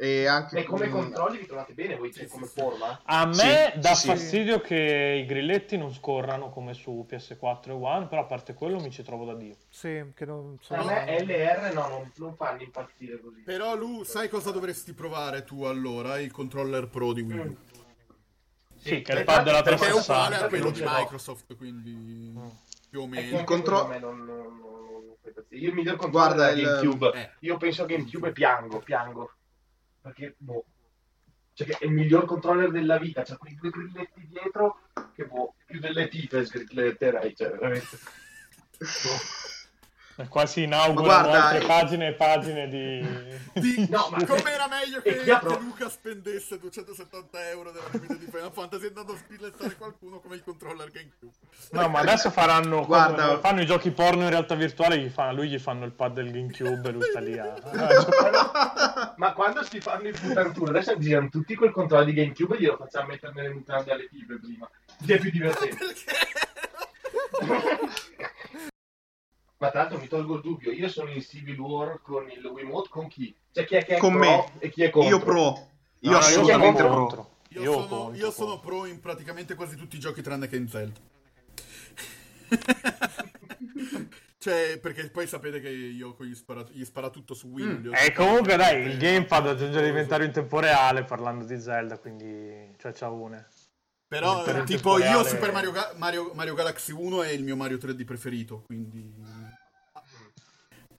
E anche E come con- controlli vi trovate bene voi Sì, come sì, forma? A me Sì, dà sì, sì. fastidio che i grilletti non scorrano come su PS4 e One, però a parte quello mi ci trovo da Dio. Sì, che non A sono... me LR no, non, non fanno impazzire così. Però Lu, sai cosa dovresti provare tu allora? Il controller pro di Wii U. Mm. Sì, che è il pad della infatti- Perché è 360, uguale a che quello di. Microsoft, quindi più o che meno. anche contro- quello a me non- non- non-. Io il miglior controller Guarda, il- GameCube. eh. Io penso a GameCube e piango, piango. Perché, boh. Cioè, è il miglior controller della vita. C'ha quei due grilletti dietro che, boh, più delle tipe sgrilletterei, cioè, veramente. Boh. Qua si inaugurano guarda, altre eh, pagine e pagine di... Di- No, ma- Com'era meglio che, che pro- Luca spendesse 270 euro della limited di Final Fantasy andando a spillettare qualcuno come il controller GameCube. No, ma adesso faranno, Guarda- quando fanno i giochi porno in realtà virtuale, gli fa- lui gli fanno il pad del GameCube e lui sta lì a... Ma quando si fanno i Futan Tour, adesso girano tutti quel controller di GameCube e glielo facciamo mettere nelle mutande alle tipe prima. Che è più divertente. Ma tra l'altro mi tolgo il dubbio, io sono in Civil War con il Wiimote con chi? Cioè chi è che è Con pro me. e chi è contro? Io pro. Io No, assolutamente sono pro. contro. Io, Io sono, contro, io sono pro in praticamente quasi tutti i giochi tranne che in Zelda. cioè, perché poi sapete che io con gli, spara, gli spara tutto su Wii. Mm. E giocati comunque dai, il gamepad aggiunge l'inventario in tempo reale parlando di Zelda, quindi cioè c'ha une. Però, tipo, io reale- Super Mario, Ga- Mario, Mario Galaxy 1 è il mio Mario 3D preferito, quindi...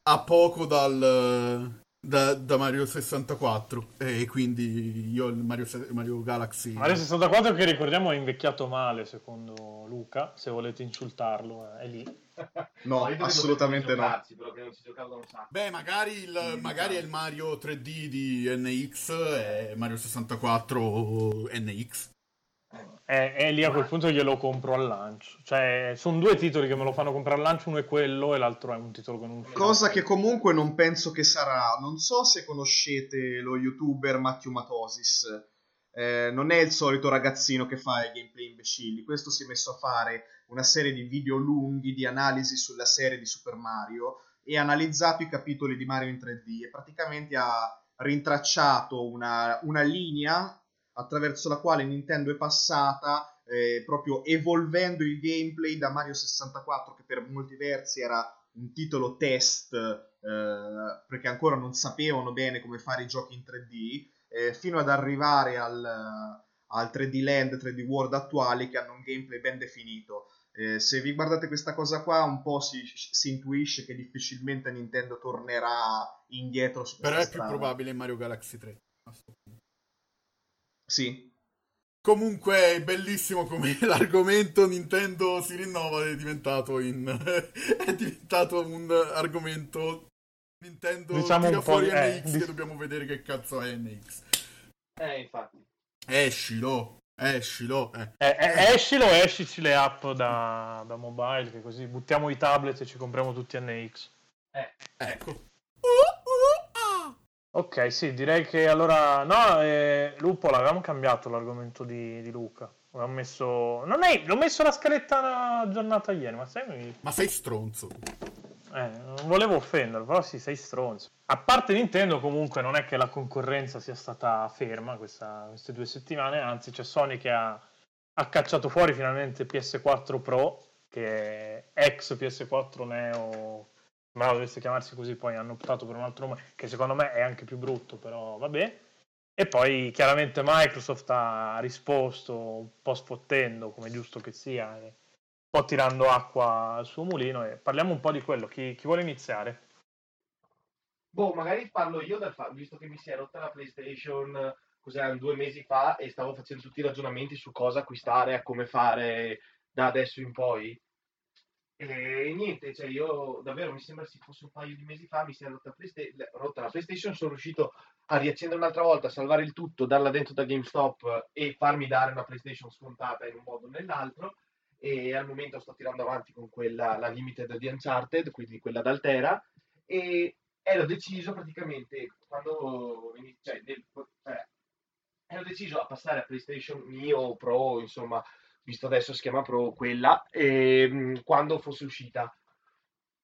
A poco dal... Da, da Mario 64 e quindi io il Mario, Mario Galaxy Mario 64 che ricordiamo è invecchiato male secondo Luca, se volete insultarlo eh, è lì. No, assolutamente no. Beh, magari il, magari è il Mario 3D di NX e Mario 64 NX. E, e lì a quel punto glielo compro al lancio. Cioè, sono due titoli che me lo fanno comprare al lancio, uno è quello e l'altro è un titolo che non uscirà. Cosa che comunque non penso che sarà. Non so se conoscete lo youtuber Matthew Matosis. Eh, non è il solito ragazzino che fa i gameplay imbecilli. Questo si è messo a fare una serie di video lunghi di analisi sulla serie di Super Mario e ha analizzato i capitoli di Mario in 3D e praticamente ha rintracciato una, una linea attraverso la quale Nintendo è passata eh, proprio evolvendo il gameplay da Mario 64 che per molti versi era un titolo test eh, perché ancora non sapevano bene come fare i giochi in 3D eh, fino ad arrivare al, al 3D Land, 3D World attuali che hanno un gameplay ben definito. Eh, se vi guardate questa cosa qua, un po' si, si, intuisce che difficilmente Nintendo tornerà indietro Però è più probabile Mario Galaxy 3. Sì. Comunque è bellissimo come l'argomento Nintendo si rinnova è diventato, in... è diventato un argomento Nintendo Diciamo tira un po' fuori di- eh, NX di- che dobbiamo vedere che cazzo è NX. Eh, infatti. Escilo, escilo. Eh. Eh, eh, escilo escici le app da, da mobile, che così buttiamo i tablet e ci compriamo tutti NX. Ecco. Ok, sì, direi che allora... No, eh, Lupo, l'avevamo cambiato l'argomento di, di Luca. Avevamo messo... Non è... L'ho messo la scaletta aggiornata ieri, ma mi- Ma sei stronzo. Eh, non volevo offenderlo, però sì, sei stronzo. A parte Nintendo, comunque, non è che la concorrenza sia stata ferma questa- queste due settimane, anzi c'è Sony che ha, ha cacciato fuori finalmente PS4 Pro, che è ex PS4 Neo, sembrava dovesse chiamarsi così, poi hanno optato per un altro nome, che secondo me è anche più brutto, però vabbè. E poi chiaramente Microsoft ha risposto un po' sfottendo, come giusto che sia, e un po' tirando acqua al suo mulino e parliamo un po' di quello. Chi, chi vuole iniziare? Boh, magari parlo io fatto, visto che mi si è rotta la PlayStation, cos'erano due mesi fa, e stavo facendo tutti i ragionamenti su cosa acquistare, a come fare da adesso in poi. E niente, cioè io davvero mi sembra se fosse un paio di mesi fa mi si è rotta, Playsta- rotta la PlayStation, sono riuscito a riaccendere un'altra volta, a salvare il tutto, darla dentro da GameStop e farmi dare una PlayStation scontata in un modo o nell'altro. E al momento sto tirando avanti con quella, la limited di Uncharted, quindi quella d'Altera. E ero deciso praticamente quando cioè, del- cioè, ero deciso a passare a PlayStation mio Pro, insomma, visto adesso si chiama Pro quella, ehm, quando fosse uscita.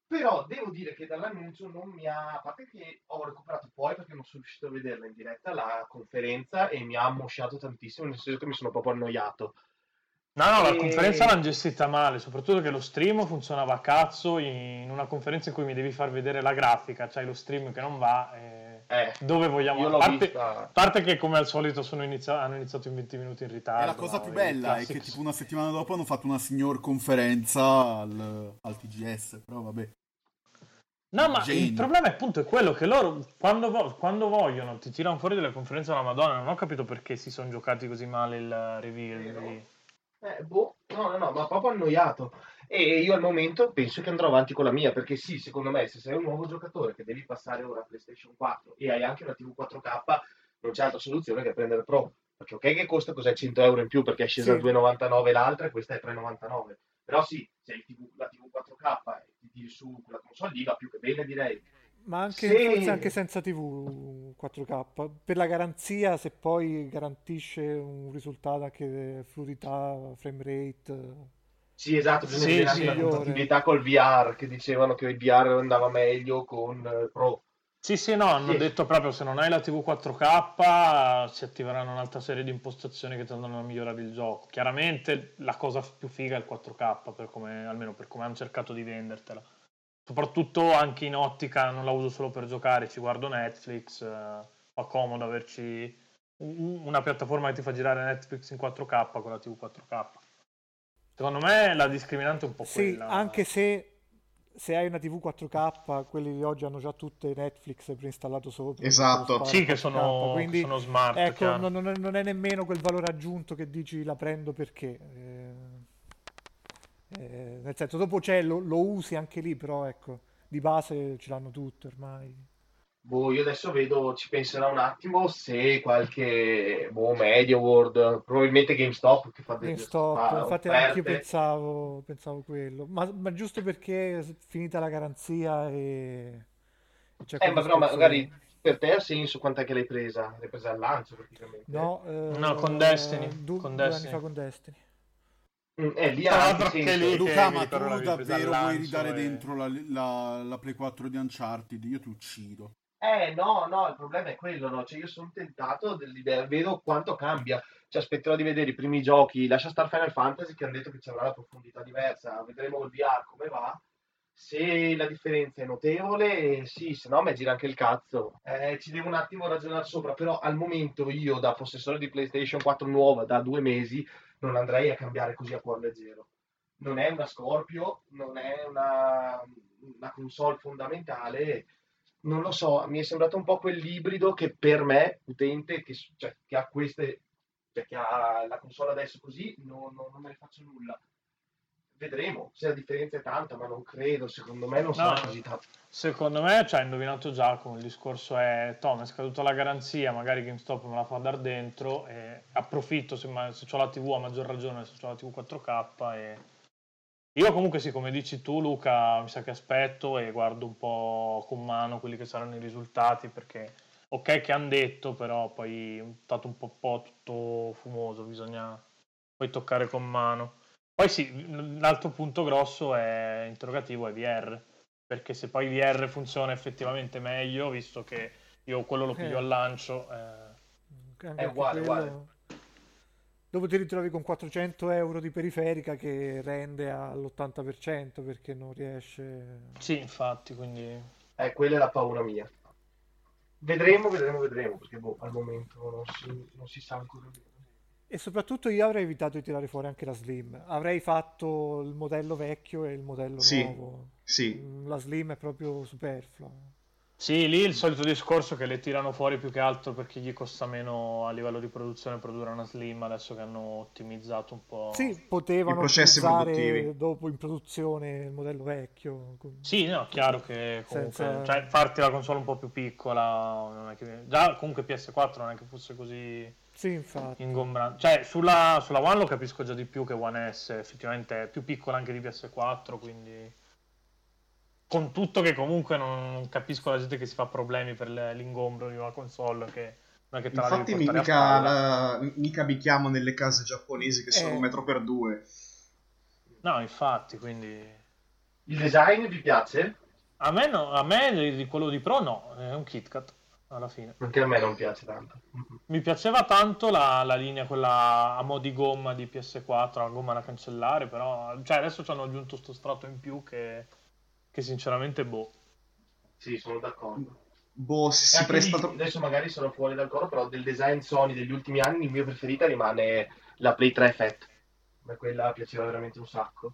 Però devo dire che dall'annuncio non mi ha, a parte che ho recuperato poi perché non sono riuscito a vederla in diretta la conferenza e mi ha ammosciato tantissimo, nel senso che mi sono proprio annoiato. No, no, la E- conferenza l'hanno gestita male, soprattutto che lo stream funzionava a cazzo in una conferenza in cui mi devi far vedere la grafica, c'hai lo stream che non va. e Eh, Dove vogliamo io a parte, a parte che come al solito sono inizia- hanno iniziato in 20 minuti in ritardo. E la cosa no, più bella è che tipo una settimana dopo hanno fatto una signor conferenza al, al TGS, però vabbè. No, ma Genio. il problema è appunto è quello che loro quando, vo- quando vogliono ti tirano fuori delle conferenze alla Madonna. Non ho capito perché si sono giocati così male il reveal. Eh, boh, no, no, no, ma proprio annoiato. E io al momento penso che andrò avanti con la mia, perché sì, secondo me, se sei un nuovo giocatore che devi passare ora a PlayStation 4 e hai anche una TV 4K, non c'è altra soluzione che prendere Pro. Perché ok che costa cos'è 100 euro in più perché è scesa Sì. a 2,99 l'altra e questa è 3,99. Però sì, se hai TV la TV 4K e ti tiri su quella console lì va più che bene direi. Ma anche, Sì. forse anche senza TV 4K, per la garanzia, se poi garantisce un risultato anche fluidità, frame rate. Sì, esatto, bisogna Sì, vedere sì. anche la compatibilità col VR, che dicevano che il VR andava meglio con eh, Pro. Sì, sì, no, hanno Sì. detto proprio se non hai la TV 4K si attiveranno un'altra serie di impostazioni che tendono a migliorare il gioco. Chiaramente la cosa più figa è il 4K, per come, almeno per come hanno cercato di vendertela. Soprattutto anche in ottica, non la uso solo per giocare, ci guardo Netflix, eh, fa comodo averci un- una piattaforma che ti fa girare Netflix in 4K con la TV 4K. Secondo me la discriminante è un po' Sì, quella. anche se, se hai una TV 4K, quelli di oggi hanno già tutte Netflix preinstallato sopra. Esatto. Sì, che 4K, sono, quindi, che sono smart. Ecco, non- non è nemmeno quel valore aggiunto che dici la prendo perché. eh, eh, nel senso, dopo c'è, lo, lo usi anche lì, però ecco, di base ce l'hanno tutte ormai. Boh, io adesso vedo, ci penserò un attimo se qualche boh, Media World, probabilmente GameStop che fa delle GameStop, fa infatti anche io offerte. pensavo, pensavo quello, ma, ma giusto perché è finita la garanzia e c'è Eh, ma però magari per te ha senso quant'è che l'hai presa? L'hai presa al lancio praticamente. No, eh, No, con Destiny, du- con due Destiny. anni fa con Destiny. Mm, eh, lì ha anche senso. lì- Luca, ma tu davvero vuoi ridare e- dentro la, la- la Play 4 di Uncharted? Io ti uccido. Eh no, no, il problema è quello, no? Cioè io sono tentato dell'idea, vedo quanto cambia. Ci aspetterò di vedere i primi giochi, lascia stare Final Fantasy che hanno detto che ci avrà la profondità diversa, vedremo il VR come va. Se la differenza è notevole, sì, se no mi gira anche il cazzo. Eh, ci devo un attimo ragionare sopra, però al momento io da possessore di PlayStation 4 nuova da due mesi non andrei a cambiare così a cuore leggero. Non è una Scorpio, non è una, una console fondamentale, non lo so, mi è sembrato un po' quell'ibrido che per me, utente, che, cioè, che ha queste, cioè, che ha la console adesso così, non, non, non me ne faccio nulla vedremo se la differenza è tanta, ma non credo, secondo me non sarà No, così tanto. Secondo me ci ha indovinato Giacomo, il discorso è Tom è scaduta la garanzia, magari GameStop me la fa dar dentro e approfitto se, ma- se ho la TV a maggior ragione, se ho la TV 4K e io comunque sì, come dici tu Luca, mi sa che aspetto e guardo un po' con mano quelli che saranno i risultati perché ok che hanno detto, però poi è stato un po', po' tutto fumoso, bisogna poi toccare con mano. Poi sì, l'altro punto grosso è interrogativo è VR, perché se poi VR funziona effettivamente meglio, visto che io quello lo piglio Eh. al lancio, eh, È uguale, quello- Dopo ti ritrovi con 400 euro di periferica che rende all'80% perché non riesce... sì, infatti, quindi Eh, quella è la paura mia. Vedremo, vedremo, vedremo, perché boh, al momento non si, non si sa ancora bene. E soprattutto io avrei evitato di tirare fuori anche la Slim. Avrei fatto il modello vecchio e il modello Sì. nuovo. Sì, Mm, La Slim è proprio superflua. Sì, lì il solito discorso che le tirano fuori più che altro perché gli costa meno a livello di produzione produrre una slim adesso che hanno ottimizzato un po'. Sì, potevano I processi utilizzare produttivi. dopo in produzione il modello vecchio. Sì, no, chiaro che comunque, Senza- cioè, farti la console un po' più piccola, non è che... già comunque PS4 non è che fosse così Sì, infatti. ingombrante. Cioè, sulla, sulla One lo capisco già di più che One S, effettivamente è più piccola anche di PS4, quindi... Con tutto che comunque non, capisco la gente che si fa problemi per l'ingombro di una console che non è che te la infatti devi mica, la- mica bichiamo nelle case giapponesi che sono Eh. un metro per due. No, infatti, quindi... Il design vi piace? A me, no, a me quello di Pro no, è un KitKat alla fine. Anche a me non piace tanto. Mi piaceva tanto la, la linea, quella a mo' di gomma di PS4, la gomma da cancellare, però cioè, adesso ci hanno aggiunto sto strato in più che, che sinceramente boh. Sì, sono d'accordo. Boh, si, si presta lì, adesso magari sono fuori dal coro, però del design Sony degli ultimi anni il mio preferita rimane la Play 3 Fat. Ma quella piaceva veramente un sacco.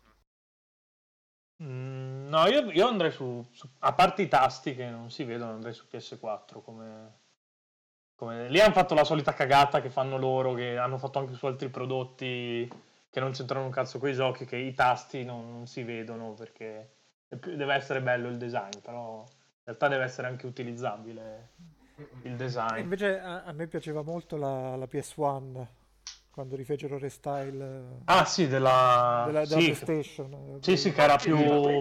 Mm, no, io, io andrei su, su- a parte i tasti che non si vedono, andrei su PS4 come, come- Lì hanno fatto la solita cagata che fanno loro, che hanno fatto anche su altri prodotti che non c'entrano un cazzo con i giochi, che i tasti non, non si vedono perché deve essere bello il design, però in realtà deve essere anche utilizzabile il E design. Invece a, a me piaceva molto la, la PS1 quando rifecero restyle Ah sì, della, della, della sì, PlayStation. sì, sì, che era più,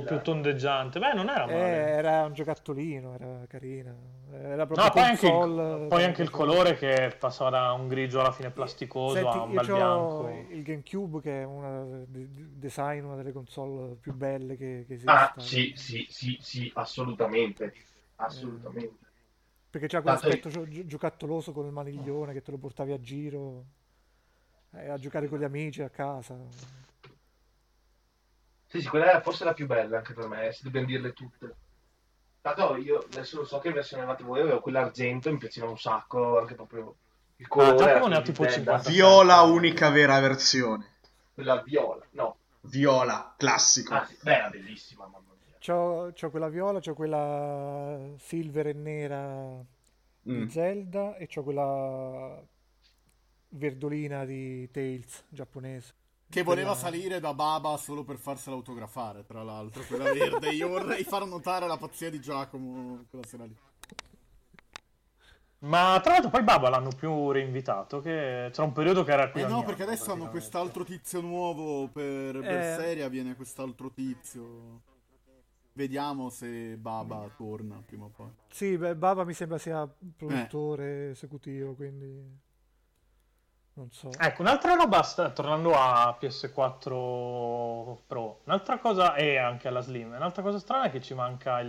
più tondeggiante. Beh, non era Eh, male. era un giocattolino, era carina. Era proprio No, poi anche, il, poi anche il colore che passava da un grigio alla fine plasticoso Senti, a un bel bianco. il GameCube che è di- design, una delle console più belle che, che Ah, esista. sì, sì, sì, sì, assolutamente. Assolutamente. Perché c'ha quell'aspetto gio- giocattoloso con il maniglione che te lo portavi a giro eh, a giocare con gli amici a casa. Sì, sì, quella è forse la più bella anche per me, se dobbiamo dirle tutte. Tanto io adesso non so che versione avevate voi, avevo quell'argento, mi piaceva un sacco, anche proprio il colore. Ah, Giacomo era ne ha tipo bella. 50. Viola, unica vera versione. Quella viola, no. Viola, classico. Ah, sì, beh, era bellissima, mamma mia. C'ho, c'ho quella viola, c'ho quella silver e nera di Mm. Zelda e c'ho quella verdolina di Tales giapponese. Che voleva Quella- salire da Baba solo per farsela autografare, tra l'altro, quella verde. Io vorrei far notare la pazzia di Giacomo quella sera lì. Ma tra l'altro poi Baba l'hanno più reinvitato, che c'era un periodo che era qui Eh no, anno, perché adesso hanno quest'altro tizio nuovo per Eh. Berseria, viene quest'altro tizio. Vediamo se Baba torna prima o poi. Sì, beh, Baba mi sembra sia produttore esecutivo, quindi non so. Ecco, un'altra roba, sta- tornando a PS4 Pro, un'altra cosa, e anche alla Slim, un'altra cosa strana è che ci manca il,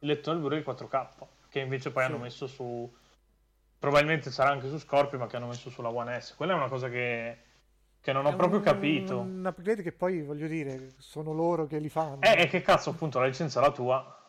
il lettore Blu-ray 4K. che invece poi Sì. hanno messo su... Probabilmente sarà anche su Scorpio, ma che hanno messo sulla One S. Quella è una cosa che, che non ho È proprio un- capito. Un upgrade che poi, voglio dire, sono loro che li fanno. Eh, e che cazzo, appunto, la licenza è la tua.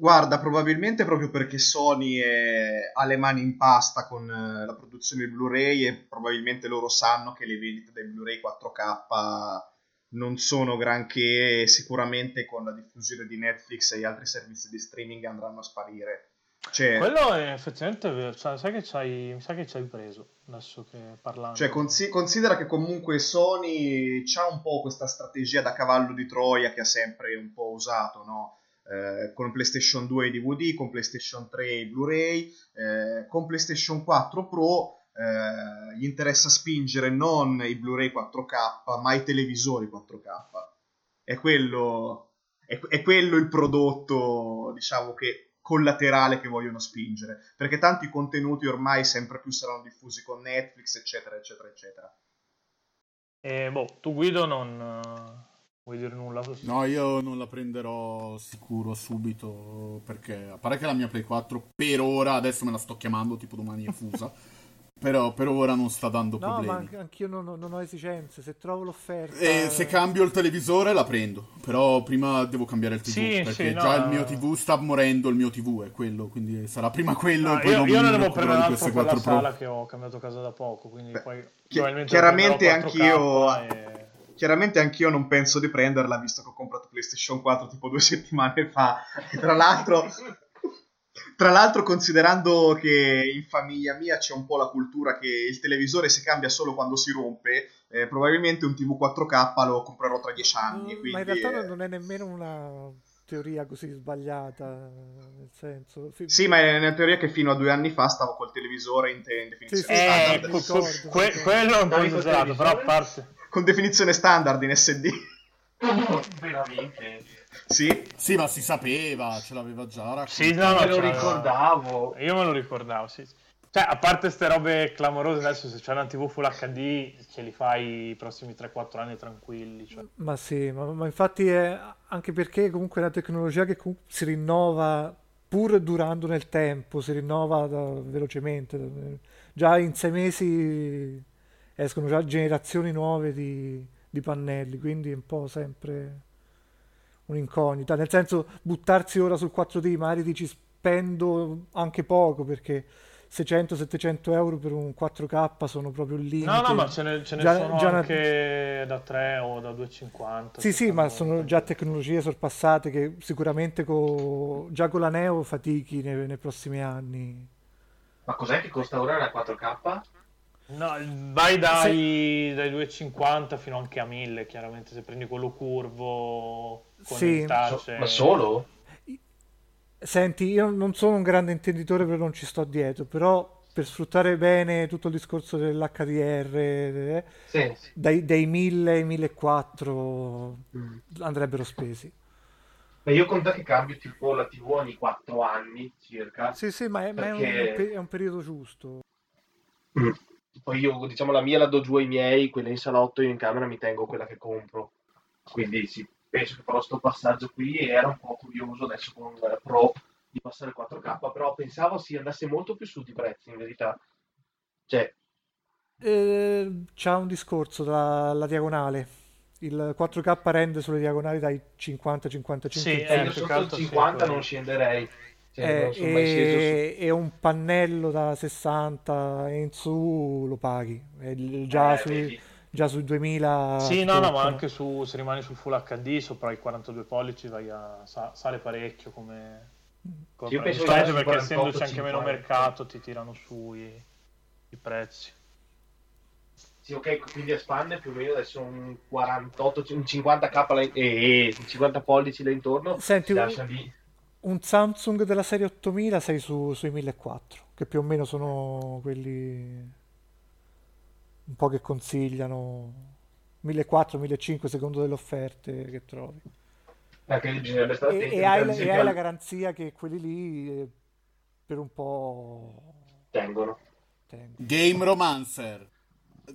Guarda, probabilmente proprio perché Sony è- ha le mani in pasta con eh, la produzione di Blu-ray e probabilmente loro sanno che le vendite dei Blu-ray 4K non sono granché sicuramente con la diffusione di Netflix e gli altri servizi di streaming andranno a sparire. Cioè, Quello è effettivamente vero. Cioè, sai che c'hai, mi sa che ci hai preso, adesso che parlando. Cioè, consi- considera che comunque Sony ha un po' questa strategia da cavallo di Troia che ha sempre un po' usato, no? Eh, con PlayStation 2 i DVD, con PlayStation 3 i Blu-ray, eh, con PlayStation 4 Pro eh, gli interessa spingere non i Blu-ray 4K, ma i televisori 4K. È quello, è, è quello il prodotto, diciamo che collaterale che vogliono spingere, perché tanti contenuti ormai sempre più saranno diffusi con Netflix, eccetera, eccetera, eccetera. E, boh, tu Guido non eh, vuoi dire nulla così? No, io non la prenderò sicuro subito perché a parte che la mia Play 4 per ora, adesso me la sto chiamando tipo domani è fusa, però per ora non sta dando No, ma problemi. anche- anch'io non, ho- non ho esigenze. Se trovo l'offerta. E se cambio il televisore la prendo, però prima devo cambiare il TV Sì, perché sì, no, già il eh. mio TV sta morendo, il mio TV è quello, quindi sarà prima quello No, e poi io, non io ne devo prendere un di altro queste 4 Pro. sala che ho cambiato casa da poco, quindi Beh, poi chi- chiaramente lo prenderò 4K anch'io- e- Chiaramente anch'io non penso di prenderla, visto che ho comprato PlayStation 4 tipo due settimane fa. E tra l'altro, tra l'altro, considerando che in famiglia mia c'è un po' la cultura che il televisore si cambia solo quando si rompe, eh, probabilmente un TV 4K lo comprerò tra dieci anni. Mm, Ma in realtà eh, non è nemmeno una teoria così sbagliata. Nel senso. fi- Sì, ma è una teoria che fino a due anni fa stavo col televisore in, te- in definizione Sì, sì, Eh, standard. que- quello è un po' Dai, col esagerato, però a parte... Con definizione standard in SD. Veramente. sì. Sì, ma si sapeva, ce l'aveva già. raccontato. Sì, no, no, Me lo ricordavo. Io me lo ricordavo, sì. Cioè, a parte ste robe clamorose, adesso se c'è una TV Full HD ce li fai i prossimi 3-4 anni tranquilli. Cioè. Ma sì, ma, ma infatti è anche perché comunque è una tecnologia che si rinnova pur durando nel tempo, si rinnova da- velocemente. Già in sei mesi escono già generazioni nuove di, di pannelli, quindi è un po' sempre un'incognita. Nel senso, buttarsi ora sul 4D, magari dici spendo anche poco perché 600-700 euro per un 4K sono proprio il limite. No, no, ma ce ne, ce ne Già- sono già una- anche da 3 o da 2,50. Sì, sì, ma sono già tecnologie sorpassate che sicuramente co- già con la Neo fatichi nei, nei prossimi anni. Ma cos'è che costa ora la 4K? No, vai dai, dai 2,50 fino anche a 1000, chiaramente, se prendi quello curvo con Sì. il So- touch. ma solo? Senti, io non sono un grande intenditore perché non ci sto dietro, però per sfruttare bene tutto il discorso dell'HDR, eh, Sì. dai, dai 1000 ai 1400 Mm. andrebbero spesi. Ma io conto che cambio tipo la TV ogni 4 anni circa. Sì, sì, ma è, ma è un, Perché- è un periodo giusto. Mm. Poi io, diciamo, la mia la do giù ai miei, quella in salotto, io in camera mi tengo quella che compro. Quindi sì, penso che farò sto passaggio qui e era un po' curioso adesso con il Pro di passare il 4K, però pensavo si andasse molto più su di prezzi in verità. Cioè, Eh, c'ha un discorso dalla diagonale. Il 4K rende sulle diagonali dai 50-55 Sì, eh, sotto il altro sì, 50 quello. non scenderei. Cioè, Eh, sceso su... e, e un pannello da 60 e in su lo paghi. E già, Eh, sui, già sui 2000 Sì, no, no, ma anche su, se rimani sul Full HD, sopra i 42 pollici, vai a, sa- sale parecchio come... come Io penso che perché 48, essendoci anche meno 50. mercato ti tirano su i, i prezzi. Sì, ok, quindi espande più o meno adesso un 48, un 50k là in- e e 50 pollici là intorno. Senti, un-. Un Samsung della serie 8000 sei su, sui 1400, che più o meno sono quelli un po' che consigliano 1400-1500 secondo delle offerte che trovi. Bisognerebbe stare E, e hai, perché e hai la garanzia che quelli lì eh, per un po' tengono. tengono. Game Romancer,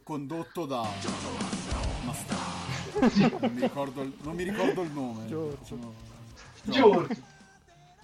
condotto da... Non mi ricordo il, non mi ricordo il nome. Giorgio. No. Giorgio,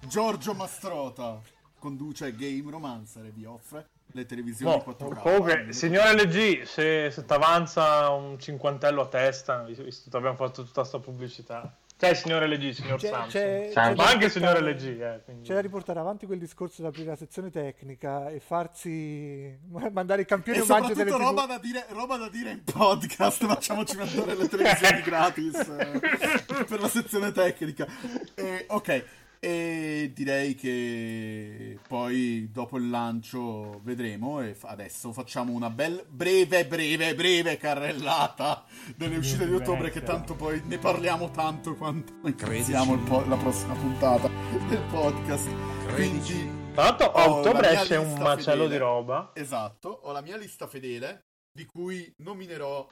Giorgio Mastrota. conduce Game Romancer e vi offre le televisioni No, 4K. comunque, signore LG, se, se ti avanza un cinquantello a testa, visto che abbiamo fatto tutta sta pubblicità. Cioè, signore LG, signor C'è- Samsung. c'è- Samsung. c'è Ma anche signore riportare- LG, eh, quindi- C'è da riportare avanti quel discorso di aprire la sezione tecnica e farsi mandare i campioni E omaggio delle soprattutto TV. roba da, dire, roba da dire in podcast, facciamoci mandare le televisioni gratis eh, per la sezione tecnica. E, ok, e direi che poi dopo il lancio vedremo e adesso facciamo una bella breve, breve, breve carrellata delle uscite di ottobre che tanto poi ne parliamo tanto quando iniziamo il po- la prossima puntata del podcast. Quindi Tra l'altro, a Ho ottobre esce un macello fedele. di roba. Esatto, ho la mia lista fedele di cui nominerò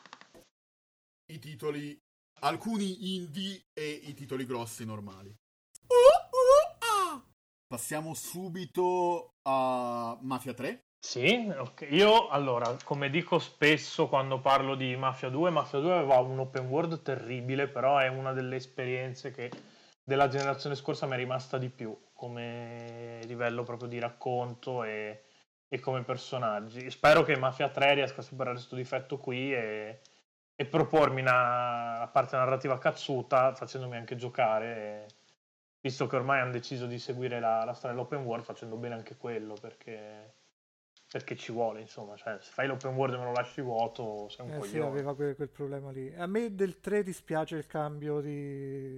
i titoli, alcuni indie e i titoli grossi normali. Passiamo subito a Mafia 3. Sì, ok. Io allora, come dico spesso quando parlo di Mafia 2, Mafia 2 aveva un open world terribile, però è una delle esperienze che della generazione scorsa mi è rimasta di più come livello proprio di racconto e, e come personaggi. Spero che Mafia 3 riesca a superare questo difetto qui e, e propormi una, una parte narrativa cazzuta facendomi anche giocare. e- visto che ormai hanno deciso di seguire la, la storia dell'open world, facendo bene anche quello perché perché ci vuole, insomma, cioè, se fai l'open world e me lo lasci vuoto, sei un Eh sì, coglione. aveva quel, quel problema lì. A me del 3 dispiace il cambio di...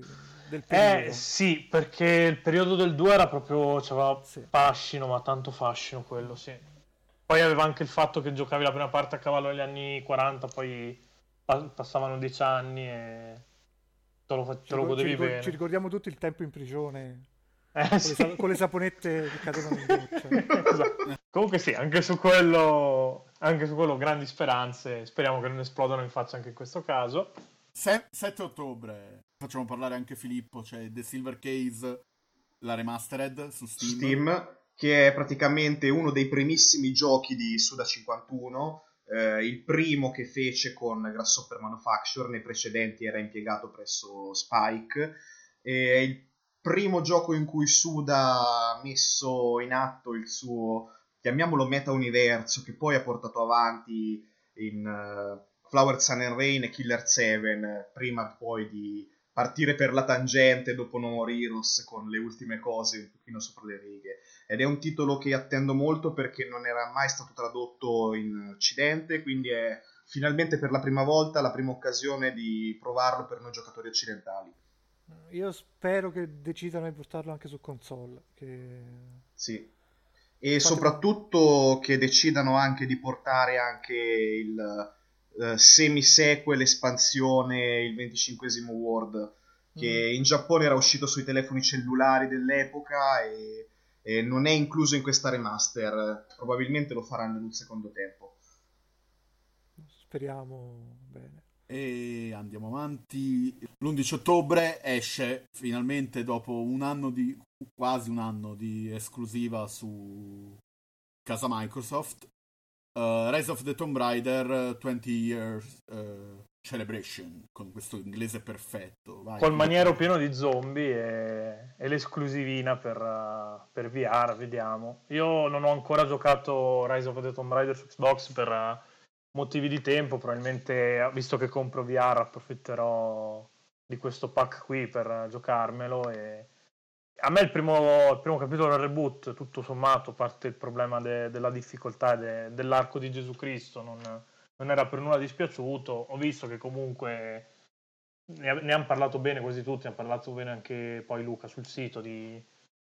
del Eh periodo. sì, perché il periodo del 2 era proprio, c'aveva Sì. fascino, ma tanto fascino quello, sì. Poi aveva anche il fatto che giocavi la prima parte a cavallo negli anni 40, poi pa- passavano 10 anni e te lo, te Ci, lo ricor- ci bene. ci ricordiamo tutti il tempo in prigione Eh, con, le sì. sa- con le saponette che cadevano in doccia. Esatto. Comunque sì, anche su quello, anche su quello grandi speranze, speriamo che non esplodano in faccia anche in questo caso. Se- 7 ottobre facciamo parlare anche Filippo, c'è The Silver Case, la remastered su Steam. Steam, che è praticamente uno dei primissimi giochi di Suda 51, eh, il primo che fece con Grasshopper Manufacture, nei precedenti era impiegato presso Spike, è il primo gioco in cui Suda ha messo in atto il suo, chiamiamolo meta-universo, che poi ha portato avanti in eh, Flower Sun and Rain e Killer 7, prima poi di partire per la tangente dopo No More Heroes con le ultime cose un pochino sopra le righe. Ed è un titolo che attendo molto perché non era mai stato tradotto in Occidente, quindi è finalmente per la prima volta la prima occasione di provarlo per noi giocatori occidentali. Io spero che decidano di portarlo anche su console. Che... Sì. E Infatti- soprattutto che decidano anche di portare anche il eh, semi-sequel espansione, il 25 World, che in Giappone era uscito sui telefoni cellulari dell'epoca e, e non è incluso in questa remaster. Probabilmente lo faranno in un secondo tempo. Speriamo bene. E andiamo avanti. L'11 ottobre esce finalmente dopo un anno di quasi un anno di esclusiva su casa Microsoft. uh, Rise of the Tomb Raider 20 Years uh, Celebration con questo inglese perfetto. Vai. Col maniero pieno di zombie e, l'esclusivina per, uh, per VR, vediamo. Io non ho ancora giocato Rise of the Tomb Raider su Xbox per uh, motivi di tempo, probabilmente visto che compro VR approfitterò di questo pack qui per uh, giocarmelo e a me il primo, il primo capitolo del reboot, tutto sommato, parte il problema de- della difficoltà de- dell'arco di Gesù Cristo, non, non era per nulla dispiaciuto. Ho visto che comunque ne, ne hanno parlato bene quasi tutti, ne ha parlato bene anche poi Luca sul sito di,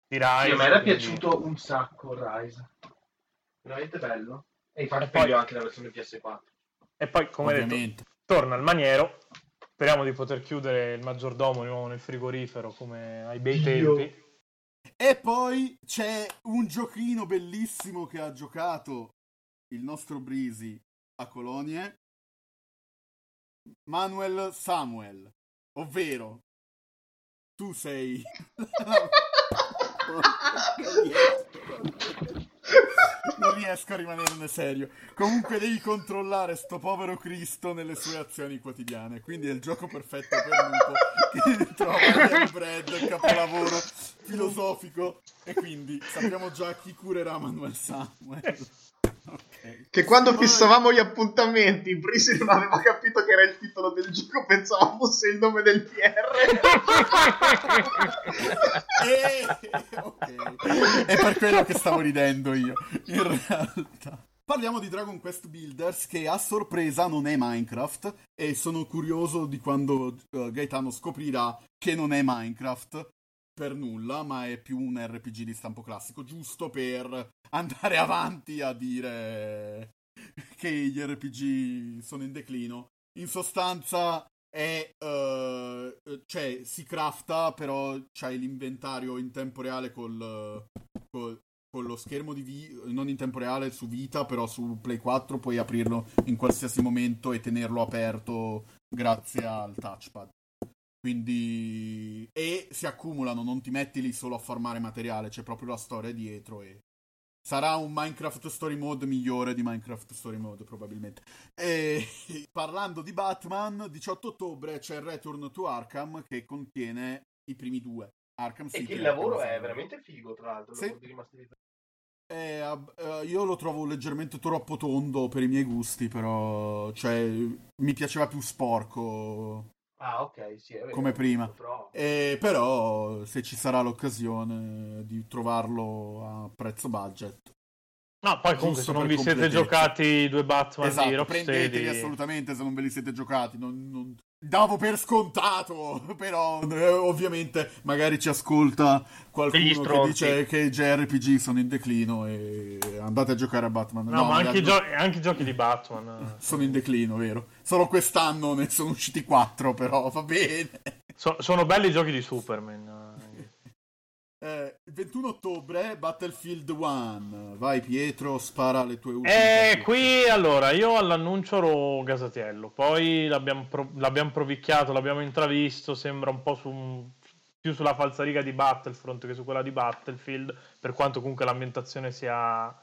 di Rise. Sì, a me era quindi- piaciuto un sacco Rise. Veramente bello. E infatti E poi- anche la versione PS4. E poi, come detto, Ovviamente. torna il maniero. Speriamo di poter chiudere il maggiordomo di nuovo nel frigorifero come ai bei Dio. tempi. E poi c'è un giochino bellissimo che ha giocato il nostro Brisi a Colonie. Manuel Samuel, ovvero tu sei non riesco a rimanerne serio. Comunque devi controllare sto povero Cristo nelle sue azioni quotidiane. Quindi è il gioco perfetto per Lupo che trova il Brad, il capolavoro filosofico. E quindi sappiamo già chi curerà Manuel Samuel. Che quando fissavamo gli appuntamenti, Brisi non aveva capito che era il titolo del gioco, pensava fosse il nome del PR. Eh, ok. È per quello che stavo ridendo io, in realtà. Parliamo di Dragon Quest Builders che a sorpresa non è Minecraft e sono curioso di quando eh, Gaetano scoprirà che non è Minecraft per nulla, ma è più un RPG di stampo classico, giusto per andare avanti a dire che gli RPG sono in declino. In sostanza è eh, cioè si crafta, però c'hai l'inventario in tempo reale col, col- con lo schermo di vi- non in tempo reale su vita, però su Play 4 puoi aprirlo in qualsiasi momento e tenerlo aperto grazie al touchpad. Quindi e si accumulano, non ti metti lì solo a farmare materiale, c'è proprio la storia dietro e sarà un Minecraft Story Mode migliore di Minecraft Story Mode probabilmente. E parlando di Batman, 18 ottobre c'è il Return to Arkham che contiene i primi due. Arkham E City che il e lavoro è veramente figo, tra l'altro. Sì. Eh, eh, io lo trovo leggermente troppo tondo per i miei gusti, però cioè, mi piaceva più sporco. Ah, ok, sì, è vero. Come prima. Però... Eh, però se ci sarà l'occasione di trovarlo a prezzo budget, No, poi comunque se non vi siete giocati i due Batman di esatto, Rocksteady prendeteli assolutamente se non ve li siete giocati. Non, non- Davo per scontato, però eh, ovviamente magari ci ascolta qualcuno che dice che i JRPG sono in declino e andate a giocare a Batman. No, ma anche gio- anche i giochi di Batman sono in declino, vero? Solo quest'anno ne sono usciti quattro, però va bene. so- sono belli i giochi di Superman. Eh. Eh, il 21 ottobre, Battlefield 1. Vai Pietro, spara le tue ultime. E partite. qui allora io all'annuncio ero gasatiello, poi l'abbiamo, pro- l'abbiamo provicchiato, l'abbiamo intravisto, sembra un po' su più sulla falsariga di Battlefront che su quella di Battlefield, per quanto comunque l'ambientazione sia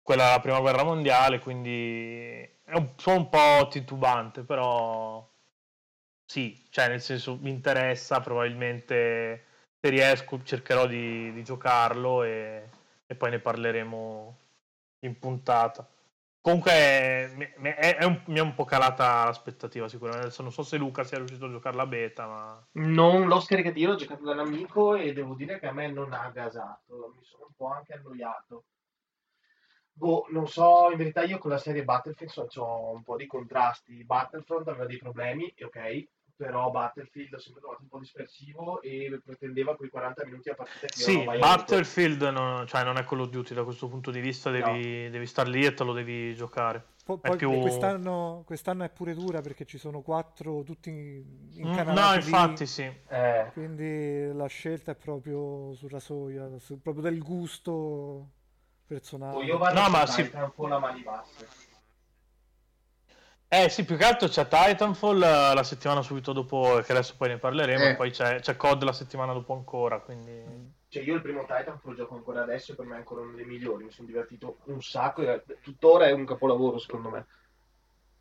quella della prima guerra mondiale, quindi è un, sono un po' titubante, però sì, cioè nel senso mi interessa, probabilmente se riesco cercherò di, di giocarlo e, e poi ne parleremo in puntata. Comunque mi- è, è un- mi è un po' calata l'aspettativa sicuramente. Adesso non so se Luca sia riuscito a giocare la beta, ma... Non l'ho scaricato io, l'ho giocato da un amico e devo dire che a me non ha gasato, mi sono un po' anche annoiato. Boh, non so, in verità io con la serie Battlefield so, ho un po' di contrasti. Battlefront aveva dei problemi, ok, però Battlefield l'ho sempre trovato un po' dispersivo e pretendeva quei 40 minuti a partita che Sì. Battlefield non, cioè, non è Call of Duty da questo punto di vista, devi, devi star lì e te lo devi giocare. Po- È Poi, più- quest'anno, quest'anno è pure dura perché ci sono quattro tutti Mm, incanalati No, lì, infatti sì. Eh, quindi la scelta è proprio sul rasoio, su- proprio del gusto personale. o io vado No, ma sì. Titanfall a mani basse. Eh sì, più che altro c'è Titanfall eh, la settimana subito dopo, che adesso poi ne parleremo, Eh. poi c'è, c'è COD la settimana dopo ancora, quindi... Cioè, io il primo Titanfall lo gioco ancora adesso e per me è ancora uno dei migliori. Mi sono divertito un sacco e tuttora è un capolavoro, secondo me.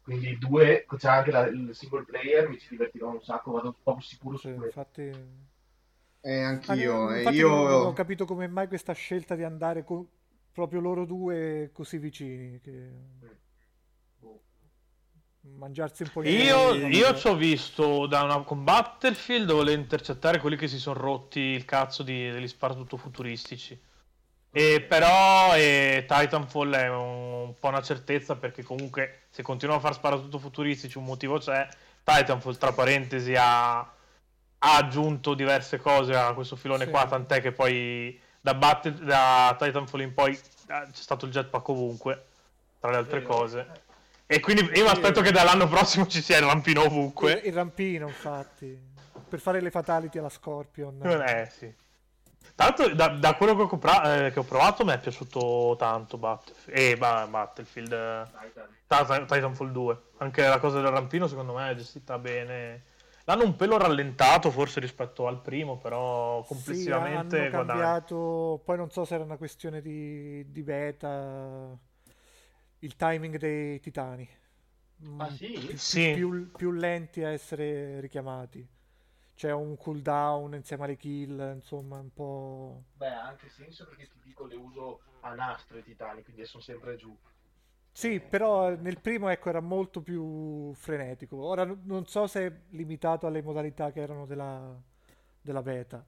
Quindi 2, c'è anche la- il single player, mi ci divertirò un sacco, vado proprio sicuro Sì, su questo. infatti, Eh, Ah, anch'io. e infatti io... non ho capito come mai questa scelta di andare co- proprio loro due così vicini, che Boh. Mangiarsi un po' gli Io, io ci ho visto da una con Battlefield volevo intercettare quelli che si sono rotti il cazzo di, degli sparatutto futuristici. E però eh, Titanfall è un, un po' una certezza perché comunque se continuano a fare sparatutto futuristici un motivo c'è. Titanfall tra parentesi ha, ha aggiunto diverse cose a questo filone Sì. qua, tant'è che poi da, Battle- da Titanfall in poi eh, c'è stato il jetpack ovunque, tra le altre Sì. cose. E quindi io mi aspetto che dall'anno prossimo ci sia il rampino ovunque. il, il rampino, infatti, per fare le fatality alla Scorpion. Eh sì. L'altro, da, da quello che ho, compra- eh, che ho provato, mi è piaciuto tanto Battlefield. Eh, ba- Battlefield. eh, Titan. Titan- Titanfall 2. Anche la cosa del rampino, secondo me, è gestita bene. L'hanno un pelo rallentato forse rispetto al primo, però Sì, complessivamente hanno guadagna. cambiato, poi non so se era una questione di, di beta, il timing dei titani. Mm, Ah, sì? più, Sì. più- più lenti a essere richiamati. C'è un cooldown insieme alle kill, insomma, un po'... Beh, ha anche senso perché ti dico le uso a nastro i titani, quindi sono sempre giù. Sì, però nel primo, ecco, era molto più frenetico. Ora non so se è limitato alle modalità che erano della, della beta,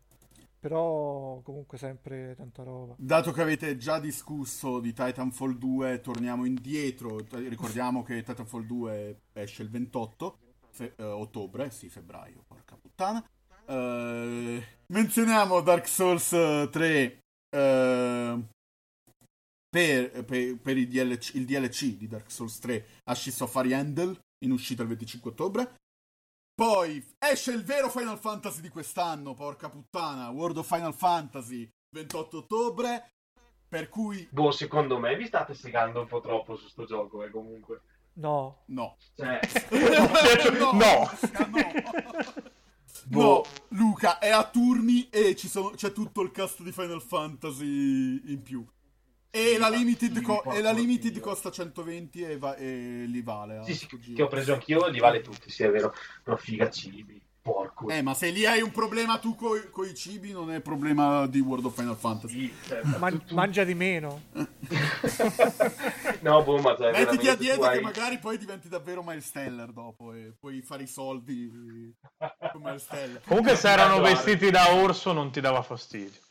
però comunque sempre tanta roba. Dato che avete già discusso di Titanfall 2, torniamo indietro. Ricordiamo che Titanfall 2 esce il 28 fe- eh, ottobre, sì, febbraio, porca puttana. Eh, menzioniamo Dark Souls eh, 3 eh, per, per- per il, DLC, il DLC di Dark Souls 3 Ashes of Ariandel, in uscita il 25 ottobre. Poi esce il vero Final Fantasy di quest'anno, porca puttana, World of Final Fantasy, 28 ottobre, per cui Boh, secondo me vi state segando un po' troppo su sto gioco, eh, comunque. No, no. Cioè, No. No. Boh. No, Luca, è a turni e ci sono- c'è tutto il cast di Final Fantasy in più. E la limited, co- e la limited costa 120 e, va- e li vale. a sì, sì, che ho preso anch'io, li vale tutti, sì, è vero. Però figa cibi, porco. Eh, ma se lì hai un problema tu coi, coi cibi, non è problema di World of Final Fantasy. Sì, cioè, man- tu- tu- mangia di meno. no, boh, ma cioè, Mettiti a dieta hai- che magari poi diventi davvero Miles Teller dopo e puoi fare i soldi Teller. Comunque se erano Guarda. vestiti da orso non ti dava fastidio.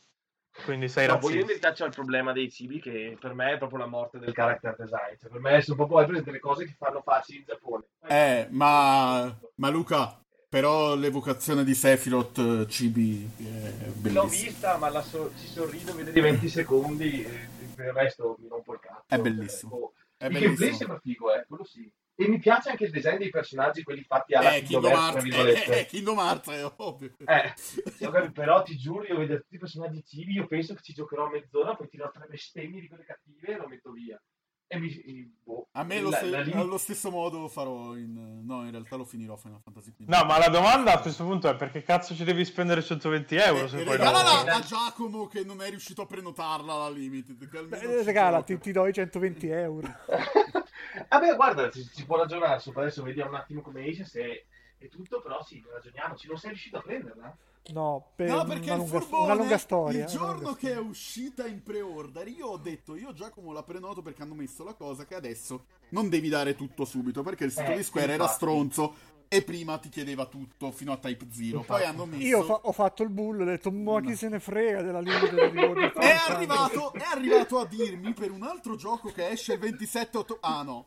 Quindi sei No, poi io in razzista. verità c'ho il problema dei cibi che per me è proprio la morte del character design. Cioè, per me sono proprio hai presente le cose che fanno facili in Giappone. Eh, ma, ma Luca, però l'evocazione di Sephiroth eh, cibi è L'ho bellissima. vista, ma la so- ci sorrido, vedete 20 secondi e per il resto mi rompo il cazzo. È bellissimo. Cioè, boh. È il gameplay bellissimo. sembra figo, eh, quello sì. E mi piace anche il design dei personaggi, quelli fatti alla Eh, Kingdom Hearts, eh, eh, Kingdom Hearts è ovvio. Eh, capito, però ti giuro, io vedo tutti i personaggi cibi, io penso che ci giocherò mezz'ora, poi tiro tre bestemmie di quelle cattive e lo metto via. E mi... boh, A me lo la- ste- la lim- allo stesso modo farò in... No, in realtà lo finirò Final Fantasy XV. No, ma la domanda a questo punto è perché cazzo ci devi spendere 120 euro se Eh, poi regalala no? a Giacomo che non è riuscito a prenotarla la Limited. che almeno Eh, ci regala, ti, ti do i 120 euro. Vabbè, guarda, si, si può ragionare sopra, adesso vediamo un attimo come esce, se è tutto, però sì, ragioniamoci, non sei riuscito a prenderla? No, per No, perché una il lunga, furbone, una lunga storia. il giorno che è storia. uscita in pre-order, io ho detto, io Giacomo la prenoto perché hanno messo la cosa che adesso non devi dare tutto subito, perché il sito Eh, di Square era stronzo e prima ti chiedeva tutto fino a Type 0. Poi hanno messo... Io fa- ho fatto il bullo e ho detto, ma chi se ne frega della di World of È Warcraft?" arrivato, è arrivato a dirmi per un altro gioco che esce il 27 ottobre. Ah no,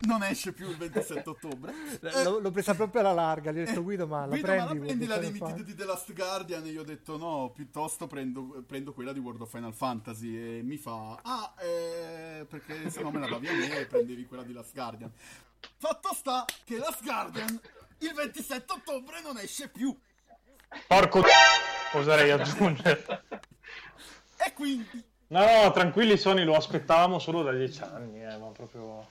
non esce più il 27 ottobre. Eh, L'ho, l'ho presa proprio alla larga, gli ho detto eh, Guido, ma la Guido, prendi? ma la prendi la limited Fantasy?" di The Last Guardian? E io ho detto no, piuttosto prendo, prendo quella di World of Final Fantasy. E mi fa, ah, eh, perché se no me la davi a me e prendevi quella di Last Guardian. Fatto sta che Last Guardian il 27 ottobre non esce più. Porco oserei aggiungere. E quindi No, no, tranquilli Sony, lo aspettavamo solo da dieci anni, eh, ma proprio...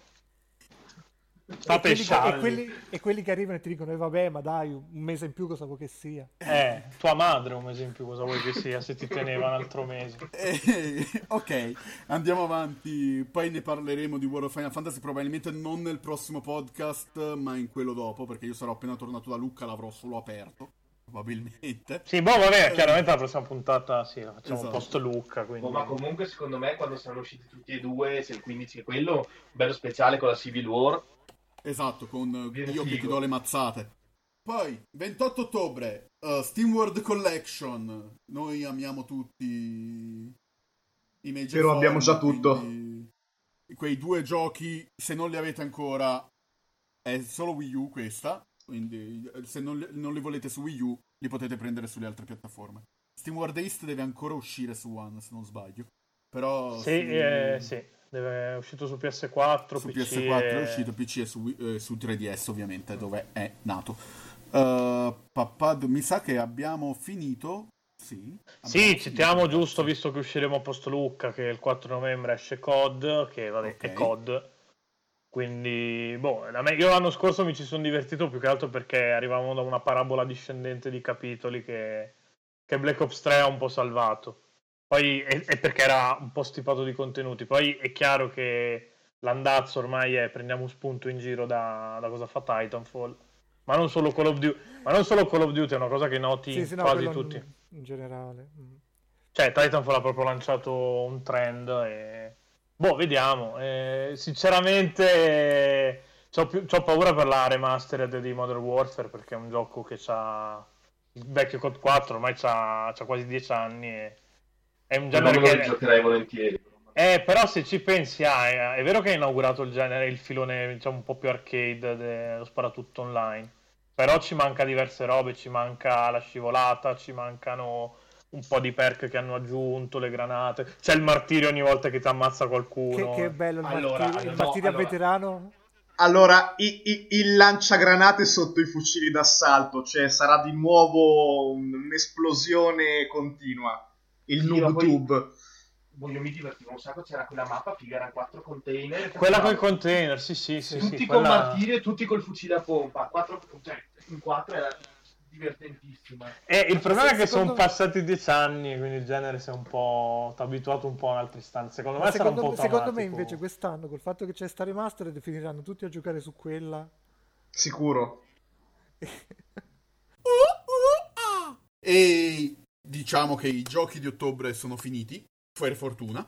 Sta E quelli, che, e, quelli, e quelli che arrivano e ti dicono, eh, vabbè, ma dai, un mese in più cosa vuoi che sia? Eh, tua madre un mese in più, cosa vuoi che sia, se ti teneva un altro mese. Eh, ok, andiamo avanti. Poi ne parleremo di World of Final Fantasy. Probabilmente non nel prossimo podcast, ma in quello dopo. Perché io sarò appena tornato da Lucca, l'avrò solo aperto. Probabilmente. Sì, boh, vabbè, chiaramente la prossima puntata sì, la facciamo Esatto. post Lucca, quindi... Boh, ma comunque secondo me quando saranno usciti tutti e due, se il 15 è quello, un bello speciale con la Civil War, Esatto, con eh, Viene io che ti figo. do le mazzate. Poi, 28 ottobre, uh, Steam World Collection. Noi amiamo tutti i Major Però abbiamo già Form, tutto. Quei due giochi, se non li avete ancora, è solo Wii U questa. Quindi, eh, se non li, non li volete su Wii U, li potete prendere sulle altre piattaforme. Steam World East deve ancora uscire su One, se non sbaglio. Però Sì, su- eh, sì, deve- è uscito su PS4, su PC PS4 e- è uscito, PC e su, eh, su 3DS ovviamente, dove è nato. Uh, papà, mi sa che abbiamo finito. Sì, Sì, abbiamo citiamo finito. giusto, visto che usciremo post Lucca, che il 4 novembre esce COD, che vabbè, Ok. è COD. Quindi, boh, io l'anno scorso mi ci sono divertito più che altro perché arrivavamo da una parabola discendente di capitoli che, che Black Ops 3 ha un po' salvato. Poi è, è perché era un po' stipato di contenuti. Poi è chiaro che l'andazzo ormai è prendiamo spunto in giro da, da cosa fa Titanfall. Ma non solo Call of Duty, ma non solo Call of Duty, è una cosa che noti Sì, sì, no, quasi tutti. in, in generale. mm. Cioè, Titanfall ha proprio lanciato un trend e... Boh, vediamo. Eh, sinceramente, c'ho paura per la remastered di Modern Warfare perché è un gioco che ha il vecchio COD 4, ormai c'ha, c'ha quasi 10 anni e è un Cioè, non genere me lo che... giocherei volentieri. Eh, però se ci pensi, ah, è, è vero che ha inaugurato il genere, il filone diciamo un po' più arcade dello sparatutto online, però ci manca diverse robe, ci manca la scivolata, ci mancano un po' di perk che hanno aggiunto, le granate, c'è il martirio ogni volta che ti ammazza Che, qualcuno. che bello il Allora, martirio, il no, martirio a allora. veterano. Allora, i- i- il lanciagranate sotto i fucili d'assalto, cioè sarà di nuovo un- un'esplosione continua. Il Sì, ma noob poi- tube. Boh, io mi divertivo un sacco, c'era quella mappa, figa, erano quattro container. Quella con col container, sì, sì, sì, tutti sì, con quella- martirio e tutti col fucile a pompa. Quattro, cioè, in quattro era divertentissima. Eh, il problema è che secondo- sono passati dieci anni, quindi il genere si è un po' t'ha abituato un po' ad altri stanti. Secondo Ma me sarà un secondo, po' secondo me invece quest'anno, col fatto che c'è sta remastered, finiranno tutti a giocare su quella. Sicuro. E diciamo che i giochi di ottobre sono finiti, per fortuna.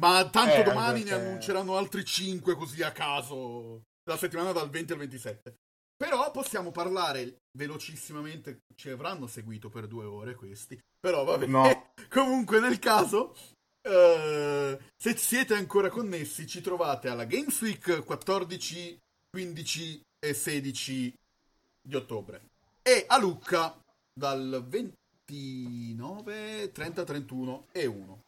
Ma tanto Eh, domani ne annunceranno altri 5 così a caso, la settimana dal 20 al 27. Però possiamo parlare velocissimamente, ci avranno seguito per due ore questi. Però vabbè, No. comunque nel caso, eh, se siete ancora connessi, ci trovate alla Games Week 14, 15 e 16 di ottobre. E a Lucca dal 29, 30, 31 e 1.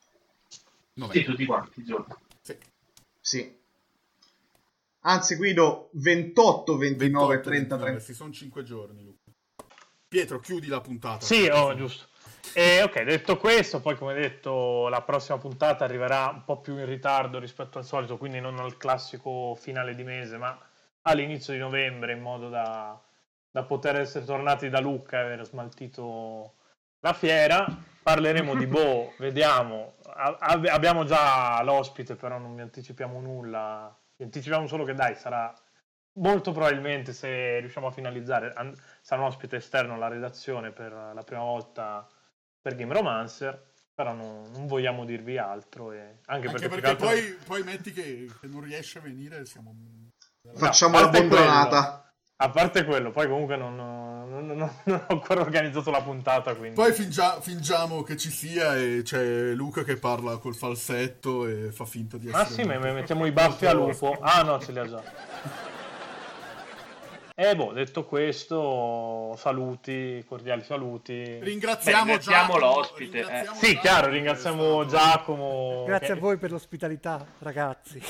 Sì, novembre. tutti quanti, giochi. Sì. Sì. Anzi, Guido, 28, 29, 28, 30, 29, 30. Sì, sono 5 giorni, Luca. Pietro, chiudi la puntata. Sì, oh, giusto. E ok, detto questo, poi come detto, la prossima puntata arriverà un po' più in ritardo rispetto al solito, quindi non al classico finale di mese, ma all'inizio di novembre, in modo da, da poter essere tornati da Lucca e aver smaltito la fiera. Parleremo di Bo, vediamo. A- ab- abbiamo già l'ospite, però non vi anticipiamo nulla. Vi anticipiamo solo che dai, sarà molto probabilmente se riusciamo a finalizzare an- sarà un ospite esterno alla redazione per la prima volta per Game Romancer però non, non vogliamo dirvi altro e anche, Anche perché, perché altro- poi, poi metti che, che non riesce a venire, siamo... Facciamo a la bondonata. a parte quello poi comunque non, non- non- non ho ancora organizzato la puntata quindi. Poi fingia- fingiamo che ci sia e c'è Luca che parla col falsetto e fa finta di essere... ah sì ma ma mettiamo i baffi a lupo ah no ce li ha già e boh detto questo saluti cordiali saluti Ringraziamo, Beh, ringraziamo Giacomo, l'ospite, eh. ringraziamo sì Giacomo, chiaro ringraziamo stato- Giacomo Grazie a che- voi per l'ospitalità, ragazzi.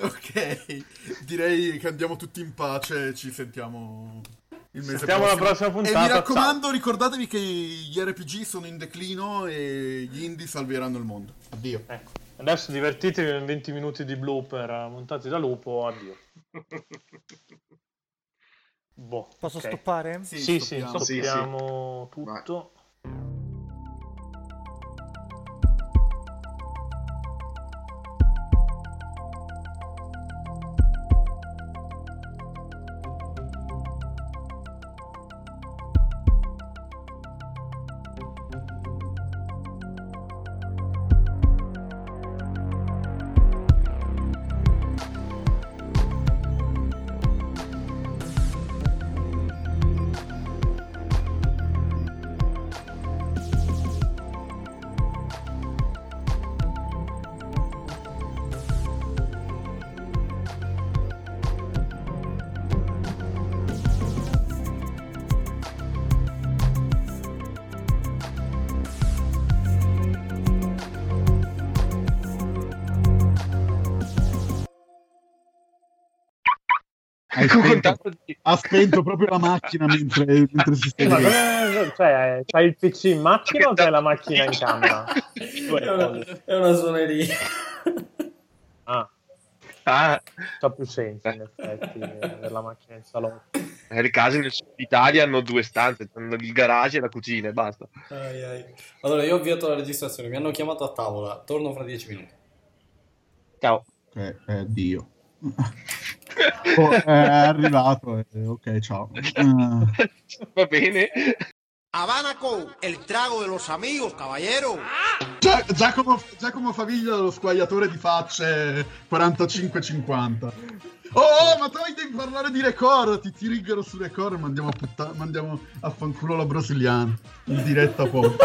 ok, direi che andiamo tutti in pace, ci sentiamo il mese Sentiamo la prossima E puntata, mi raccomando, ricordatevi che gli RPG sono in declino e gli indie salveranno il mondo. Addio. Ecco, adesso divertitevi in 20 minuti di blooper eh, montati da lupo, addio. Boh, Posso ok. stoppare? Sì, Sì, sì, stoppiamo. Sì, sì. stoppiamo Hai spento, ha spento proprio la macchina mentre, mentre si Eh, ma stava... come- cioè, c'hai il PC in macchina o c'hai la macchina in camera? È una, è una suoneria. Ah, C'ha più senso, in effetti, avere la macchina in salotto. eh, le case nel sud Italia hanno due stanze, hanno il garage e la cucina e basta. Ai, ai. Allora, io ho avviato la registrazione, mi hanno chiamato a tavola, torno fra dieci minuti. Ciao. Eh, eh, Dio. Oh, è arrivato. eh, ok, ciao. Va bene. Habanaco, el trago de los amigos, caballero. Gia- Giacomo, Giacomo Faviglia, lo squagliatore di facce 45-50. Oh, ma tu devi parlare di record. Ti triggero su record e mandiamo a, putta- mandiamo a fanculo la brasiliana. In diretta poi.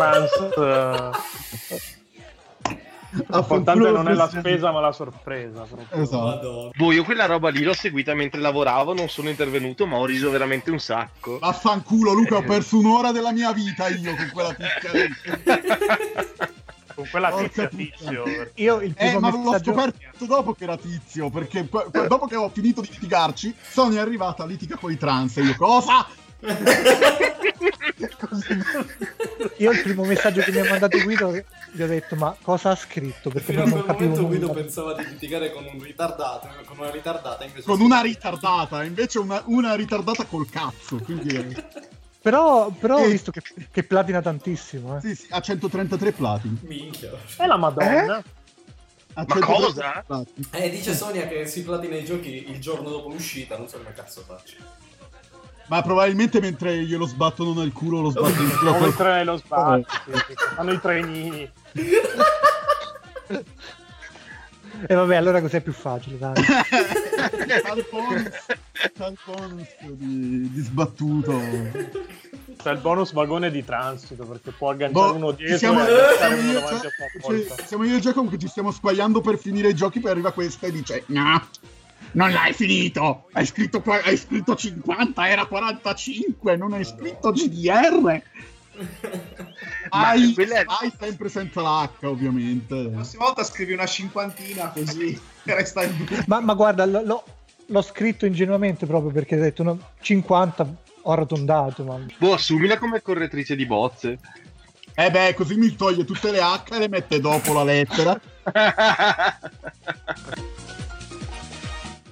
Eh, l'importante non è la spesa ma la sorpresa. Esatto. Boh, io quella roba lì l'ho seguita mentre lavoravo, non sono intervenuto, ma ho riso veramente un sacco. Vaffanculo, Luca, ho perso un'ora della mia vita io con quella picca lì. Con quella Porca tizia tizio. Io il Eh, primo ma l'ho scoperto dopo che era tizio, perché dopo che ho finito di litigarci, Sony è arrivata a litiga con i trans e io cosa? Io il primo messaggio che mi ha mandato Guido gli ho detto ma cosa ha scritto perché Fino a non quel capivo momento Guido nulla. pensava di litigare con un ritardato, con una ritardata invece... Con una ritardata, invece una, una ritardata col cazzo, quindi... eh, Però, però ho Eh. visto che, che platina tantissimo. Eh. Sì, sì, ha 133 platini. Minchia. È la Madonna. Ha Ma 133 cosa? platini. Eh, dice Sonia che si platina i giochi il giorno dopo l'uscita, non so come cazzo faccio. Ma probabilmente mentre glielo sbattono nel culo lo sbattono nel culo. Come i tre lo sì. Fanno i trenini. E vabbè, allora cos'è più facile, dai. Il bonus, di, di sbattuto. C'è il bonus vagone di transito perché può agganciare Boh, uno dietro siamo, e siamo uno io, cioè, cioè, siamo io e Giacomo che ci stiamo squagliando per finire i giochi, poi arriva questa e dice no, non l'hai finito, hai scritto, hai scritto 50, era 45, non hai scritto GDR. Ma Hai, quella è- hai sempre senza l'H ovviamente. La prossima volta scrivi una cinquantina così resta in dubbio. Ma, ma guarda, lo- lo- l'ho scritto ingenuamente proprio perché ho detto no, 50 ho arrotondato, ma Boh, assumila come correttrice di bozze. Eh beh, così mi toglie tutte le H e le mette dopo la lettera.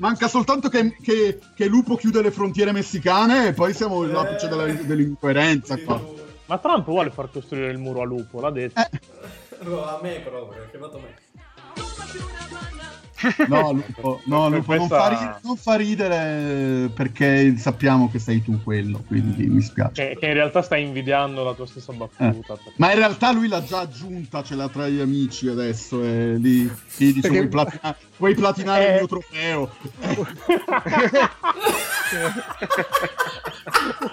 Manca soltanto che, che- che Lupo chiude le frontiere messicane e poi siamo all'apice della- dell'incoerenza qua. Ma Trump vuole far costruire il muro a lupo, l'ha detto. Eh, No, a me proprio, ha chiamato me. No, Lupo, no, Lupo non, questa- fa ri- non fa ridere perché sappiamo che sei tu quello, quindi mi spiace. Che, che in realtà sta invidiando la tua stessa battuta. perché- Ma in realtà lui l'ha già aggiunta, ce l'ha tra gli amici adesso e lì, lì dice Perché- vuoi, platina- vuoi platinare il Eh. mio trofeo.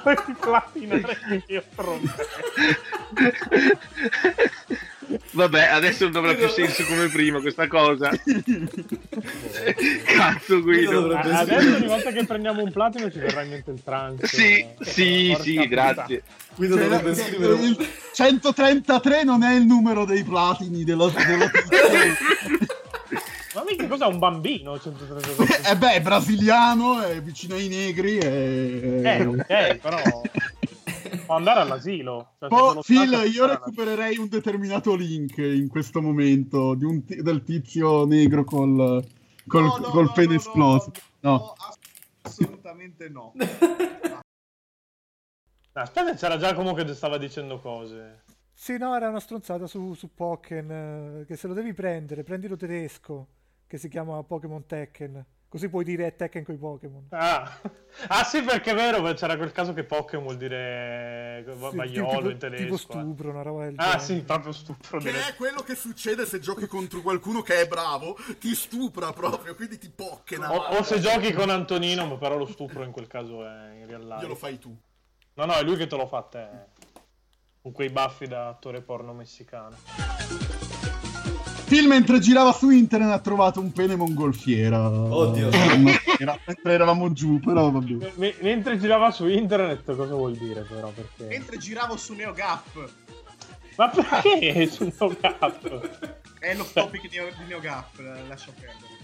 Vuoi platinare il mio trofeo? Vabbè, adesso non avrà più senso come prima questa cosa. Cazzo, Guido. Adesso ogni volta che prendiamo un platino ci verrà in mente il trans. Sì, Eh, sì, sì, puttana. grazie. Guido Cioè, dovrebbe scrivere il 133 non è il numero dei platini della, della Ma mica cos'è un bambino? 132? Eh beh, è brasiliano, è vicino ai negri e... Eh, ok, però può andare all'asilo. Cioè, se Oh, sono Phil, io recupererei un determinato link in questo momento di un ti- del tizio negro col, col, No, no, col no, pene esploso. No. no, ass- assolutamente no. Ah, Aspetta, c'era Giacomo che stava dicendo cose. Sì, no, era una stronzata su, su Pokken, eh, che se lo devi prendere, prendilo tedesco, che si chiama Pokémon Tekken. Così puoi dire Tekken coi Pokémon. Ah. Ah, sì, perché è vero, c'era quel caso che Pokémon vuol dire va- Sì, vaiolo tipo, in tedesco. tipo eh. stupro, una roba del Ah, genere. sì, proprio stupro. Che è quello che succede se giochi contro qualcuno che è bravo, ti stupra proprio, quindi ti poccana. O, o se giochi con Antonino, ma però lo stupro in quel caso è in real life. Glielo fai tu. No, no, è lui che te lo fa a te. Con quei baffi da attore porno messicano. Phil mentre girava su internet ha trovato un pene mongolfiera. Oddio. Era, mentre eravamo giù, però vabbè. M- mentre girava su internet cosa vuol dire però? Perché... Mentre giravo su NeoGaf. Ma perché su NeoGaf? È lo topic di, di NeoGaf, eh, lascia perdere.